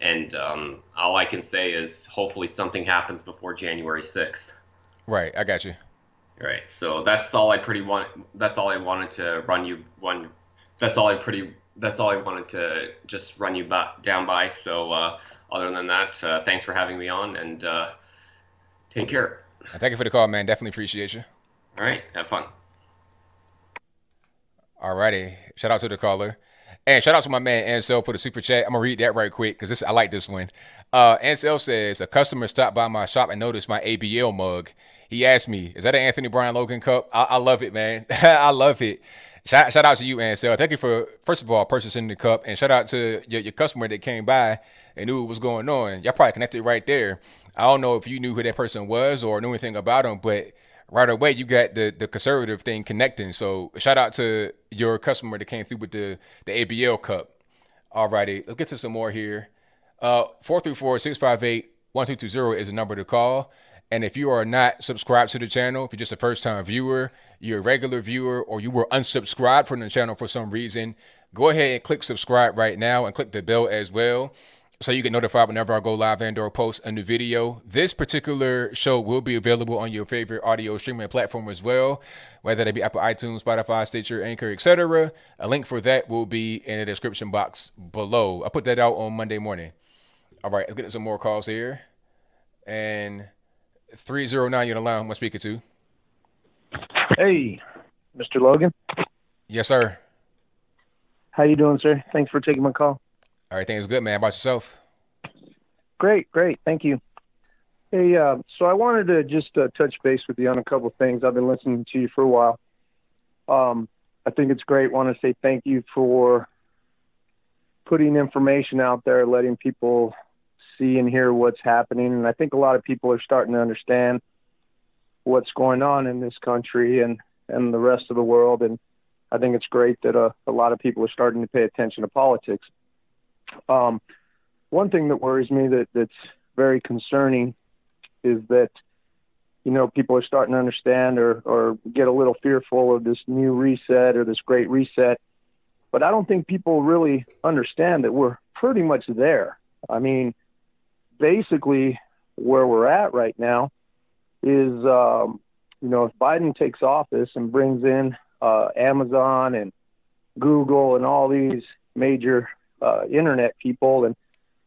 And um, all I can say is hopefully something happens before January sixth.
Right. I got you.
Right. So that's all I pretty want. That's all I wanted to run you one. That's all I pretty. That's all I wanted to just run you ba- down by. So uh, other than that, uh, thanks for having me on and uh, take care.
Thank you for the call, man. Definitely appreciate you.
All right. Have fun.
Alrighty. Shout out to the caller. And shout out to my man Ansel for the super chat. I'm gonna read that right quick because this I like this one. Uh Ansel says a customer stopped by my shop and noticed my ABL mug. He asked me, "Is that an Anthony Brian Logan cup?" I, I love it, man. *laughs* I love it. Shout, shout out to you, Ansel. Thank you for first of all purchasing the cup, and shout out to your, your customer that came by and knew what was going on. Y'all probably connected right there. I don't know if you knew who that person was or knew anything about him, but right away you got the the conservative thing connecting. So shout out to your customer that came through with the the ABL cup. Alrighty, let's get to some more here. Uh 434-658-1220 is the number to call. And if you are not subscribed to the channel, if you're just a first time viewer, you're a regular viewer, or you were unsubscribed from the channel for some reason, go ahead and click subscribe right now and click the bell as well so you get notified whenever I go live and or post a new video. This particular show will be available on your favorite audio streaming platform as well, whether that be Apple iTunes, Spotify, Stitcher, Anchor, etc. A link for that will be in the description box below. I put that out on Monday morning. All right, let's get some more calls here. And 309 you're the line. Who am I speaking to?
Hey, Mr. Logan.
Yes, sir.
How you doing, sir? Thanks for taking my call.
Everything's good, man. How about yourself?
Great, great. Thank you. Hey, uh, so I wanted to just uh, touch base with you on a couple of things. I've been listening to you for a while. Um, I think it's great. Want to say thank you for putting information out there, letting people see and hear what's happening. And I think a lot of people are starting to understand what's going on in this country and, and the rest of the world. And I think it's great that uh, a lot of people are starting to pay attention to politics. Um, one thing that worries me that, that's very concerning is that, you know, people are starting to understand or, or get a little fearful of this new reset or this great reset. But I don't think people really understand that we're pretty much there. I mean, basically, where we're at right now is, um, you know, if Biden takes office and brings in uh, Amazon and Google and all these major uh, internet people, and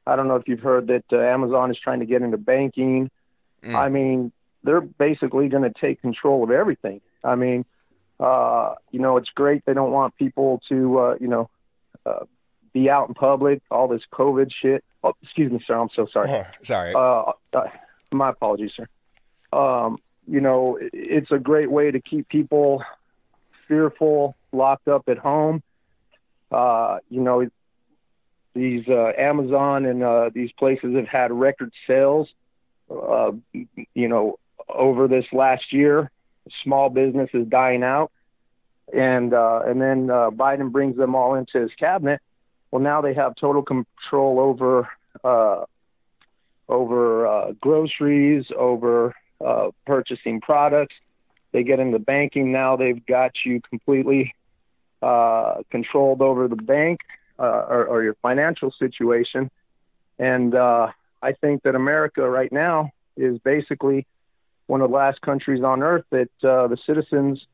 I don't know if you've heard that uh, Amazon is trying to get into banking. Mm. I mean, they're basically going to take control of everything. I mean, uh, you know, it's great they don't want people to, uh, you know, uh, be out in public, all this COVID shit. Oh, excuse me, sir. I'm so sorry.
Oh, sorry.
Uh, uh, my apologies, sir. Um, you know, it's a great way to keep people fearful, locked up at home. Uh, you know, these uh, Amazon and uh, these places have had record sales. Uh, you know, over this last year, small business is dying out, and uh, and then uh, Biden brings them all into his cabinet. Well, now they have total control over uh, over uh, groceries, over uh, purchasing products. They get into banking now. They've got you completely uh, controlled over the bank uh, or, or, your financial situation. And uh, I think that America right now is basically one of the last countries on earth that uh, the citizens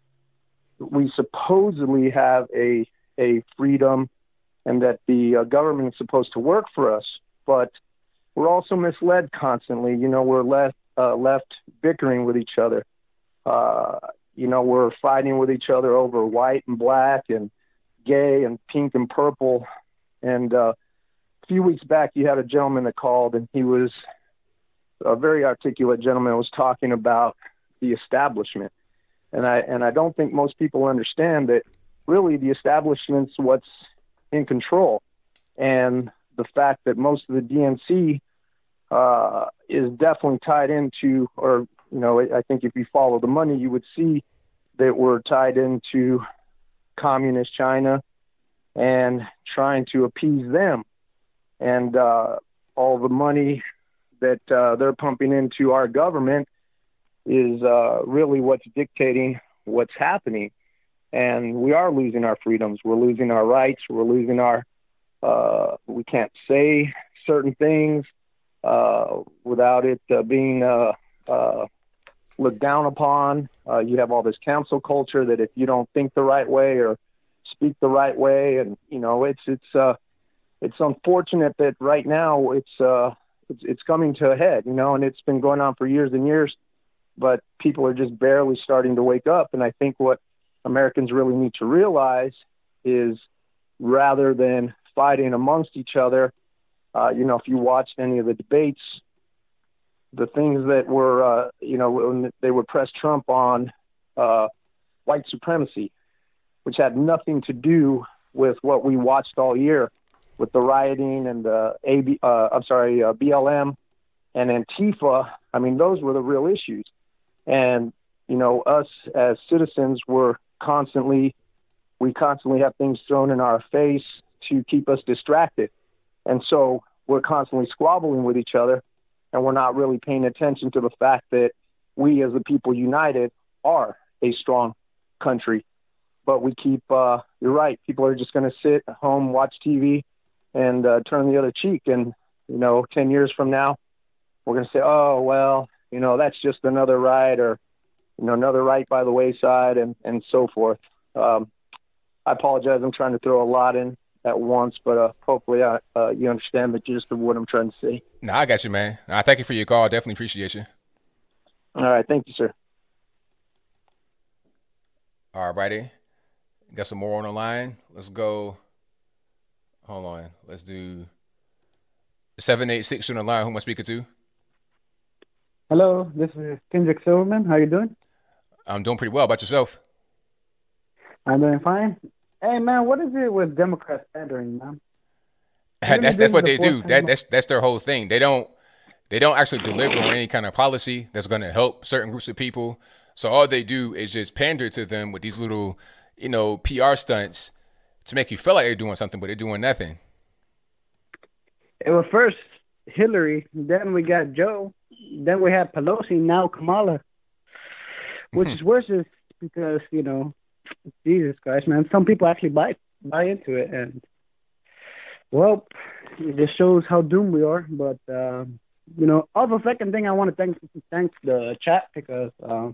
we supposedly have a a freedom and that the uh, government is supposed to work for us, but we're also misled constantly. You know, we're left uh, left bickering with each other. Uh, you know, we're fighting with each other over white and black and gay and pink and purple. And uh, a few weeks back, you had a gentleman that called, and he was a very articulate gentleman. Was talking about the establishment, and I and I don't think most people understand that really the establishment's what's in control, and the fact that most of the DNC uh, is definitely tied into, or you know, I think if you follow the money, you would see that we're tied into communist China and trying to appease them, and uh, all the money that uh, they're pumping into our government is uh, really what's dictating what's happening and we are losing our freedoms. We're losing our rights. We're losing our. Uh, we can't say certain things uh, without it uh, being uh, uh, looked down upon. Uh, you have all this council culture that if you don't think the right way or speak the right way, and you know, it's it's uh, it's unfortunate that right now it's uh, it's, it's coming to a head. You know, and it's been going on for years and years, but people are just barely starting to wake up. And I think what Americans really need to realize is rather than fighting amongst each other, uh, you know, if you watched any of the debates, the things that were, uh, you know, when they would press Trump on uh, white supremacy, which had nothing to do with what we watched all year with the rioting and the AB, uh, I'm sorry, uh, BLM and Antifa. I mean, those were the real issues. And, you know, us as citizens were constantly we constantly have things thrown in our face to keep us distracted. And so we're constantly squabbling with each other and we're not really paying attention to the fact that we as the people united are a strong country. But we keep, uh, you're right, people are just going to sit at home, watch TV, and uh, turn the other cheek. And, you know, 10 years from now, we're going to say, oh, well, you know, that's just another ride or you know, another right by the wayside and, and so forth. Um, I apologize. I'm trying to throw a lot in at once, but uh, hopefully I, uh, you understand the gist of what I'm trying to say.
No, I got you, man. I thank you for your call. Definitely appreciate you.
All right. Thank you, sir.
All righty. Got some more on the line. Let's go. Hold on. Let's do 786 on the line. Who am I speaking to?
Hello, this is Kendrick Silverman. How you doing?
I'm doing pretty well. About yourself?
I'm doing fine. Hey man, what is it with Democrats pandering, man? *laughs*
that's that's what they do. That that's that's their whole thing. They don't they don't actually deliver on any kind of policy that's going to help certain groups of people. So all they do is just pander to them with these little, you know, PR stunts to make you feel like they're doing something, but they're doing nothing.
It was first Hillary, then we got Joe, then we had Pelosi, now Kamala, which is worse is because you know, Jesus Christ, man, some people actually buy buy into it, and well, it just shows how doomed we are. But uh, you know, also second thing I want to thank thank the chat because uh,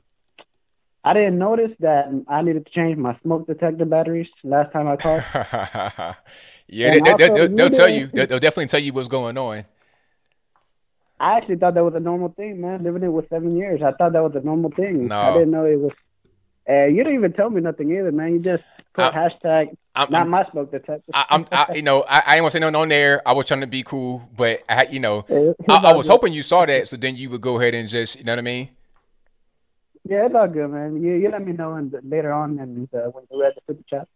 I didn't notice that I needed to change my smoke detector batteries last time I called. *laughs*
yeah, they, they, they'll, they'll tell you. They'll, they'll definitely tell you what's going on.
I actually thought that was a normal thing, man. Living it with seven years, I thought that was a normal thing.
No.
I didn't know it was. Uh, you didn't even tell me nothing either, man. You just put
I-
hashtag
I'm-
not
I'm-
my smoke detector.
I, I'm, I, you know, I, I ain't want to say nothing on there. I was trying to be cool, but I, you know, I, I was
good.
hoping you saw that, so then you would go ahead and just, you know what I mean?
yeah, it's all good, man. You you let me know and later on and uh, when to put the chat.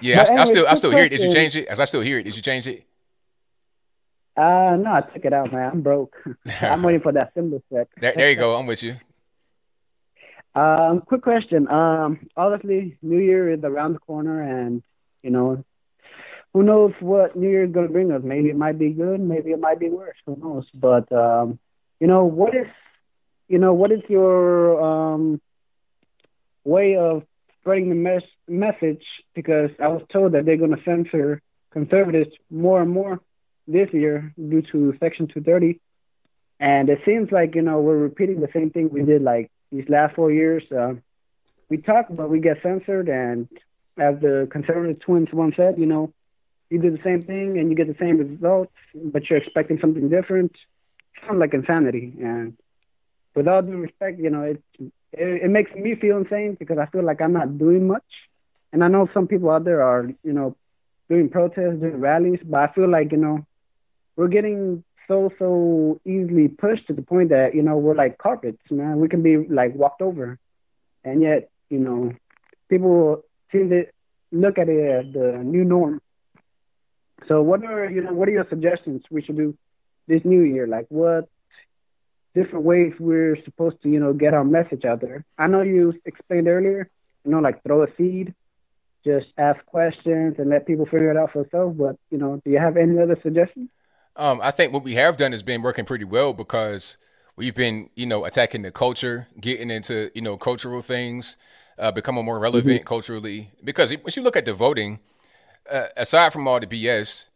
Yeah,
But
I, I still, I still hear it. Did you change it? As I still hear it, did you change it?
Uh no, I took it out, man. I'm broke. *laughs* *laughs* I'm waiting for that symbol sec.
There, there you go. I'm with you.
Um, quick question. Um, obviously, New Year is around the corner, and you know, who knows what New Year is going to bring us? Maybe it might be good, maybe it might be worse. Who knows? But um, you know, what is, you know, what is your um way of spreading the mes- message? Because I was told that they're going to censor conservatives more and more this year due to Section 230. And it seems like, you know, we're repeating the same thing we did like these last four years. Uh, we talk, but we get censored. And as the conservative twins once said, you know, you do the same thing and you get the same results, but you're expecting something different. Sounds like insanity. And with all due respect, you know, it, it it makes me feel insane because I feel like I'm not doing much. And I know some people out there are, you know, doing protests, doing rallies, but I feel like, you know, we're getting so so easily pushed to the point that you know we're like carpets, man. We can be like walked over, and yet you know people seem to look at it as the new norm. So what are you know what are your suggestions we should do this new year? Like what different ways we're supposed to you know get our message out there? I know you explained earlier, you know, like throw a seed, just ask questions and let people figure it out for themselves. But you know, do you have any other suggestions?
Um, I think what we have done has been working pretty well because we've been, you know, attacking the culture, getting into, you know, cultural things, uh, becoming more relevant culturally. Because once you look at the voting, uh, aside from all the BS,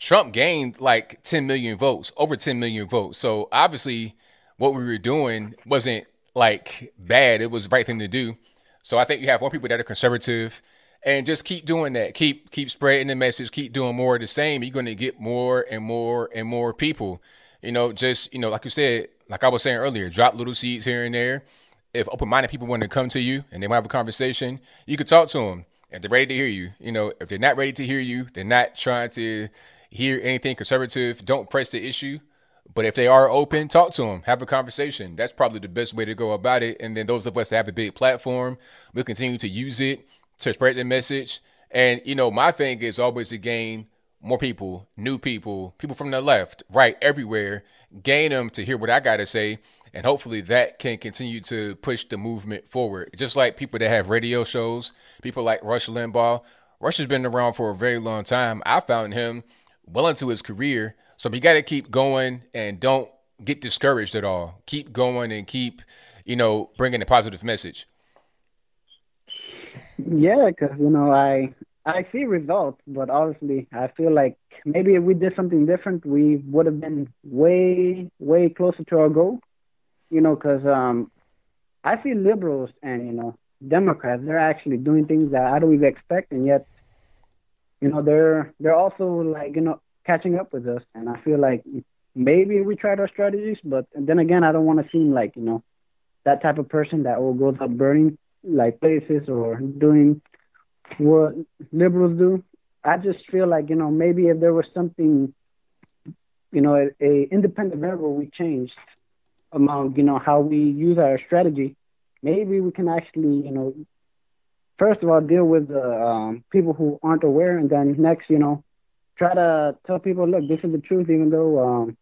Trump gained like 10 million votes, over 10 million votes. So obviously, what we were doing wasn't like bad. It was the right thing to do. So I think you have more people that are conservative and just keep doing that. Keep keep spreading the message. Keep doing more of the same. You're going to get more and more and more people. You know, just you know, like you said, like I was saying earlier, drop little seeds here and there. If open-minded people want to come to you and they want to have a conversation, you could talk to them. If they're ready to hear you, you know, if they're not ready to hear you, they're not trying to hear anything conservative. Don't press the issue. But if they are open, talk to them, have a conversation. That's probably the best way to go about it. And then those of us that have a big platform, we'll continue to use it to spread the message. And you know, my thing is always to gain more people, new people, people from the left, right, everywhere, gain them to hear what I got to say. And hopefully that can continue to push the movement forward. Just like people that have radio shows, people like Rush Limbaugh. Rush has been around for a very long time. I found him well into his career. So we got to keep going and don't get discouraged at all. Keep going and keep, you know, bringing a positive message.
Yeah, because you know I I see results, but honestly, I feel like maybe if we did something different, we would have been way way closer to our goal. You know, because um, I see liberals and you know Democrats, they're actually doing things that I don't even expect, and yet, you know, they're they're also like you know catching up with us, and I feel like maybe we tried our strategies, but then again, I don't want to seem like you know that type of person that will go up burning like places or doing what liberals do. I just feel like you know maybe if there was something, you know, a, a independent variable we changed among you know how we use our strategy, maybe we can actually you know first of all deal with the um, people who aren't aware, and then next, you know, try to tell people, look, this is the truth, even though um,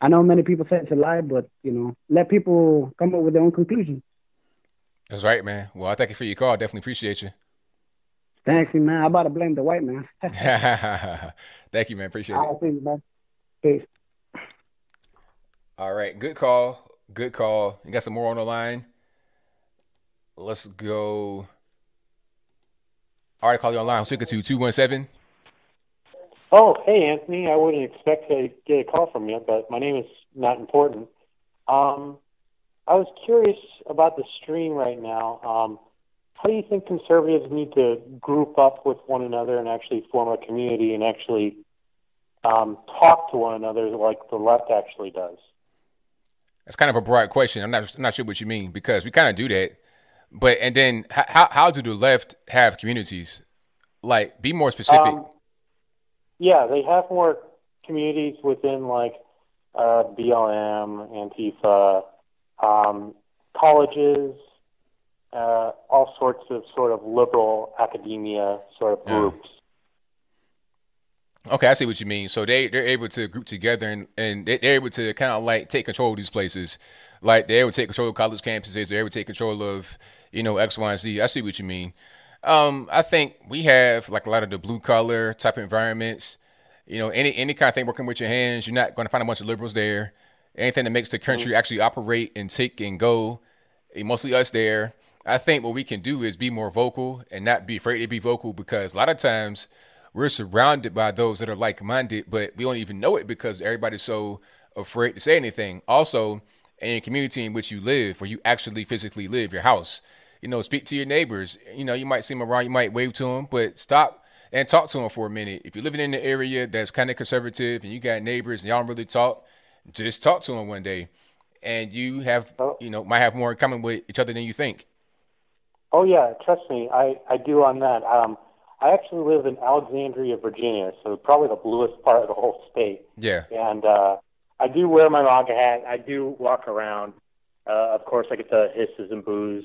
I know many people say it's a lie, but you know, let people come up with their own conclusions.
That's right, man. Well, I thank you for your call. Definitely appreciate you.
Thanks, man. I about to blame the white man. *laughs* *laughs*
thank you, man. Appreciate it.
Thanks, man. Peace.
All right, good call. Good call. You got some more on the line. Let's go. All right, call you online. I'm speaking to 217.
Oh, hey, Anthony. I wouldn't expect to get a call from you, but my name is not important. Um, I was curious about the stream right now. Um, how do you think conservatives need to group up with one another and actually form a community and actually um, talk to one another like the left actually does?
That's kind of a broad question. I'm not I'm not sure what you mean because we kind of do that, but and then how how do the left have communities? Like, be more specific. Um,
yeah, they have more communities within like uh, BLM, Antifa, um, colleges, uh, all sorts of sort of liberal academia sort of groups.
Okay, I see what you mean. So they they're able to group together and and they're able to kind of like take control of these places. Like they're able to take control of college campuses. They're able to take control of you know X, Y, and Z. I see what you mean. Um, I think we have like a lot of the blue collar type environments. You know, any any kind of thing working with your hands, you're not going to find a bunch of liberals there. Anything that makes the country mm-hmm. actually operate and take and go, mostly us there. I think what we can do is be more vocal and not be afraid to be vocal because a lot of times we're surrounded by those that are like minded, but we don't even know it because everybody's so afraid to say anything. Also, in a community in which you live, where you actually physically live, your house, you know, speak to your neighbors. You know, you might see them around, you might wave to them, but stop and talk to them for a minute. If you're living in an area that's kind of conservative and you got neighbors and y'all don't really talk, just talk to them one day, and you have, oh. you know, might have more in common with each other than you think.
Oh yeah, trust me, I I do on that. Um, I actually live in Alexandria, Virginia, so probably the bluest part of the whole state.
Yeah.
And uh, I do wear my MAGA hat. I do walk around. Uh, of course, I get the hisses and boos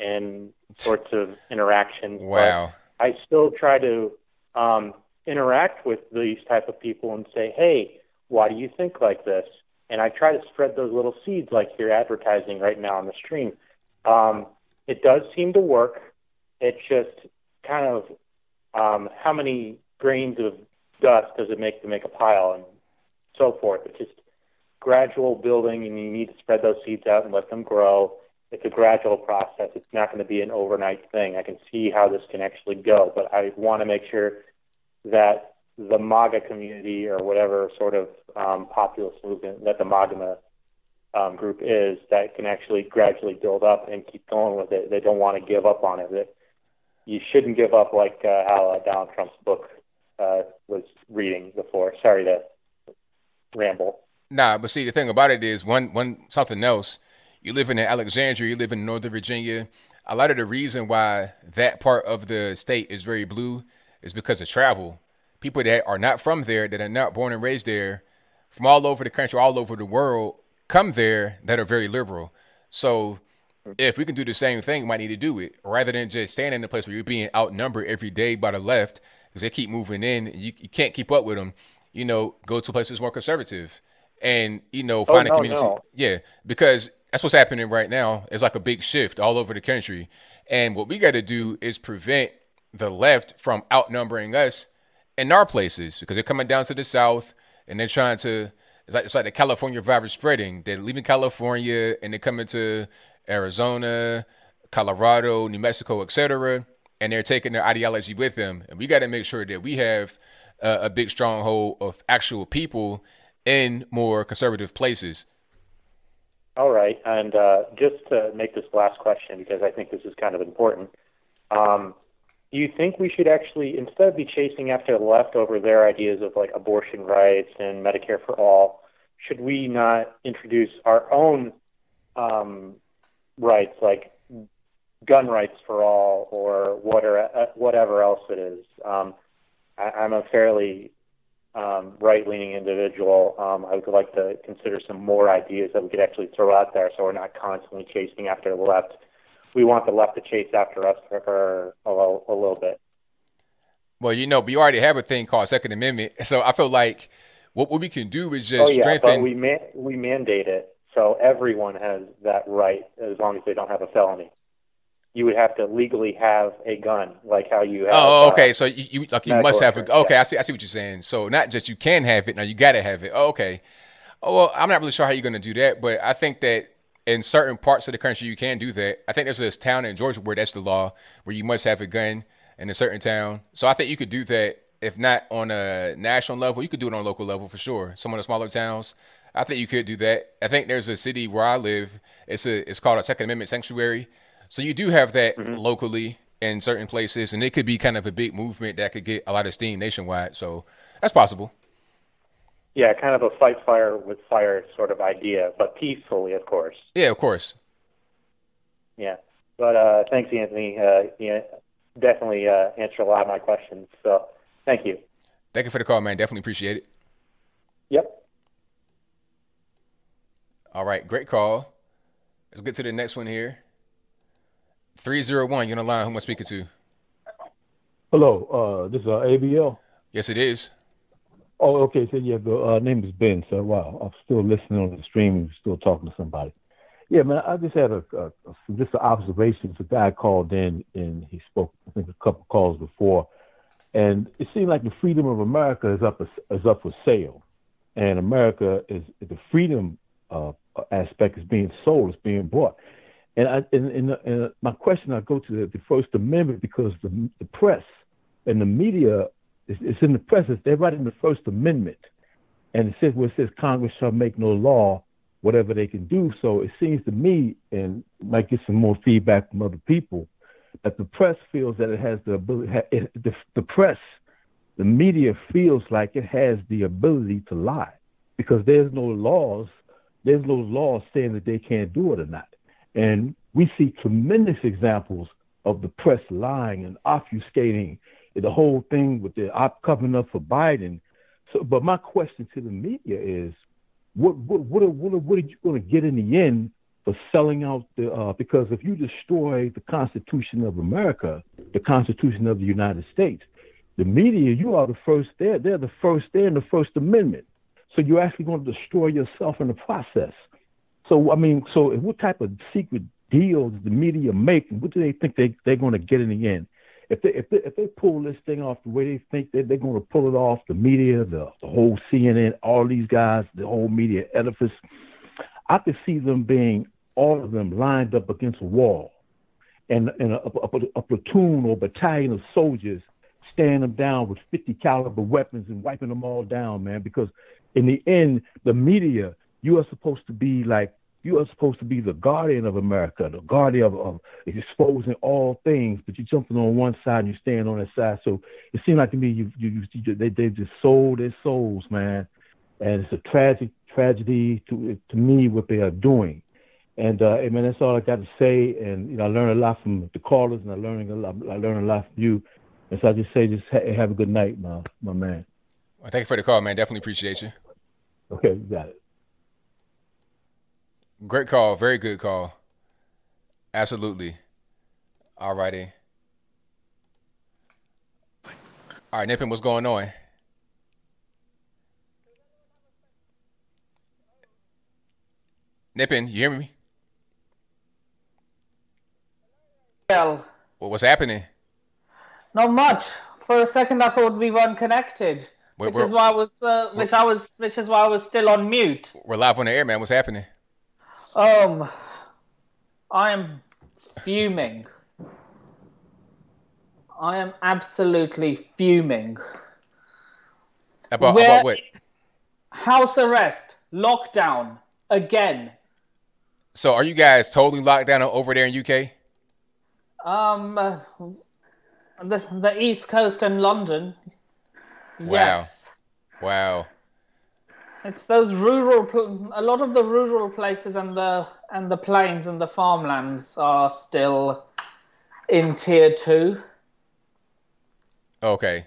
and sorts of interactions.
Wow.
I still try to um, interact with these type of people and say, "Hey, why do you think like this?" And I try to spread those little seeds like you're advertising right now on the stream. Um, it does seem to work. It's just kind of um, how many grains of dust does it make to make a pile and so forth. It's just gradual building, and you need to spread those seeds out and let them grow. It's a gradual process. It's not going to be an overnight thing. I can see how this can actually go, but I want to make sure that the MAGA community or whatever sort of um, populist movement that the MAGA um, group is that can actually gradually build up and keep going with it. They don't want to give up on it you shouldn't give up like uh, how uh, Donald Trump's book uh, was reading before. Sorry to ramble.
Nah, but see, the thing about it is one one something else. You live in Alexandria, you live in Northern Virginia. A lot of the reason why that part of the state is very blue is because of travel. People that are not from there, that are not born and raised there, from all over the country, all over the world, come there that are very liberal. So if we can do the same thing, we might need to do it rather than just standing in a place where you're being outnumbered every day by the left because they keep moving in. You, you can't keep up with them. You know, go to places more conservative and, you know, oh, find oh, no, a community. No. Yeah, because that's what's happening right now. It's like a big shift all over the country. And what we got to do is prevent the left from outnumbering us in our places because they're coming down to the south and they're trying to. It's like, it's like the California virus spreading. They're leaving California and they're coming to Arizona, Colorado, New Mexico, etc., and they're taking their ideology with them. And we got to make sure that we have a big stronghold of actual people in more conservative places.
All right, and uh, just to make this last question because I think this is kind of important. Um, do you think we should actually, instead of be chasing after the left over their ideas of like abortion rights and Medicare for all, should we not introduce our own um, rights like gun rights for all or whatever uh, whatever else it is. Um, I, I'm a fairly um, right-leaning individual. Um, I would like to consider some more ideas that we could actually throw out there, so we're not constantly chasing after the left we want the left to chase after us for, a, little, a little bit.
Well, you know, we already have a thing called Second Amendment, so I feel like what, what we can do is just
oh yeah,
strengthen.
but we man, we mandate it so everyone has that right as long as they don't have a felony. You would have to legally have a gun, like how you have.
Oh,
uh,
okay. So you, you like you must have a. Okay, I see. I see what you're saying. So not just you can have it. Now you got to have it. Oh, okay. Oh well, I'm not really sure how you're going to do that, but I think that in certain parts of the country you can do that. I think there's this town in Georgia where that's the law, where you must have a gun in a certain town. So I think you could do that. If not on a national level, you could do it on a local level for sure. Some of the smaller towns, I think you could do that. I think there's a city where I live. It's a it's called a Second Amendment sanctuary. So you do have that mm-hmm. locally in certain places, and it could be kind of a big movement that could get a lot of steam nationwide. So that's possible.
Yeah, kind of a fight fire with fire sort of idea, but peacefully, of course.
Yeah, of course.
Yeah. But uh, thanks, Anthony. Uh, yeah, definitely uh, answered a lot of my questions. So thank you.
Thank you for the call, man. Definitely appreciate it.
Yep.
All right, great call. Let's get to the next one here. 301, you're on the line. Who am I speaking to?
Hello, uh, this is uh, ABL.
Yes, it is.
Oh, okay. So yeah, the uh, name is Ben. So wow, I'm still listening on the stream, still talking to somebody. Yeah, man. I just had a, a, a just an observation. The guy called in and he spoke, I think, a couple calls before, and it seemed like the freedom of America is up is up for sale, and America is the freedom uh, aspect is being sold, is being bought. And I and, and, and my question, I go to the, the First Amendment because the the press and the media it's, it's in the press. They're writing the First Amendment, and it says where it says Congress shall make no law whatever they can do. So it seems to me, and might get some more feedback from other people, that the press feels that it has the ability. It, the, the press, the media feels like it has the ability to lie because there's no laws. There's no laws saying that they can't do it or not. And we see tremendous examples of the press lying and obfuscating the whole thing with the op covering up for Biden. So, but my question to the media is, what what what are, what are, what are you going to get in the end for selling out the? Uh, because if you destroy the Constitution of America, the Constitution of the United States, the media, you are the first there. They're the first there in the First Amendment. So you're actually going to destroy yourself in the process. So I mean, so what type of secret deals the media make, what do they think they they're going to get in the end? If they if they if they pull this thing off the way they think that they're going to pull it off, the media, the, the whole CNN, all these guys, the whole media edifice, I could see them being all of them lined up against a wall, and and a, a, a platoon or battalion of soldiers stand them down with 50 caliber weapons and wiping them all down, man. Because in the end, the media, you are supposed to be like you are supposed to be the guardian of America, the guardian of, of exposing all things, but you're jumping on one side and you're staying on that side. So it seems like to me you, you, you they they just sold their souls, man, and it's a tragic tragedy to to me what they are doing. And uh, man, that's all I got to say. And you know, I learned a lot from the callers, and I learning a lot. I learned a lot from you. And so I just say, just ha- have a good night, my my man.
Well, thank you for the call, man. Definitely appreciate you.
Okay, you got it.
Great call. Very good call. Absolutely. All righty. All right, Nippin, what's going on? Nippin, you hear me?
Well,
what's happening?
not much. For a second, I thought we weren't connected,
We're-
which
we're-
is why I was, uh, which I was, which is why I was still on mute.
We're live on the air, man. What's happening?
Um, I am fuming. I am absolutely fuming.
About,
Where-
about what?
House arrest, lockdown again.
So are you guys totally locked down over there in UK?
Um, the the East Coast and London.
Wow.
Yes.
Wow.
It's those rural, a lot of the rural places and the and the plains and the farmlands are still in tier two.
Okay.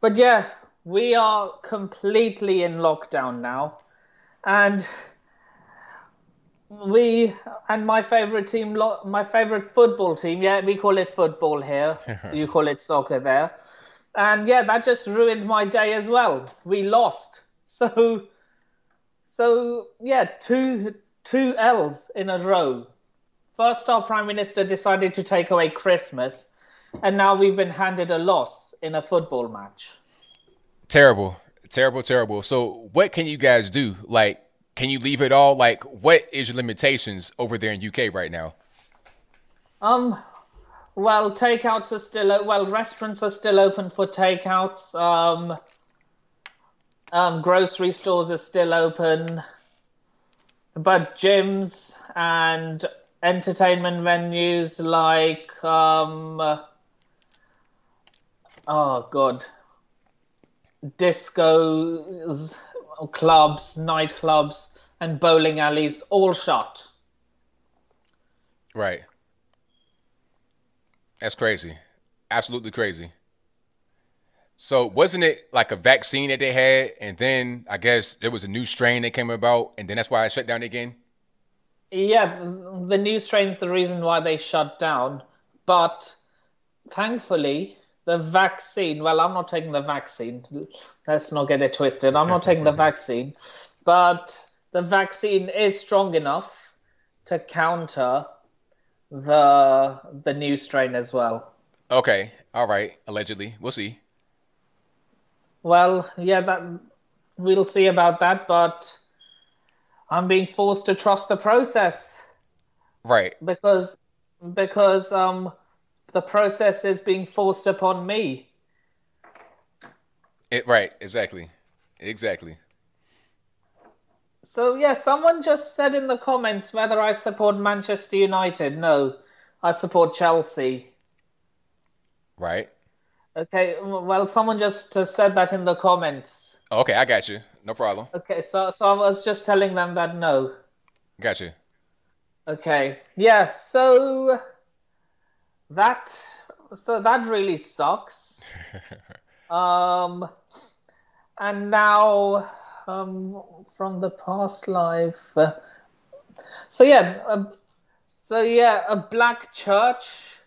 But yeah, we are completely in lockdown now, and we and my favorite team, my favorite football team. Yeah, we call it football here. *laughs* you call it soccer there. And yeah, that just ruined my day as well. We lost. *laughs* So, so yeah, two two L's in a row. First, our prime minister decided to take away Christmas, and now we've been handed a loss in a football match.
Terrible, terrible, terrible. So, what can you guys do? Like, can you leave it all? Like, what is your limitations over there in UK right now?
Um, well, takeouts are still well. Restaurants are still open for takeouts. Um, um, grocery stores are still open, but gyms and entertainment venues like um, oh god, discos, clubs, nightclubs, and bowling alleys all shut.
Right. That's crazy. Absolutely crazy. So wasn't it like a vaccine that they had, and then I guess there was a new strain that came about, and then that's why it shut down again?
Yeah, the new strain's the reason why they shut down. But thankfully, the vaccine. Well, I'm not taking the vaccine. Let's not get it twisted. I'm not taking the *laughs* vaccine, but the vaccine is strong enough to counter the the new strain as well.
Okay, all right. Allegedly, we'll see.
Well, yeah, that we'll see about that, but I'm being forced to trust the process.
Right.
Because because um the process is being forced upon me.
It right, exactly. Exactly.
So yeah, someone just said in the comments whether I support Manchester United. No, I support Chelsea.
Right.
Okay, well, someone just said that in the comments.
Okay, I got you. No problem.
Okay, so so I was just telling them that no.
Got you.
Okay, yeah. So that so that really sucks. *laughs* um, and now um from the past life. Uh, so yeah, uh, so yeah, a black church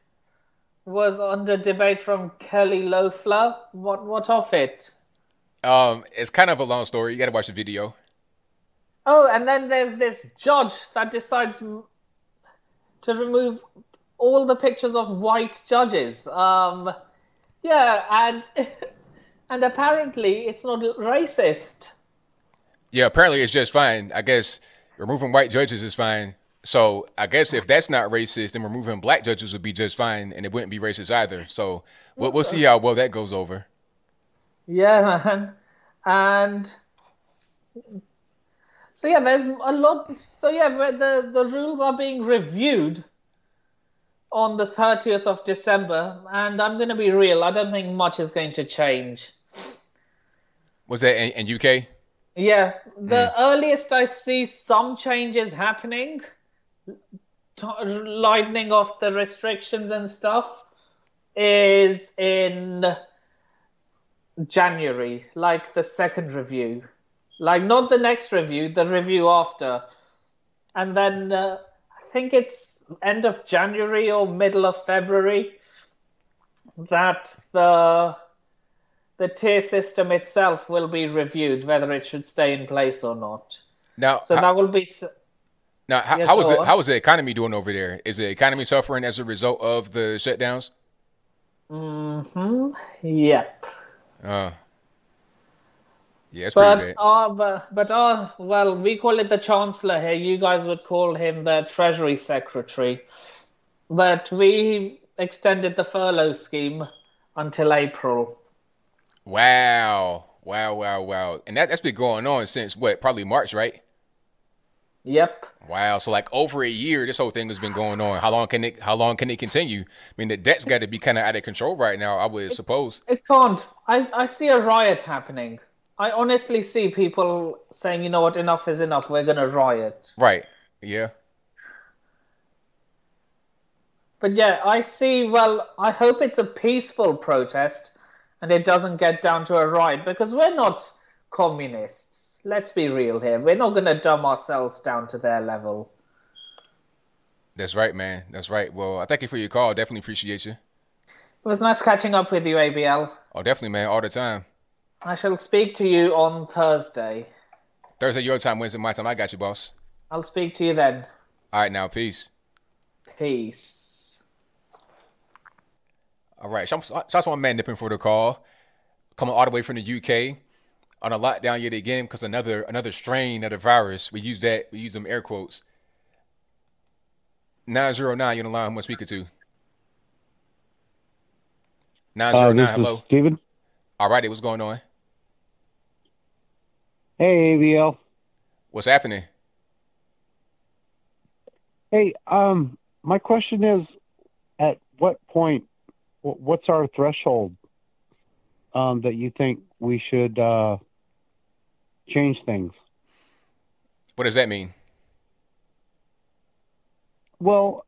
was under debate from Kelly Loeffler. What what of it?
Um, it's kind of a long story. You got to watch the video.
Oh, and then there's this judge that decides to remove all the pictures of white judges. Um, yeah, and *laughs* and apparently it's not racist.
Yeah, apparently it's just fine. I guess removing white judges is fine. So I guess if that's not racist, then removing black judges would be just fine, and it wouldn't be racist either. So we'll, we'll see how well that goes over.
Yeah, man, and so yeah, there's a lot. So yeah, the the rules are being reviewed on the 30th of December, and I'm going to be real. I don't think much is going to change.
Was that in, in UK?
Yeah, the mm. earliest I see some changes happening lightening off the restrictions and stuff is in January, like the second review. Like, not the next review, the review after. And then uh, I think it's end of January or middle of February that the the tier system itself will be reviewed whether it should stay in place or not.
Now,
so that will be
now, how, yes, how is it? How is the economy doing over there? Is the economy suffering as a result of the shutdowns?
Hmm. Yep.
Uh. Yeah,
but. Uh, but, but uh, well, we call it the chancellor here. You guys would call him the treasury secretary. But we extended the furlough scheme until April.
Wow. Wow, wow, wow. And that, that's been going on since what? Probably March, right?
Yep.
Wow. So like over a year, this whole thing has been going on. How long can it? How long can it continue? I mean, the debt's got to be kind of out of control right now. I would
it,
suppose.
It can't. I I see a riot happening. I honestly see people saying, you know what, enough is enough. We're gonna riot.
Right. Yeah.
But yeah, I see. Well, I hope it's a peaceful protest, and it doesn't get down to a riot because we're not communists let's be real here. We're not going to dumb ourselves down to their level.
That's right, man. That's right. Well, I thank you for your call. Definitely appreciate you.
It was nice catching up with you, ABL.
Oh, definitely, man. All the time.
I shall speak to you on Thursday.
Thursday your time, Wednesday my time. I got you, boss.
I'll speak to you then.
All right, now, peace.
Peace.
All right, shout out to my man nipping for the call, coming all the way from the UK on a lockdown yet again because another another strain of the virus. We use that. We use them air quotes. Nine zero nine. You on the line? Who am I speaking to? Nine zero nine. Hello,
Steven.
All righty, what's going on?
Hey, ABL.
What's happening?
Hey, um, my question is, at what point, what's our threshold um, that you think we should uh, change things?
What does that mean?
Well,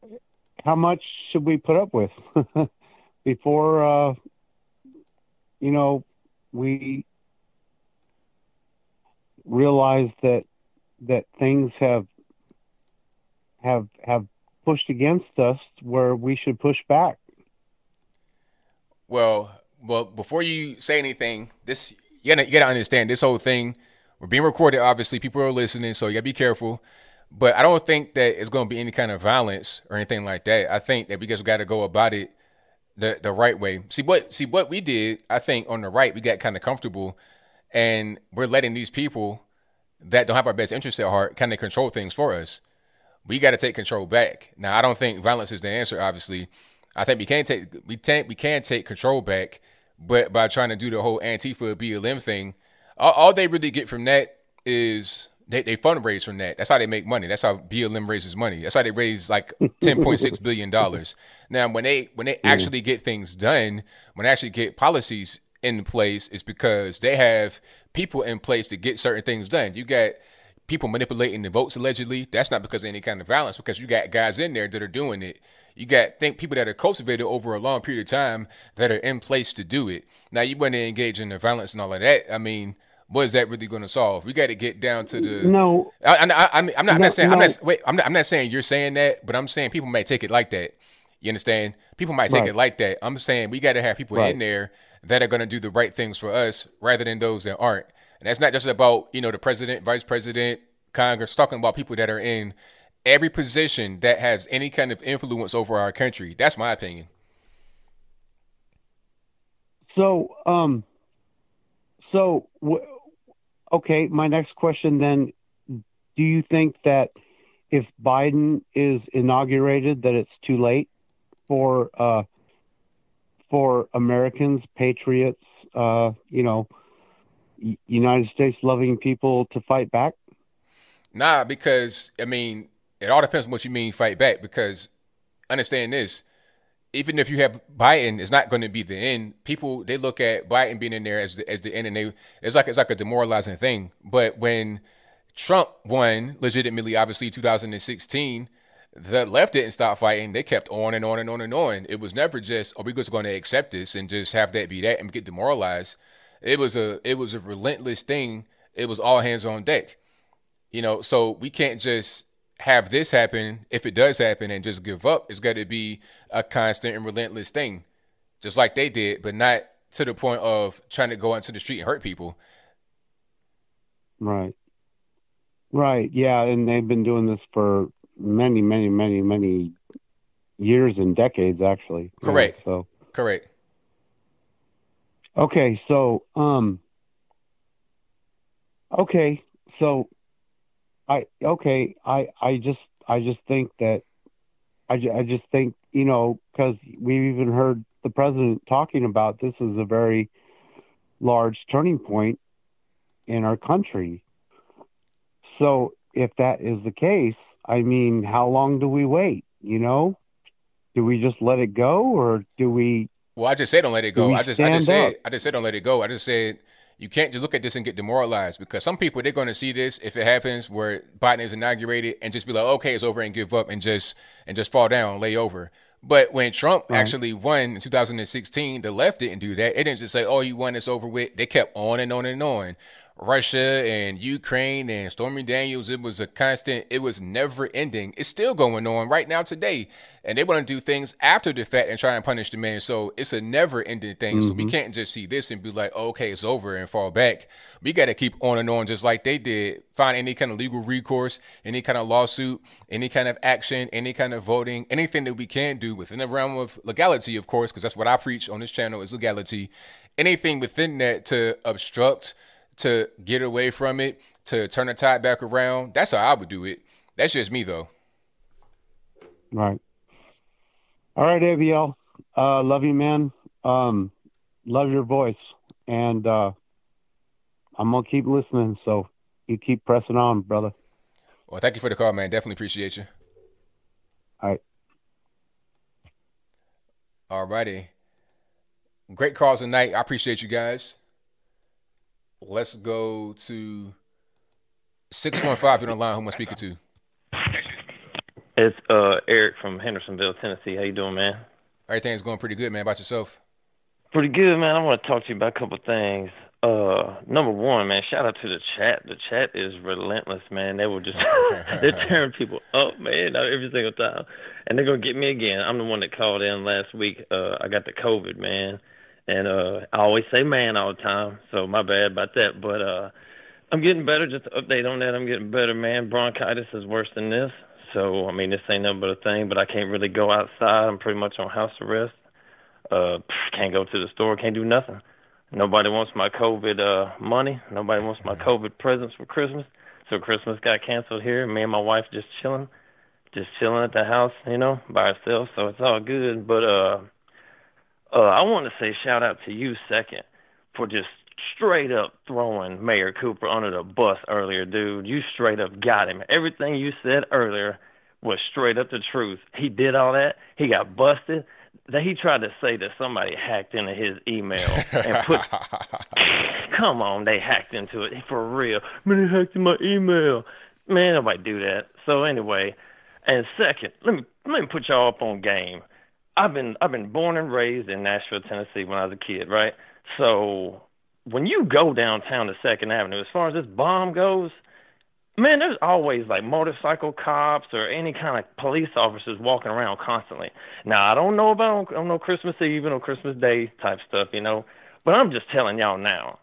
how much should we put up with *laughs* before, uh, you know, we realize that that things have have have pushed against us where we should push back.
Well, well, before you say anything, this you gotta you gotta understand this whole thing. We're being recorded. Obviously, people are listening, so you gotta be careful. But I don't think that it's to be any kind of violence or anything like that. I think that we just got to go about it the the right way. See what see what we did. I think on the right we got kind of comfortable, and we're letting these people that don't have our best interests at heart kind of control things for us. We got to take control back. Now I don't think violence is the answer. Obviously, I think we can take we can we can take control back, but by trying to do the whole Antifa BLM thing, all, all they really get from that is they, they fundraise from that. That's how they make money. That's how BLM raises money. That's how they raise like ten point six billion dollars. Now, when they when they mm. actually get things done, when they actually get policies in place, it's because they have people in place to get certain things done. You got people manipulating the votes allegedly. That's not because of any kind of violence, because you got guys in there that are doing it. You got think people that are cultivated over a long period of time that are in place to do it. Now you want to engage in the violence and all of that. I mean, what is that really going to solve? We got to get down to the
no.
I, am not. I'm not saying. No. I'm not. Wait. I'm not. I'm not saying you're saying that, but I'm saying people might take it like that. You understand? People might take right. it like that. I'm saying we got to have people right. in there that are going to do the right things for us, rather than those that aren't. And that's not just about you know the president, vice president, Congress. Talking about people that are in every position that has any kind of influence over our country. That's my opinion.
So, um, so. W- okay, my next question then do you think that if Biden is inaugurated that it's too late for uh, for Americans, patriots, uh, you know, United States loving people to fight back?
Nah, because I mean, it all depends on what you mean fight back. Because understand this, even if you have Biden, it's not going to be the end. People they look at Biden being in there as the, as the end, and they it's like it's like a demoralizing thing. But when Trump won legitimately, obviously 2016, the left didn't stop fighting. They kept on and on and on and on. It was never just, are we just going to accept this and just have that be that and get demoralized? It was a it was a relentless thing. It was all hands on deck. You know, so we can't just have this happen, if it does happen, and just give up, it's got to be a constant and relentless thing, just like they did, but not to the point of trying to go into the street and hurt people.
Right. Right. Yeah, and they've been doing this for many, many, many, many years and decades, actually.
Correct.
Yeah, so.
Correct.
Okay, so um. Okay, so I okay. I I just I just think that I I just think you know because we've even heard the president talking about this is a very large turning point in our country. So if that is the case, I mean, how long do we wait? You know, do we just let it go, or do we?
Well, I just said don't let it go. I just I just said I just said don't let it go. I just said you can't just look at this and get demoralized because some people they're going to see this if it happens where Biden is inaugurated and just be like, okay, it's over and give up and just and just fall down, lay over. But when Trump right. actually won in 2016, the left didn't do that. It didn't just say, "Oh, you won, it's over with." They kept on and on and on. Russia and Ukraine and Stormy Daniels, it was a constant, it was never ending. It's still going on right now today. And they want to do things after the fact and try and punish the man. So it's a never ending thing. Mm-hmm. So we mm-hmm. can't just see this and be like, okay, it's over and fall back. We got to keep on and on just like they did. Find any kind of legal recourse, any kind of lawsuit, any kind of action, any kind of voting, anything that we can do within the realm of legality, of course, because that's what I preach on this channel is legality. Anything within that to obstruct to get away from it, to turn the tide back around. That's how I would do it. That's just me though.
Right. All right, ABL. Uh, love you, man. Um, love your voice, and uh, I'm gonna keep listening. So you keep pressing on, brother.
Well, thank you for the call, man. Definitely appreciate you.
All right.
All righty. Great calls tonight. I appreciate you guys. Let's go to 615 You're on the line. Who am I speaking to?
It's uh, Eric from Hendersonville, Tennessee. How you doing, man?
Everything's going pretty good, man. About yourself?
Pretty good, man. I want to talk to you about a couple of things. Uh, number one, man, shout out to the chat. The chat is relentless, man. They were just *laughs* they're tearing people up, man, every single time, and they're gonna get me again. I'm the one that called in last week. Uh, I got the COVID, man and uh I always say man all the time, so my bad about that. But uh I'm getting better. Just update on that, I'm getting better, man. Bronchitis is worse than this, so I mean this ain't nothing but a thing. But I can't really go outside. I'm pretty much on house arrest. Uh, can't go to the store. Can't do nothing. Nobody wants my COVID uh money. Nobody wants my COVID presents for Christmas. So Christmas got canceled here. Me and my wife just chilling, just chilling at the house, you know, by ourselves. So it's all good. But uh uh, I want to say shout out to you second for just straight up throwing Mayor Cooper under the bus earlier, dude. You straight up got him. Everything you said earlier was straight up the truth. He did all that. He got busted. That he tried to say that somebody hacked into his email and put. *laughs* come on, they hacked into it for real. Man, they hacked in my email. Man, nobody do that. So anyway, and second, let me let me put y'all up on game. I've been I've been born and raised in Nashville, Tennessee when I was a kid, right? So when you go downtown to Second Avenue, as far as this bomb goes, man, there's always like motorcycle cops or any kind of police officers walking around constantly. Now I don't know about on, no Christmas Eve or Christmas Day type stuff, you know, but I'm just telling y'all now,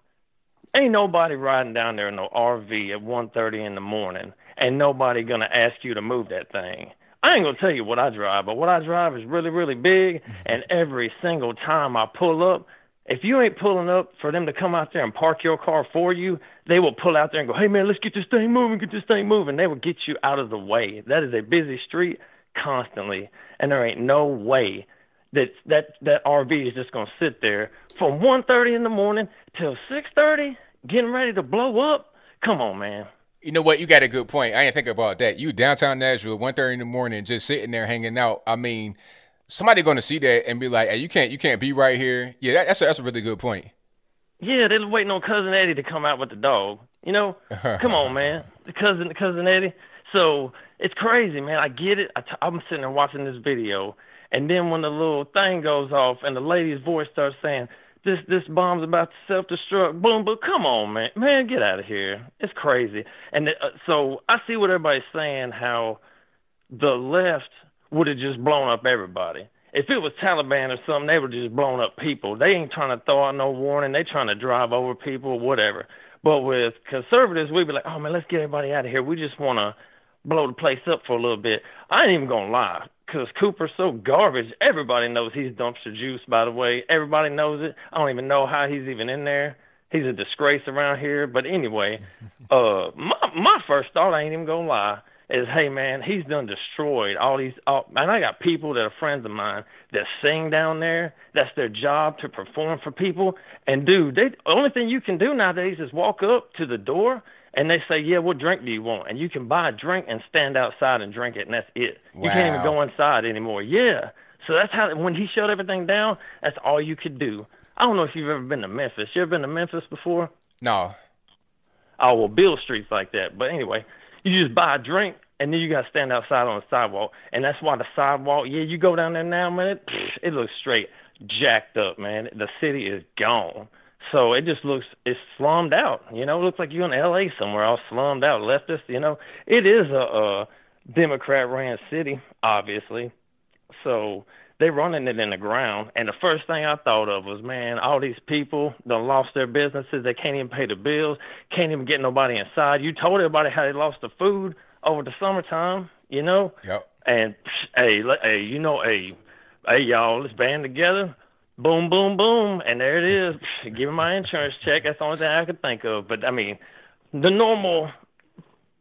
ain't nobody riding down there in no RV at 1:30 in the morning, and nobody gonna ask you to move that thing. I ain't gonna tell you what I drive, but what I drive is really, really big. And *laughs* every single time I pull up, if you ain't pulling up for them to come out there and park your car for you, they will pull out there and go, "Hey man, let's get this thing moving, get this thing moving." They will get you out of the way. That is a busy street constantly, and there ain't no way that that that RV is just gonna sit there from 1:30 in the morning till 6:30, getting ready to blow up. Come on, man.
You know what? You got a good point. I didn't think about that. You downtown Nashville, 1.30 in the morning, just sitting there hanging out. I mean, somebody going to see that and be like, "Hey, you can't, you can't be right here." Yeah, that, that's a, that's a really good point.
Yeah, they're waiting on cousin Eddie to come out with the dog. You know, *laughs* come on, man, cousin, cousin Eddie. So it's crazy, man. I get it. I t- I'm sitting there watching this video, and then when the little thing goes off and the lady's voice starts saying, this this bomb's about to self destruct. Boom, but come on, man, man, get out of here. It's crazy. And uh, so I see what everybody's saying. How the left would have just blown up everybody. If it was Taliban or something, they would have just blown up people. They ain't trying to throw out no warning. They trying to drive over people whatever. But with conservatives, we'd be like, oh man, let's get everybody out of here. We just want to blow the place up for a little bit. I ain't even gonna lie because Cooper's so garbage. Everybody knows he's dumpster juice. By the way, everybody knows it. I don't even know how he's even in there. He's a disgrace around here. But anyway, *laughs* uh, my my first thought, I ain't even gonna lie, is hey man, he's done destroyed all these. All, and I got people that are friends of mine that sing down there. That's their job to perform for people. And dude, they the only thing you can do nowadays is walk up to the door and they say, "Yeah, what drink do you want?" And you can buy a drink and stand outside and drink it, and that's it. Wow. You can't even go inside anymore. Yeah. So that's how when he shut everything down, that's all you could do. I don't know if you've ever been to Memphis. You ever been to Memphis before?
No.
Oh well, Beale Street's like that. But anyway, you just buy a drink and then you got to stand outside on the sidewalk, and that's why the sidewalk. Yeah, you go down there now, man. It, it looks straight jacked up, man. The city is gone. So it just looks it's slummed out. You know, it looks like you're in L.A. somewhere, all slummed out, leftist. You know, it is a, a Democrat-ran city, obviously. So they running it in the ground. And the first thing I thought of was, man, all these people done lost their businesses. They can't even pay the bills. Can't even get nobody inside. You told everybody how they lost the food over the summertime. You know.
Yep.
And hey, hey, you know, hey, hey, y'all, let's band together. Boom, boom, boom, and there it is. Give me my insurance check. That's the only thing I could think of. But I mean, the normal,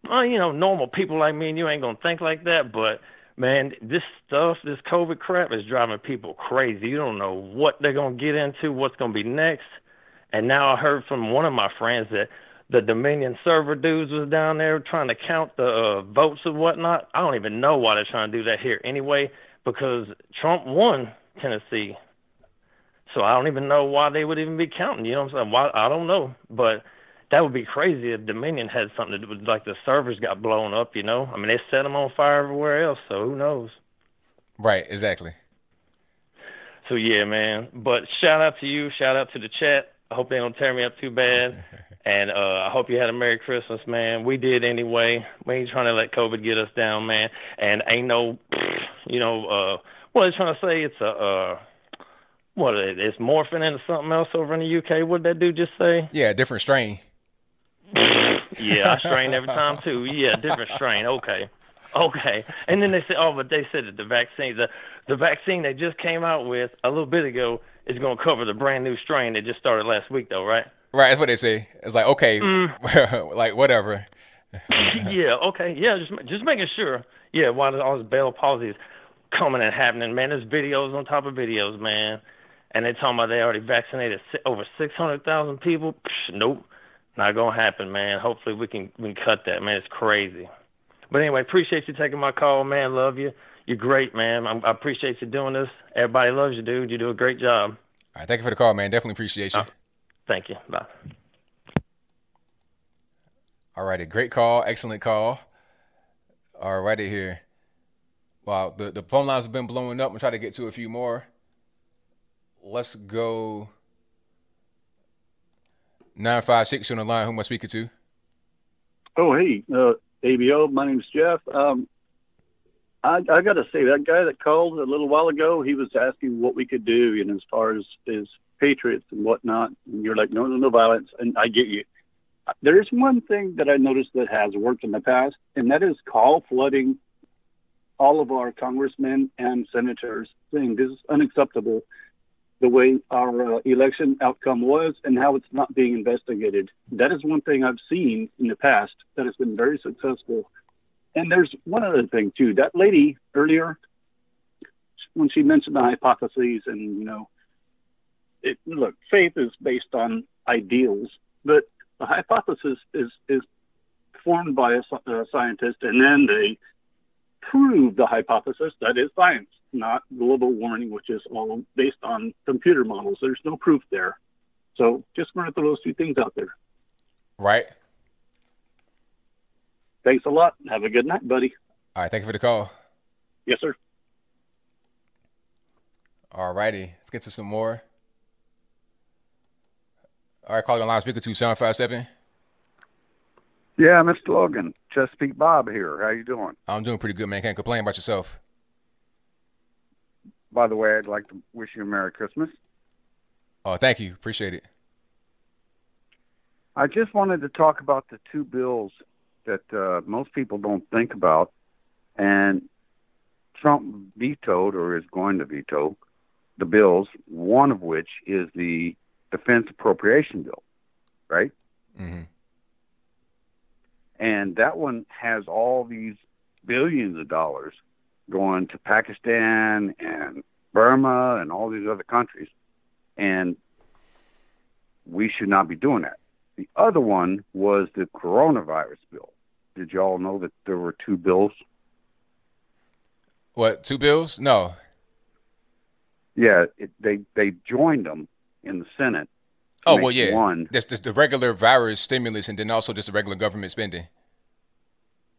well, you know, normal people like me and you ain't gonna think like that. But man, this stuff, this COVID crap is driving people crazy. You don't know what they're to get into, what's to be next. And now I heard from one of my friends that the Dominion server dudes was down there trying to count the uh, votes and whatnot. I don't even know why they're trying to do that here anyway, because Trump won Tennessee. So I don't even know why they would even be counting. You know what I'm saying? Why I don't know, but that would be crazy if Dominion had something to do with like the servers got blown up. You know, I mean they set them on fire everywhere else, so who knows?
Right, exactly.
So yeah, man. But shout out to you, shout out to the chat. I hope they don't tear me up too bad. *laughs* And uh, I hope you had a Merry Christmas, man. We did anyway. We ain't trying to let COVID get us down, man. And ain't no, you know, uh, what are they trying to say? It's a, uh, what, it's morphing into something else over in the UK. What did that dude just say?
Yeah, different strain. *laughs*
yeah, I strain every time too. Yeah, different strain. Okay. Okay. And then they said, oh, but they said that the vaccine, the, the vaccine they just came out with a little bit ago is going to cover the brand new strain that just started last week, though, right?
Right. That's what they say. It's like, okay, mm. *laughs* like whatever. *laughs*
yeah. Okay. Yeah. Just just making sure. Yeah. Why all this Bell palsy is coming and happening, man. There's videos on top of videos, man. And they're talking about they already vaccinated over 600,000 people. Psh, nope. Not gonna happen, man. Hopefully we can we can cut that, man. It's crazy. But anyway, appreciate you taking my call, man. Love you. You're great, man. I'm, i appreciate you doing this. Everybody loves you, dude. You do a great job.
All right, thank you for the call, man. Definitely appreciate you. Uh,
thank you. Bye.
All righty, great call, excellent call. All righty here. Wow, the, the phone lines have been blowing up. I'm trying to get to a few more. Let's go. Nine five six on the line. Who am I speaking to?
Oh, hey, uh, ABL. My name's Jeff. Um, I, I got to say that guy that called a little while ago, he was asking what we could do, know, as far as as patriots and whatnot. And you're like, no, no, no violence, and I get you. There's one thing that I noticed that has worked in the past, and that is call flooding all of our congressmen and senators, saying this is unacceptable the way our uh, election outcome was and how it's not being investigated. That is one thing I've seen in the past that has been very successful. And there's one other thing too. That lady earlier, when she mentioned the hypotheses, and you know, it, look, faith is based on ideals, but the hypothesis is is formed by a, a scientist, and then they prove the hypothesis. That is science not global warming, which is all based on computer models. There's no proof there. So just want to throw those two things out there.
Right.
Thanks a lot. Have a good night, buddy.
All right. Thank you for the call.
Yes, sir.
All righty. Let's get to some more. All right. Calling line speaker two seven five seven.
Yeah, Mr. Logan, Chesapeake Bob here. How you doing?
I'm doing pretty good, man. Can't complain about yourself
by the way, I'd like to wish you a Merry Christmas.
Oh, thank you. Appreciate it.
I just wanted to talk about the two bills that uh, most people don't think about, and Trump vetoed or is going to veto the bills. One of which is the defense appropriation bill, right?
Mm-hmm.
And that one has all these billions of dollars going to Pakistan and Burma and all these other countries. And we should not be doing that. The other one was the coronavirus bill. Did y'all know that there were two bills?
What, two bills? No.
Yeah, it, they they joined them in the Senate.
Oh well, yeah. One. That's just the regular virus stimulus, and then also just the regular government spending.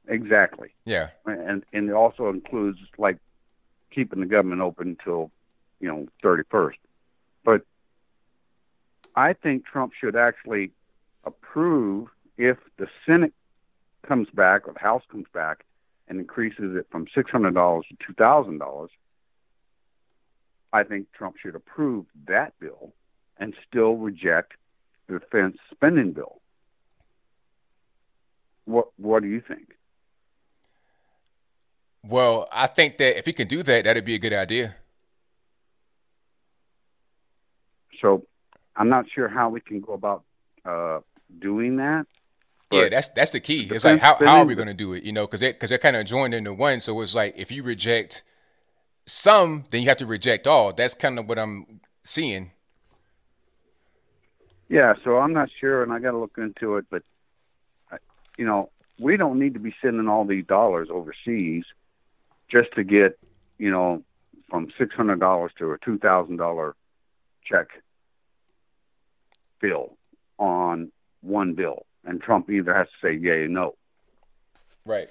Exactly.
Yeah.
And and it also includes like keeping the government open until you know thirty first. But I think Trump should actually approve if the Senate comes back or the House comes back and increases it from six hundred dollars to two thousand dollars. I think Trump should approve that bill and still reject the defense spending bill. What What do you think?
Well, I think that if he can do that, that'd be a good idea.
So, I'm not sure how we can go about uh, doing that.
Yeah, that's that's the key. It's like how, how are we going to do it? You know, because because they're kind of joined into one. So it's like if you reject some, then you have to reject all. That's kind of what I'm seeing.
Yeah, so I'm not sure, and I got to look into it. But you know, we don't need to be sending all these dollars overseas just to get, you know, from six hundred dollars to a two thousand dollar check bill on one bill, and Trump either has to say yay or no.
Right.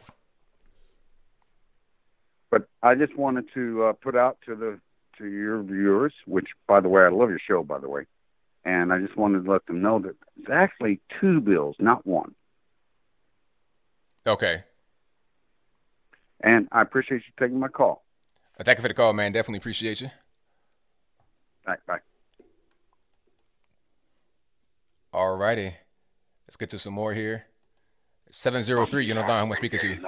But I just wanted to uh, put out to the to your viewers, which, by the way, I love your show, by the way, and I just wanted to let them know that it's actually two bills, not one.
Okay.
And I appreciate you taking my call.
Uh, Thank you for the call, man. Definitely appreciate you.
Bye. Bye.
All righty. Let's get to some more here. 703, you know, line, who am I speaking to? You.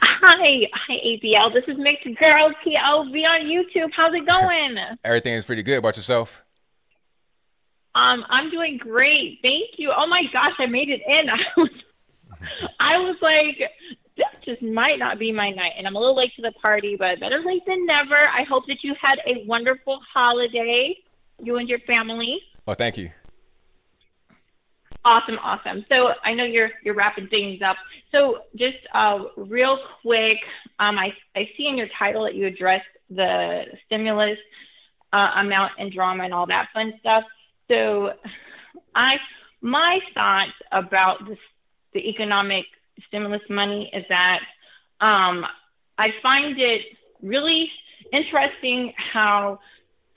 Hi, hi ABL. This is Mixed Girl POV on YouTube. How's it going? *laughs*
Everything is pretty good about yourself.
um, I'm doing great. Thank you. Oh my gosh, I made it in. *laughs* I was, I was like, this just might not be my night, and I'm a little late to the party, but better late than never. I hope that you had a wonderful holiday, you and your family.
Oh, thank you.
Awesome, awesome. So I know you're you're wrapping things up. So just uh, real quick, um, I I see in your title that you addressed the stimulus uh, amount and drama and all that fun stuff. So I my thoughts about this the economic stimulus money is that um, I find it really interesting how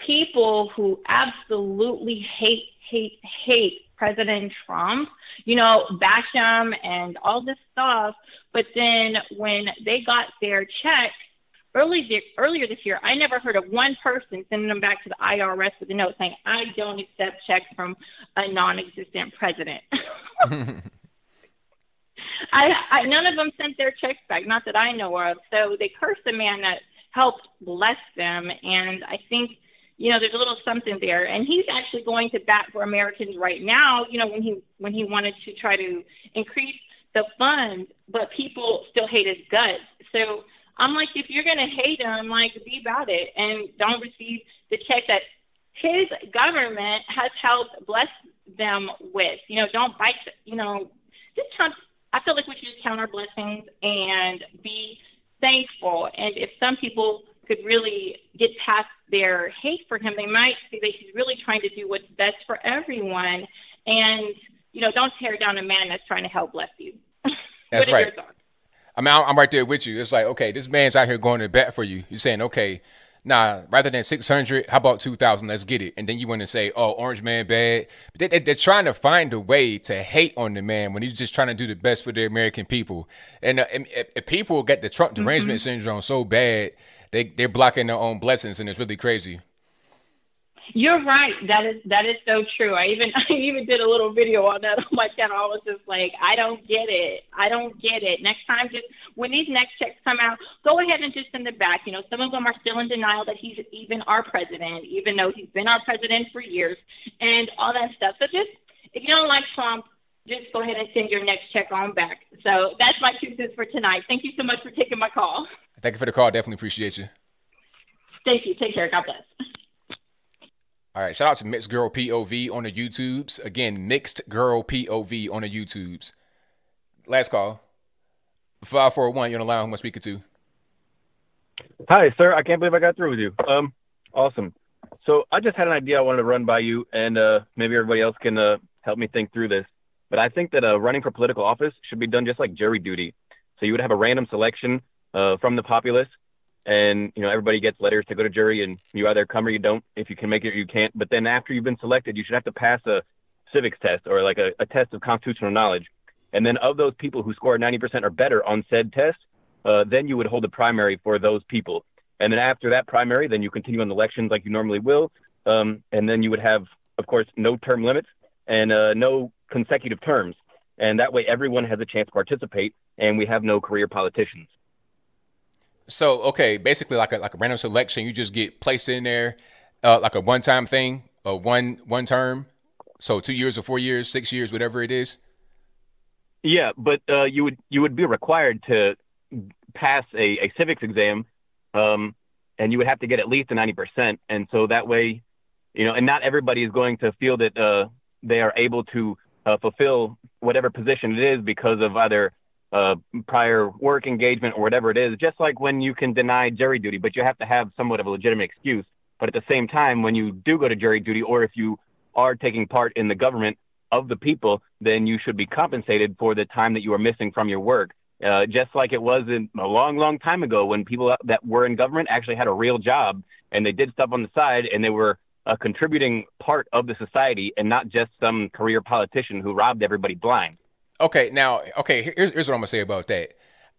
people who absolutely hate, hate, hate President Trump, you know, bash him and all this stuff. But then when they got their check early earlier this year, I never heard of one person sending them back to the IRS with a note saying, "I don't accept checks from a non-existent president." *laughs* *laughs* I, I none of them sent their checks back, not that I know of. So they cursed the man that helped bless them, and I think you know there's a little something there. And he's actually going to bat for Americans right now. You know when he when he wanted to try to increase the funds, but people still hate his guts. So I'm like, if you're gonna hate him, like be about it, and don't receive the check that his government has helped bless them with. You know, don't bite. You know, just count. I feel like we should just count our blessings and be thankful. And if some people could really get past their hate for him, they might see that he's really trying to do what's best for everyone. And you know, don't tear down a man that's trying to help bless you. *laughs*
That's right. I mean, I'm I'm right there with you. It's like, okay, this man's out here going to bat for you. You're saying, okay, nah, rather than 600, how about 2,000? Let's get it. And then you want to say, oh, Orange Man bad. But they, they, they're trying to find a way to hate on the man when he's just trying to do the best for the American people. And, uh, and if, if people get the Trump derangement syndrome so bad, they, they're blocking their own blessings, and it's really crazy.
You're right. That is that is so true. I even *laughs* I even did a little video on that on my channel. I was just like, I don't get it. I don't get it. Next time, just when these next checks come out, go ahead and just send it back. You know, some of them are still in denial that he's even our president, even though he's been our president for years, and all that stuff. So just if you don't like Trump, just go ahead and send your next check on back. So that's my two cents for tonight. Thank you so much for taking my call.
Thank you for the call. Definitely appreciate you.
Thank you. Take care. God bless.
All right, shout out to Mixed Girl POV on the YouTubes. Again, Mixed Girl POV on the YouTubes. Last call. 541, you're on the line. Who am I speaking to?
Hi, sir. I can't believe I got through with you. Um, awesome. So I just had an idea I wanted to run by you, and uh, maybe everybody else can uh, help me think through this. But I think that uh, running for political office should be done just like jury duty. So you would have a random selection uh, from the populace, and you know everybody gets letters to go to jury, and you either come or you don't. If you can make it, or you can't. But then after you've been selected, you should have to pass a civics test or like a, a test of constitutional knowledge. And then of those people who score 90% or better on said test, uh, then you would hold a primary for those people. And then after that primary, then you continue on the elections like you normally will. Um, and then you would have, of course, no term limits and uh, no consecutive terms. And that way everyone has a chance to participate and we have no career politicians.
So okay, basically like a like a random selection, you just get placed in there, uh, like a one time thing, a one one term. So two years or four years, six years, whatever it is.
Yeah, but uh, you would you would be required to pass a, a civics exam, um, and you would have to get at least a ninety percent, and so that way, you know, and not everybody is going to feel that uh, they are able to uh, fulfill whatever position it is because of either uh, prior work engagement or whatever it is. Just like when you can deny jury duty, but you have to have somewhat of a legitimate excuse. But at the same time, when you do go to jury duty, or if you are taking part in the government, of the people, then you should be compensated for the time that you are missing from your work. Uh, just like it was in a long, long time ago when people that were in government actually had a real job and they did stuff on the side and they were a contributing part of the society and not just some career politician who robbed everybody blind.
Okay, now, okay, here's, here's what I'm gonna say about that.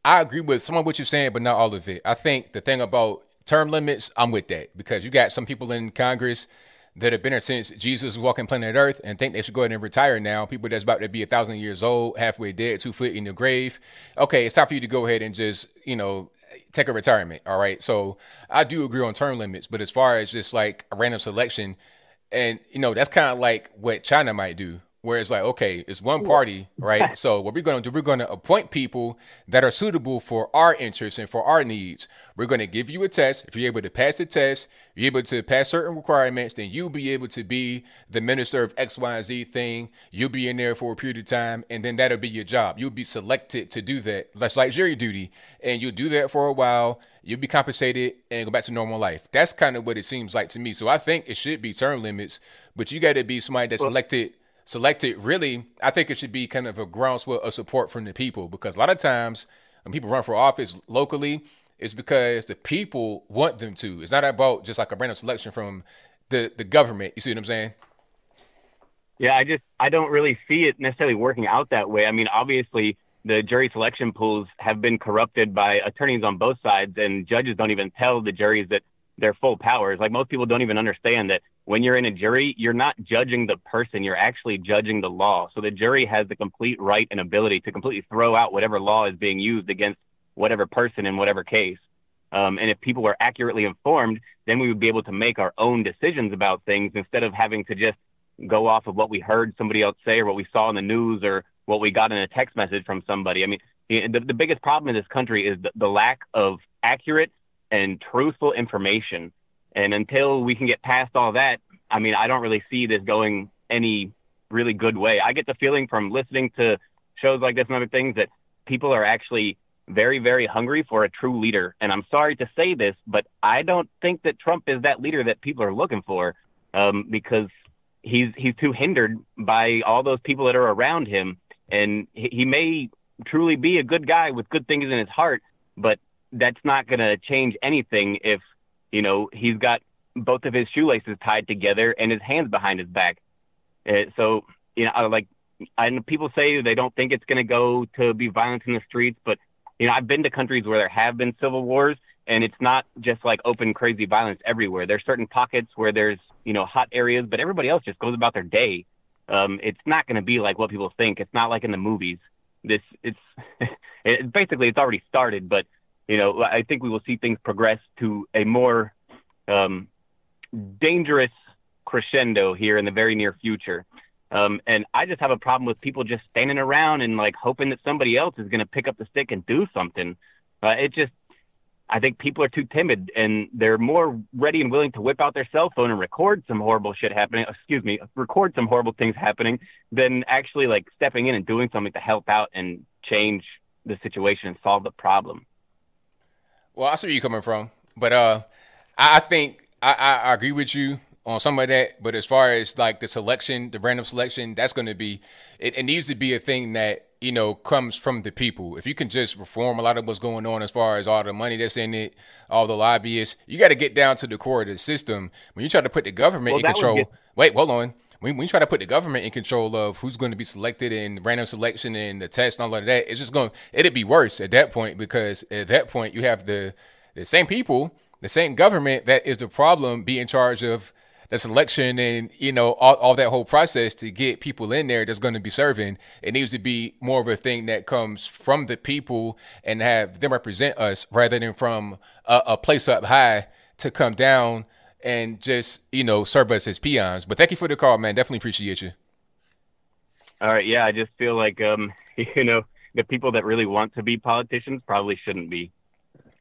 I agree with some of what you're saying, but not all of it. I think the thing about term limits, I'm with that because you got some people in Congress that have been here since Jesus was walking planet Earth and think they should go ahead and retire now. People that's about to be a thousand years old, halfway dead, two foot in the grave. Okay, it's time for you to go ahead and just, you know, take a retirement. All right. So I do agree on term limits, but as far as just like a random selection, and you know, that's kind of like what China might do where it's like, okay, it's one party, right? so what we're going to do, we're going to appoint people that are suitable for our interests and for our needs. We're going to give you a test. If you're able to pass the test, you're able to pass certain requirements, then you'll be able to be the minister of X, Y, and Z thing. You'll be in there for a period of time, and then that'll be your job. You'll be selected to do that. That's like jury duty, and you'll do that for a while. You'll be compensated and go back to normal life. That's kind of what it seems like to me. So I think it should be term limits, but you got to be somebody that's selected selected, really, I think it should be kind of a groundswell of support from the people because a lot of times when people run for office locally, it's because the people want them to. It's not about just like a random selection from the the government. You see what I'm saying?
Yeah, I just I don't really see it necessarily working out that way. I mean, obviously the jury selection pools have been corrupted by attorneys on both sides, and judges don't even tell the juries that their full powers. Like most people don't even understand that when you're in a jury, you're not judging the person, you're actually judging the law. So the jury has the complete right and ability to completely throw out whatever law is being used against whatever person in whatever case. Um, and if people were accurately informed, then we would be able to make our own decisions about things instead of having to just go off of what we heard somebody else say or what we saw in the news or what we got in a text message from somebody. I mean, the, the biggest problem in this country is the, the lack of accurate and truthful information. And until we can get past all that, I mean, I don't really see this going any really good way. I get the feeling from listening to shows like this and other things that people are actually very, very hungry for a true leader. And I'm sorry to say this, but I don't think that Trump is that leader that people are looking for um, because he's he's too hindered by all those people that are around him. And he, he may truly be a good guy with good things in his heart, but that's not going to change anything if you know he's got both of his shoelaces tied together and his hands behind his back. Uh, so you know, like I people say they don't think it's going to go to be violence in the streets, but you know, I've been to countries where there have been civil wars, and it's not just like open crazy violence everywhere. There's certain pockets where there's you know hot areas, but everybody else just goes about their day. Um, it's not going to be like what people think. It's not like in the movies. This it's *laughs* it, basically it's already started, but you know, I think we will see things progress to a more um, dangerous crescendo here in the very near future. Um, and I just have a problem with people just standing around and like hoping that somebody else is going to pick up the stick and do something. Uh, it just, I think people are too timid and they're more ready and willing to whip out their cell phone and record some horrible shit happening. Excuse me, record some horrible things happening than actually like stepping in and doing something to help out and change the situation and solve the problem.
Well, I see where you're coming from, but uh, I, think I, I, agree with you on some of that. But as far as like the selection, the random selection, that's going to be it, it needs to be a thing that you know, comes from the people. If you can just reform a lot of what's going on as far as all the money that's in it, all the lobbyists, you got to get down to the core of the system. When you try to put the government
Well,
in control,
get-
wait, hold on. When, when you try to put the government in control of who's going to be selected and random selection and the test and all of that, it's just going. It'd be worse at that point because at that point you have the the same people, the same government that is the problem, be in charge of the selection and you know all, all that whole process to get people in there that's going to be serving it needs to be more of a thing that comes from the people and have them represent us rather than from a, a place up high to come down and just you know serve us as peons but thank you for the call man definitely appreciate you
All right, yeah, I just feel like um, *laughs* you know, the people that really want to be politicians probably shouldn't be.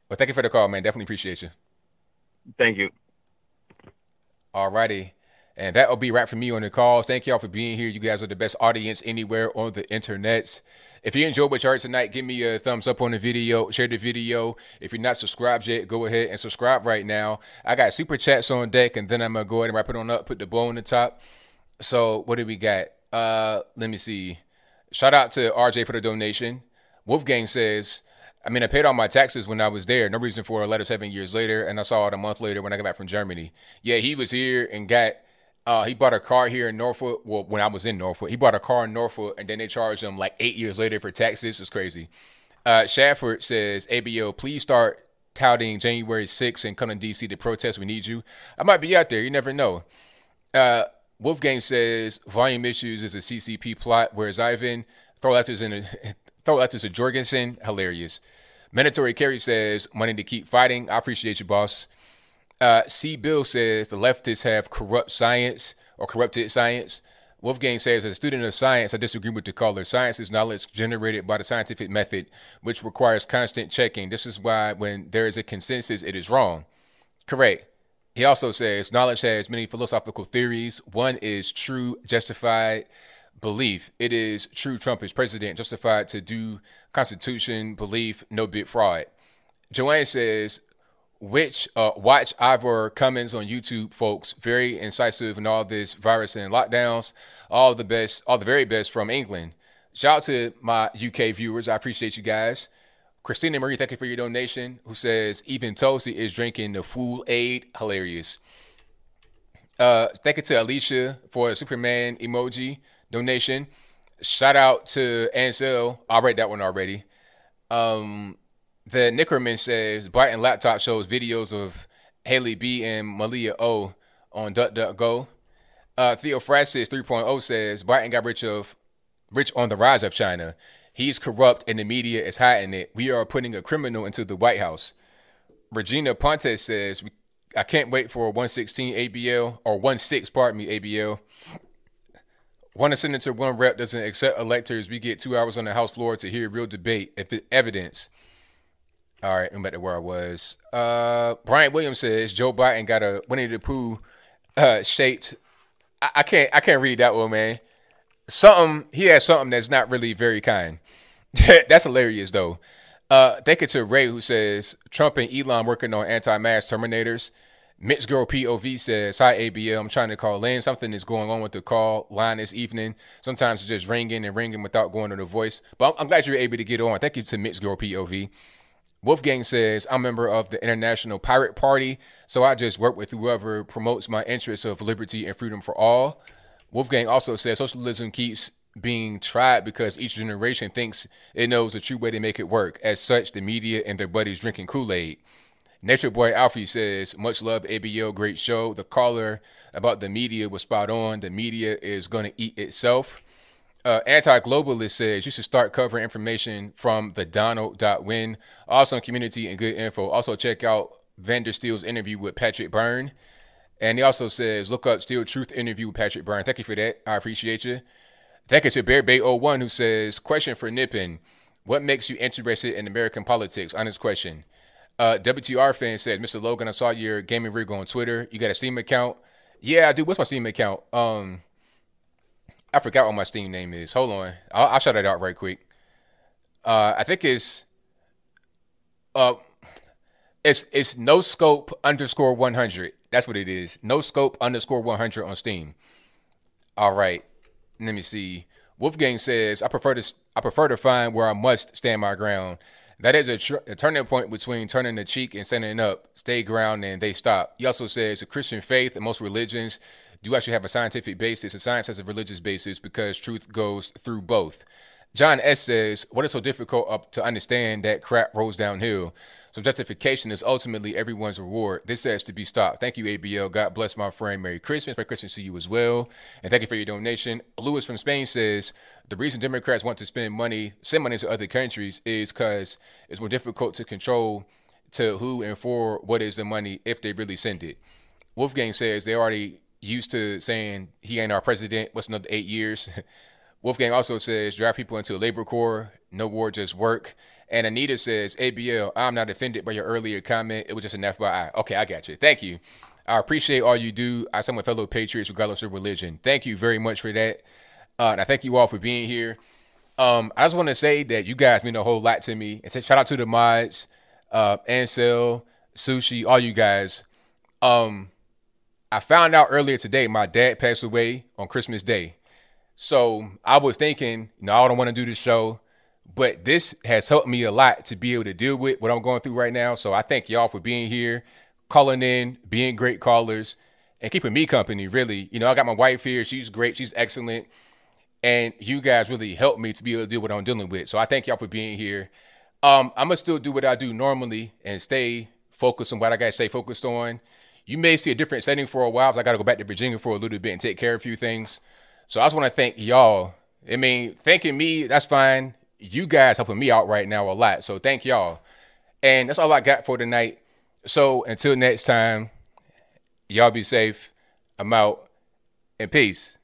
but thank you for the call man definitely appreciate you
Thank you.
Alrighty. And that will be right for me on the calls. Thank y'all for being here. You guys are the best audience anywhere on the internet. If you enjoyed what you heard tonight, give me a thumbs up on the video, share the video. If you're not subscribed yet, go ahead and subscribe right now. I got super chats on deck, and then I'm gonna go ahead and wrap it on up, put the bow on the top. So what do we got? Uh let me see. Shout out to RJ for the donation. Wolfgang says, I mean, I paid all my taxes when I was there. No reason for a letter seven years later, and I saw it a month later when I got back from Germany. Yeah, he was here and got. Uh, he bought a car here in Norfolk. Well, when I was in Norfolk, he bought a car in Norfolk, and then they charged him like eight years later for taxes. It's crazy. Uh, Shafford says, "ABL, please start touting January 6th and come to DC to protest. We need you. I might be out there. You never know." Uh, Wolfgang says volume issues is a CCP plot, whereas Ivan throw letters in a, throw letters to Jorgensen. Hilarious. Mandatory Carey says money to keep fighting. I appreciate you, boss. Uh, C. Bill says the leftists have corrupt science or corrupted science. Wolfgang says, as a student of science, I disagree with the caller. Science is knowledge generated by the scientific method, which requires constant checking. This is why, when there is a consensus, it is wrong. Correct. He also says knowledge has many philosophical theories. One is true, justified belief. It is true Trump is president, justified to do Constitution, belief, no bit fraud. Joanne says, which uh, watch Ivor Cummins on YouTube, folks. Very incisive in all this virus and lockdowns. All the best, all the very best from England. Shout out to my UK viewers. I appreciate you guys. Christina Marie, thank you for your donation. Who says even Toasty is drinking the Fool Aid? Hilarious. Uh, thank you to Alicia for a Superman emoji donation. Shout out to Ansel. I read that one already. Um, the Nickerman says Biden laptop shows videos of Haley B and Malia O on DuckDuckGo. Uh, Theo Francis 3.0 says Biden got rich of rich on the rise of China. He's corrupt and the media is hiding it. We are putting a criminal into the White House. Regina Ponte says I can't wait for 116 ABL or 16, pardon me, ABL. One senator, one rep doesn't accept electors. We get two hours on the House floor to hear real debate, if evidence. All right, I'm back to where I was. Uh, Brian Williams says Joe Biden got a Winnie the Pooh uh, shaped. I, I can't. I can't read that one, man. Something he has something that's not really very kind. *laughs* that's hilarious though. Uh, thank you to Ray who says Trump and Elon working on anti-mass terminators. Mitch Girl POV says, Hi ABL, I'm trying to call in. Something is going on with the call line this evening. Sometimes it's just ringing and ringing without going to the voice. But I'm, I'm glad you're able to get on. Thank you to Mitch Girl POV. Wolfgang says, I'm a member of the International Pirate Party, so I just work with whoever promotes my interests of liberty and freedom for all. Wolfgang also says socialism keeps being tried because each generation thinks it knows a true way to make it work. As such, the media and their buddies drinking Kool-Aid. Nature Boy Alfie says, much love, ABL, great show. The caller about the media was spot on. The media is going to eat itself. Uh, Anti-globalist says you should start covering information from the Donald.win. Awesome community and good info. Also check out Vandersteel's interview with Patrick Byrne. And he also says, look up Steel Truth interview with Patrick Byrne. Thank you for that. I appreciate you. Thank you to Bear Bay 01 who says, question for Nippin. What makes you interested in American politics? Honest question. Uh, WTR fan said, Mr. Logan, I saw your gaming rig on Twitter. You got a Steam account? Yeah, I do. What's my Steam account? Um, I forgot what my Steam name is. Hold on. I'll, I'll shout it out right quick. Uh, I think it's uh, it's it's no scope underscore one hundred. That's what it is. No scope underscore one hundred on Steam. All right. Let me see. Wolfgang says I prefer to I prefer to find where I must stand my ground. That is a, tr- a turning point between turning the cheek and standing up. Stay ground and they stop. He also says a Christian faith and most religions do you actually have a scientific basis, and science has a religious basis because truth goes through both. John S. says, What is so difficult up to understand that crap rolls downhill? So justification is ultimately everyone's reward. This has to be stopped. Thank you, ABL. God bless my friend. Merry Christmas. Merry Christmas to you as well. And thank you for your donation. Lewis from Spain says the reason Democrats want to spend money, send money to other countries, is because it's more difficult to control to who and for what is the money if they really send it. Wolfgang says they already used to saying he ain't our president. What's another eight years? *laughs* Wolfgang also says drive people into a labor corps. No war, just work. And Anita says, ABL, I'm not offended by your earlier comment. It was just an FYI. Okay, I got you. Thank you. I appreciate all you do. I some my fellow patriots, regardless of religion. Thank you very much for that. Uh, and I thank you all for being here. Um, I just want to say that you guys mean a whole lot to me. And say shout out to the mods, uh, Ansel, Sushi, all you guys. Um, I found out earlier today my dad passed away on Christmas Day. So I was thinking, you know, I don't want to do this show. But this has helped me a lot to be able to deal with what I'm going through right now. So I thank y'all for being here, calling in, being great callers, and keeping me company, really. You know, I got my wife here. She's great. She's excellent. And you guys really helped me to be able to deal with what I'm dealing with. So I thank y'all for being here. Um, I'm going to still do what I do normally and stay focused on what I got to stay focused on. You may see a different setting for a while. I got to go back to Virginia for a little bit and take care of a few things. So I just want to thank y'all. I mean, thanking me, that's fine you guys helping me out right now a lot. So thank y'all. And that's all I got for tonight. So until next time, y'all be safe. I'm out and peace.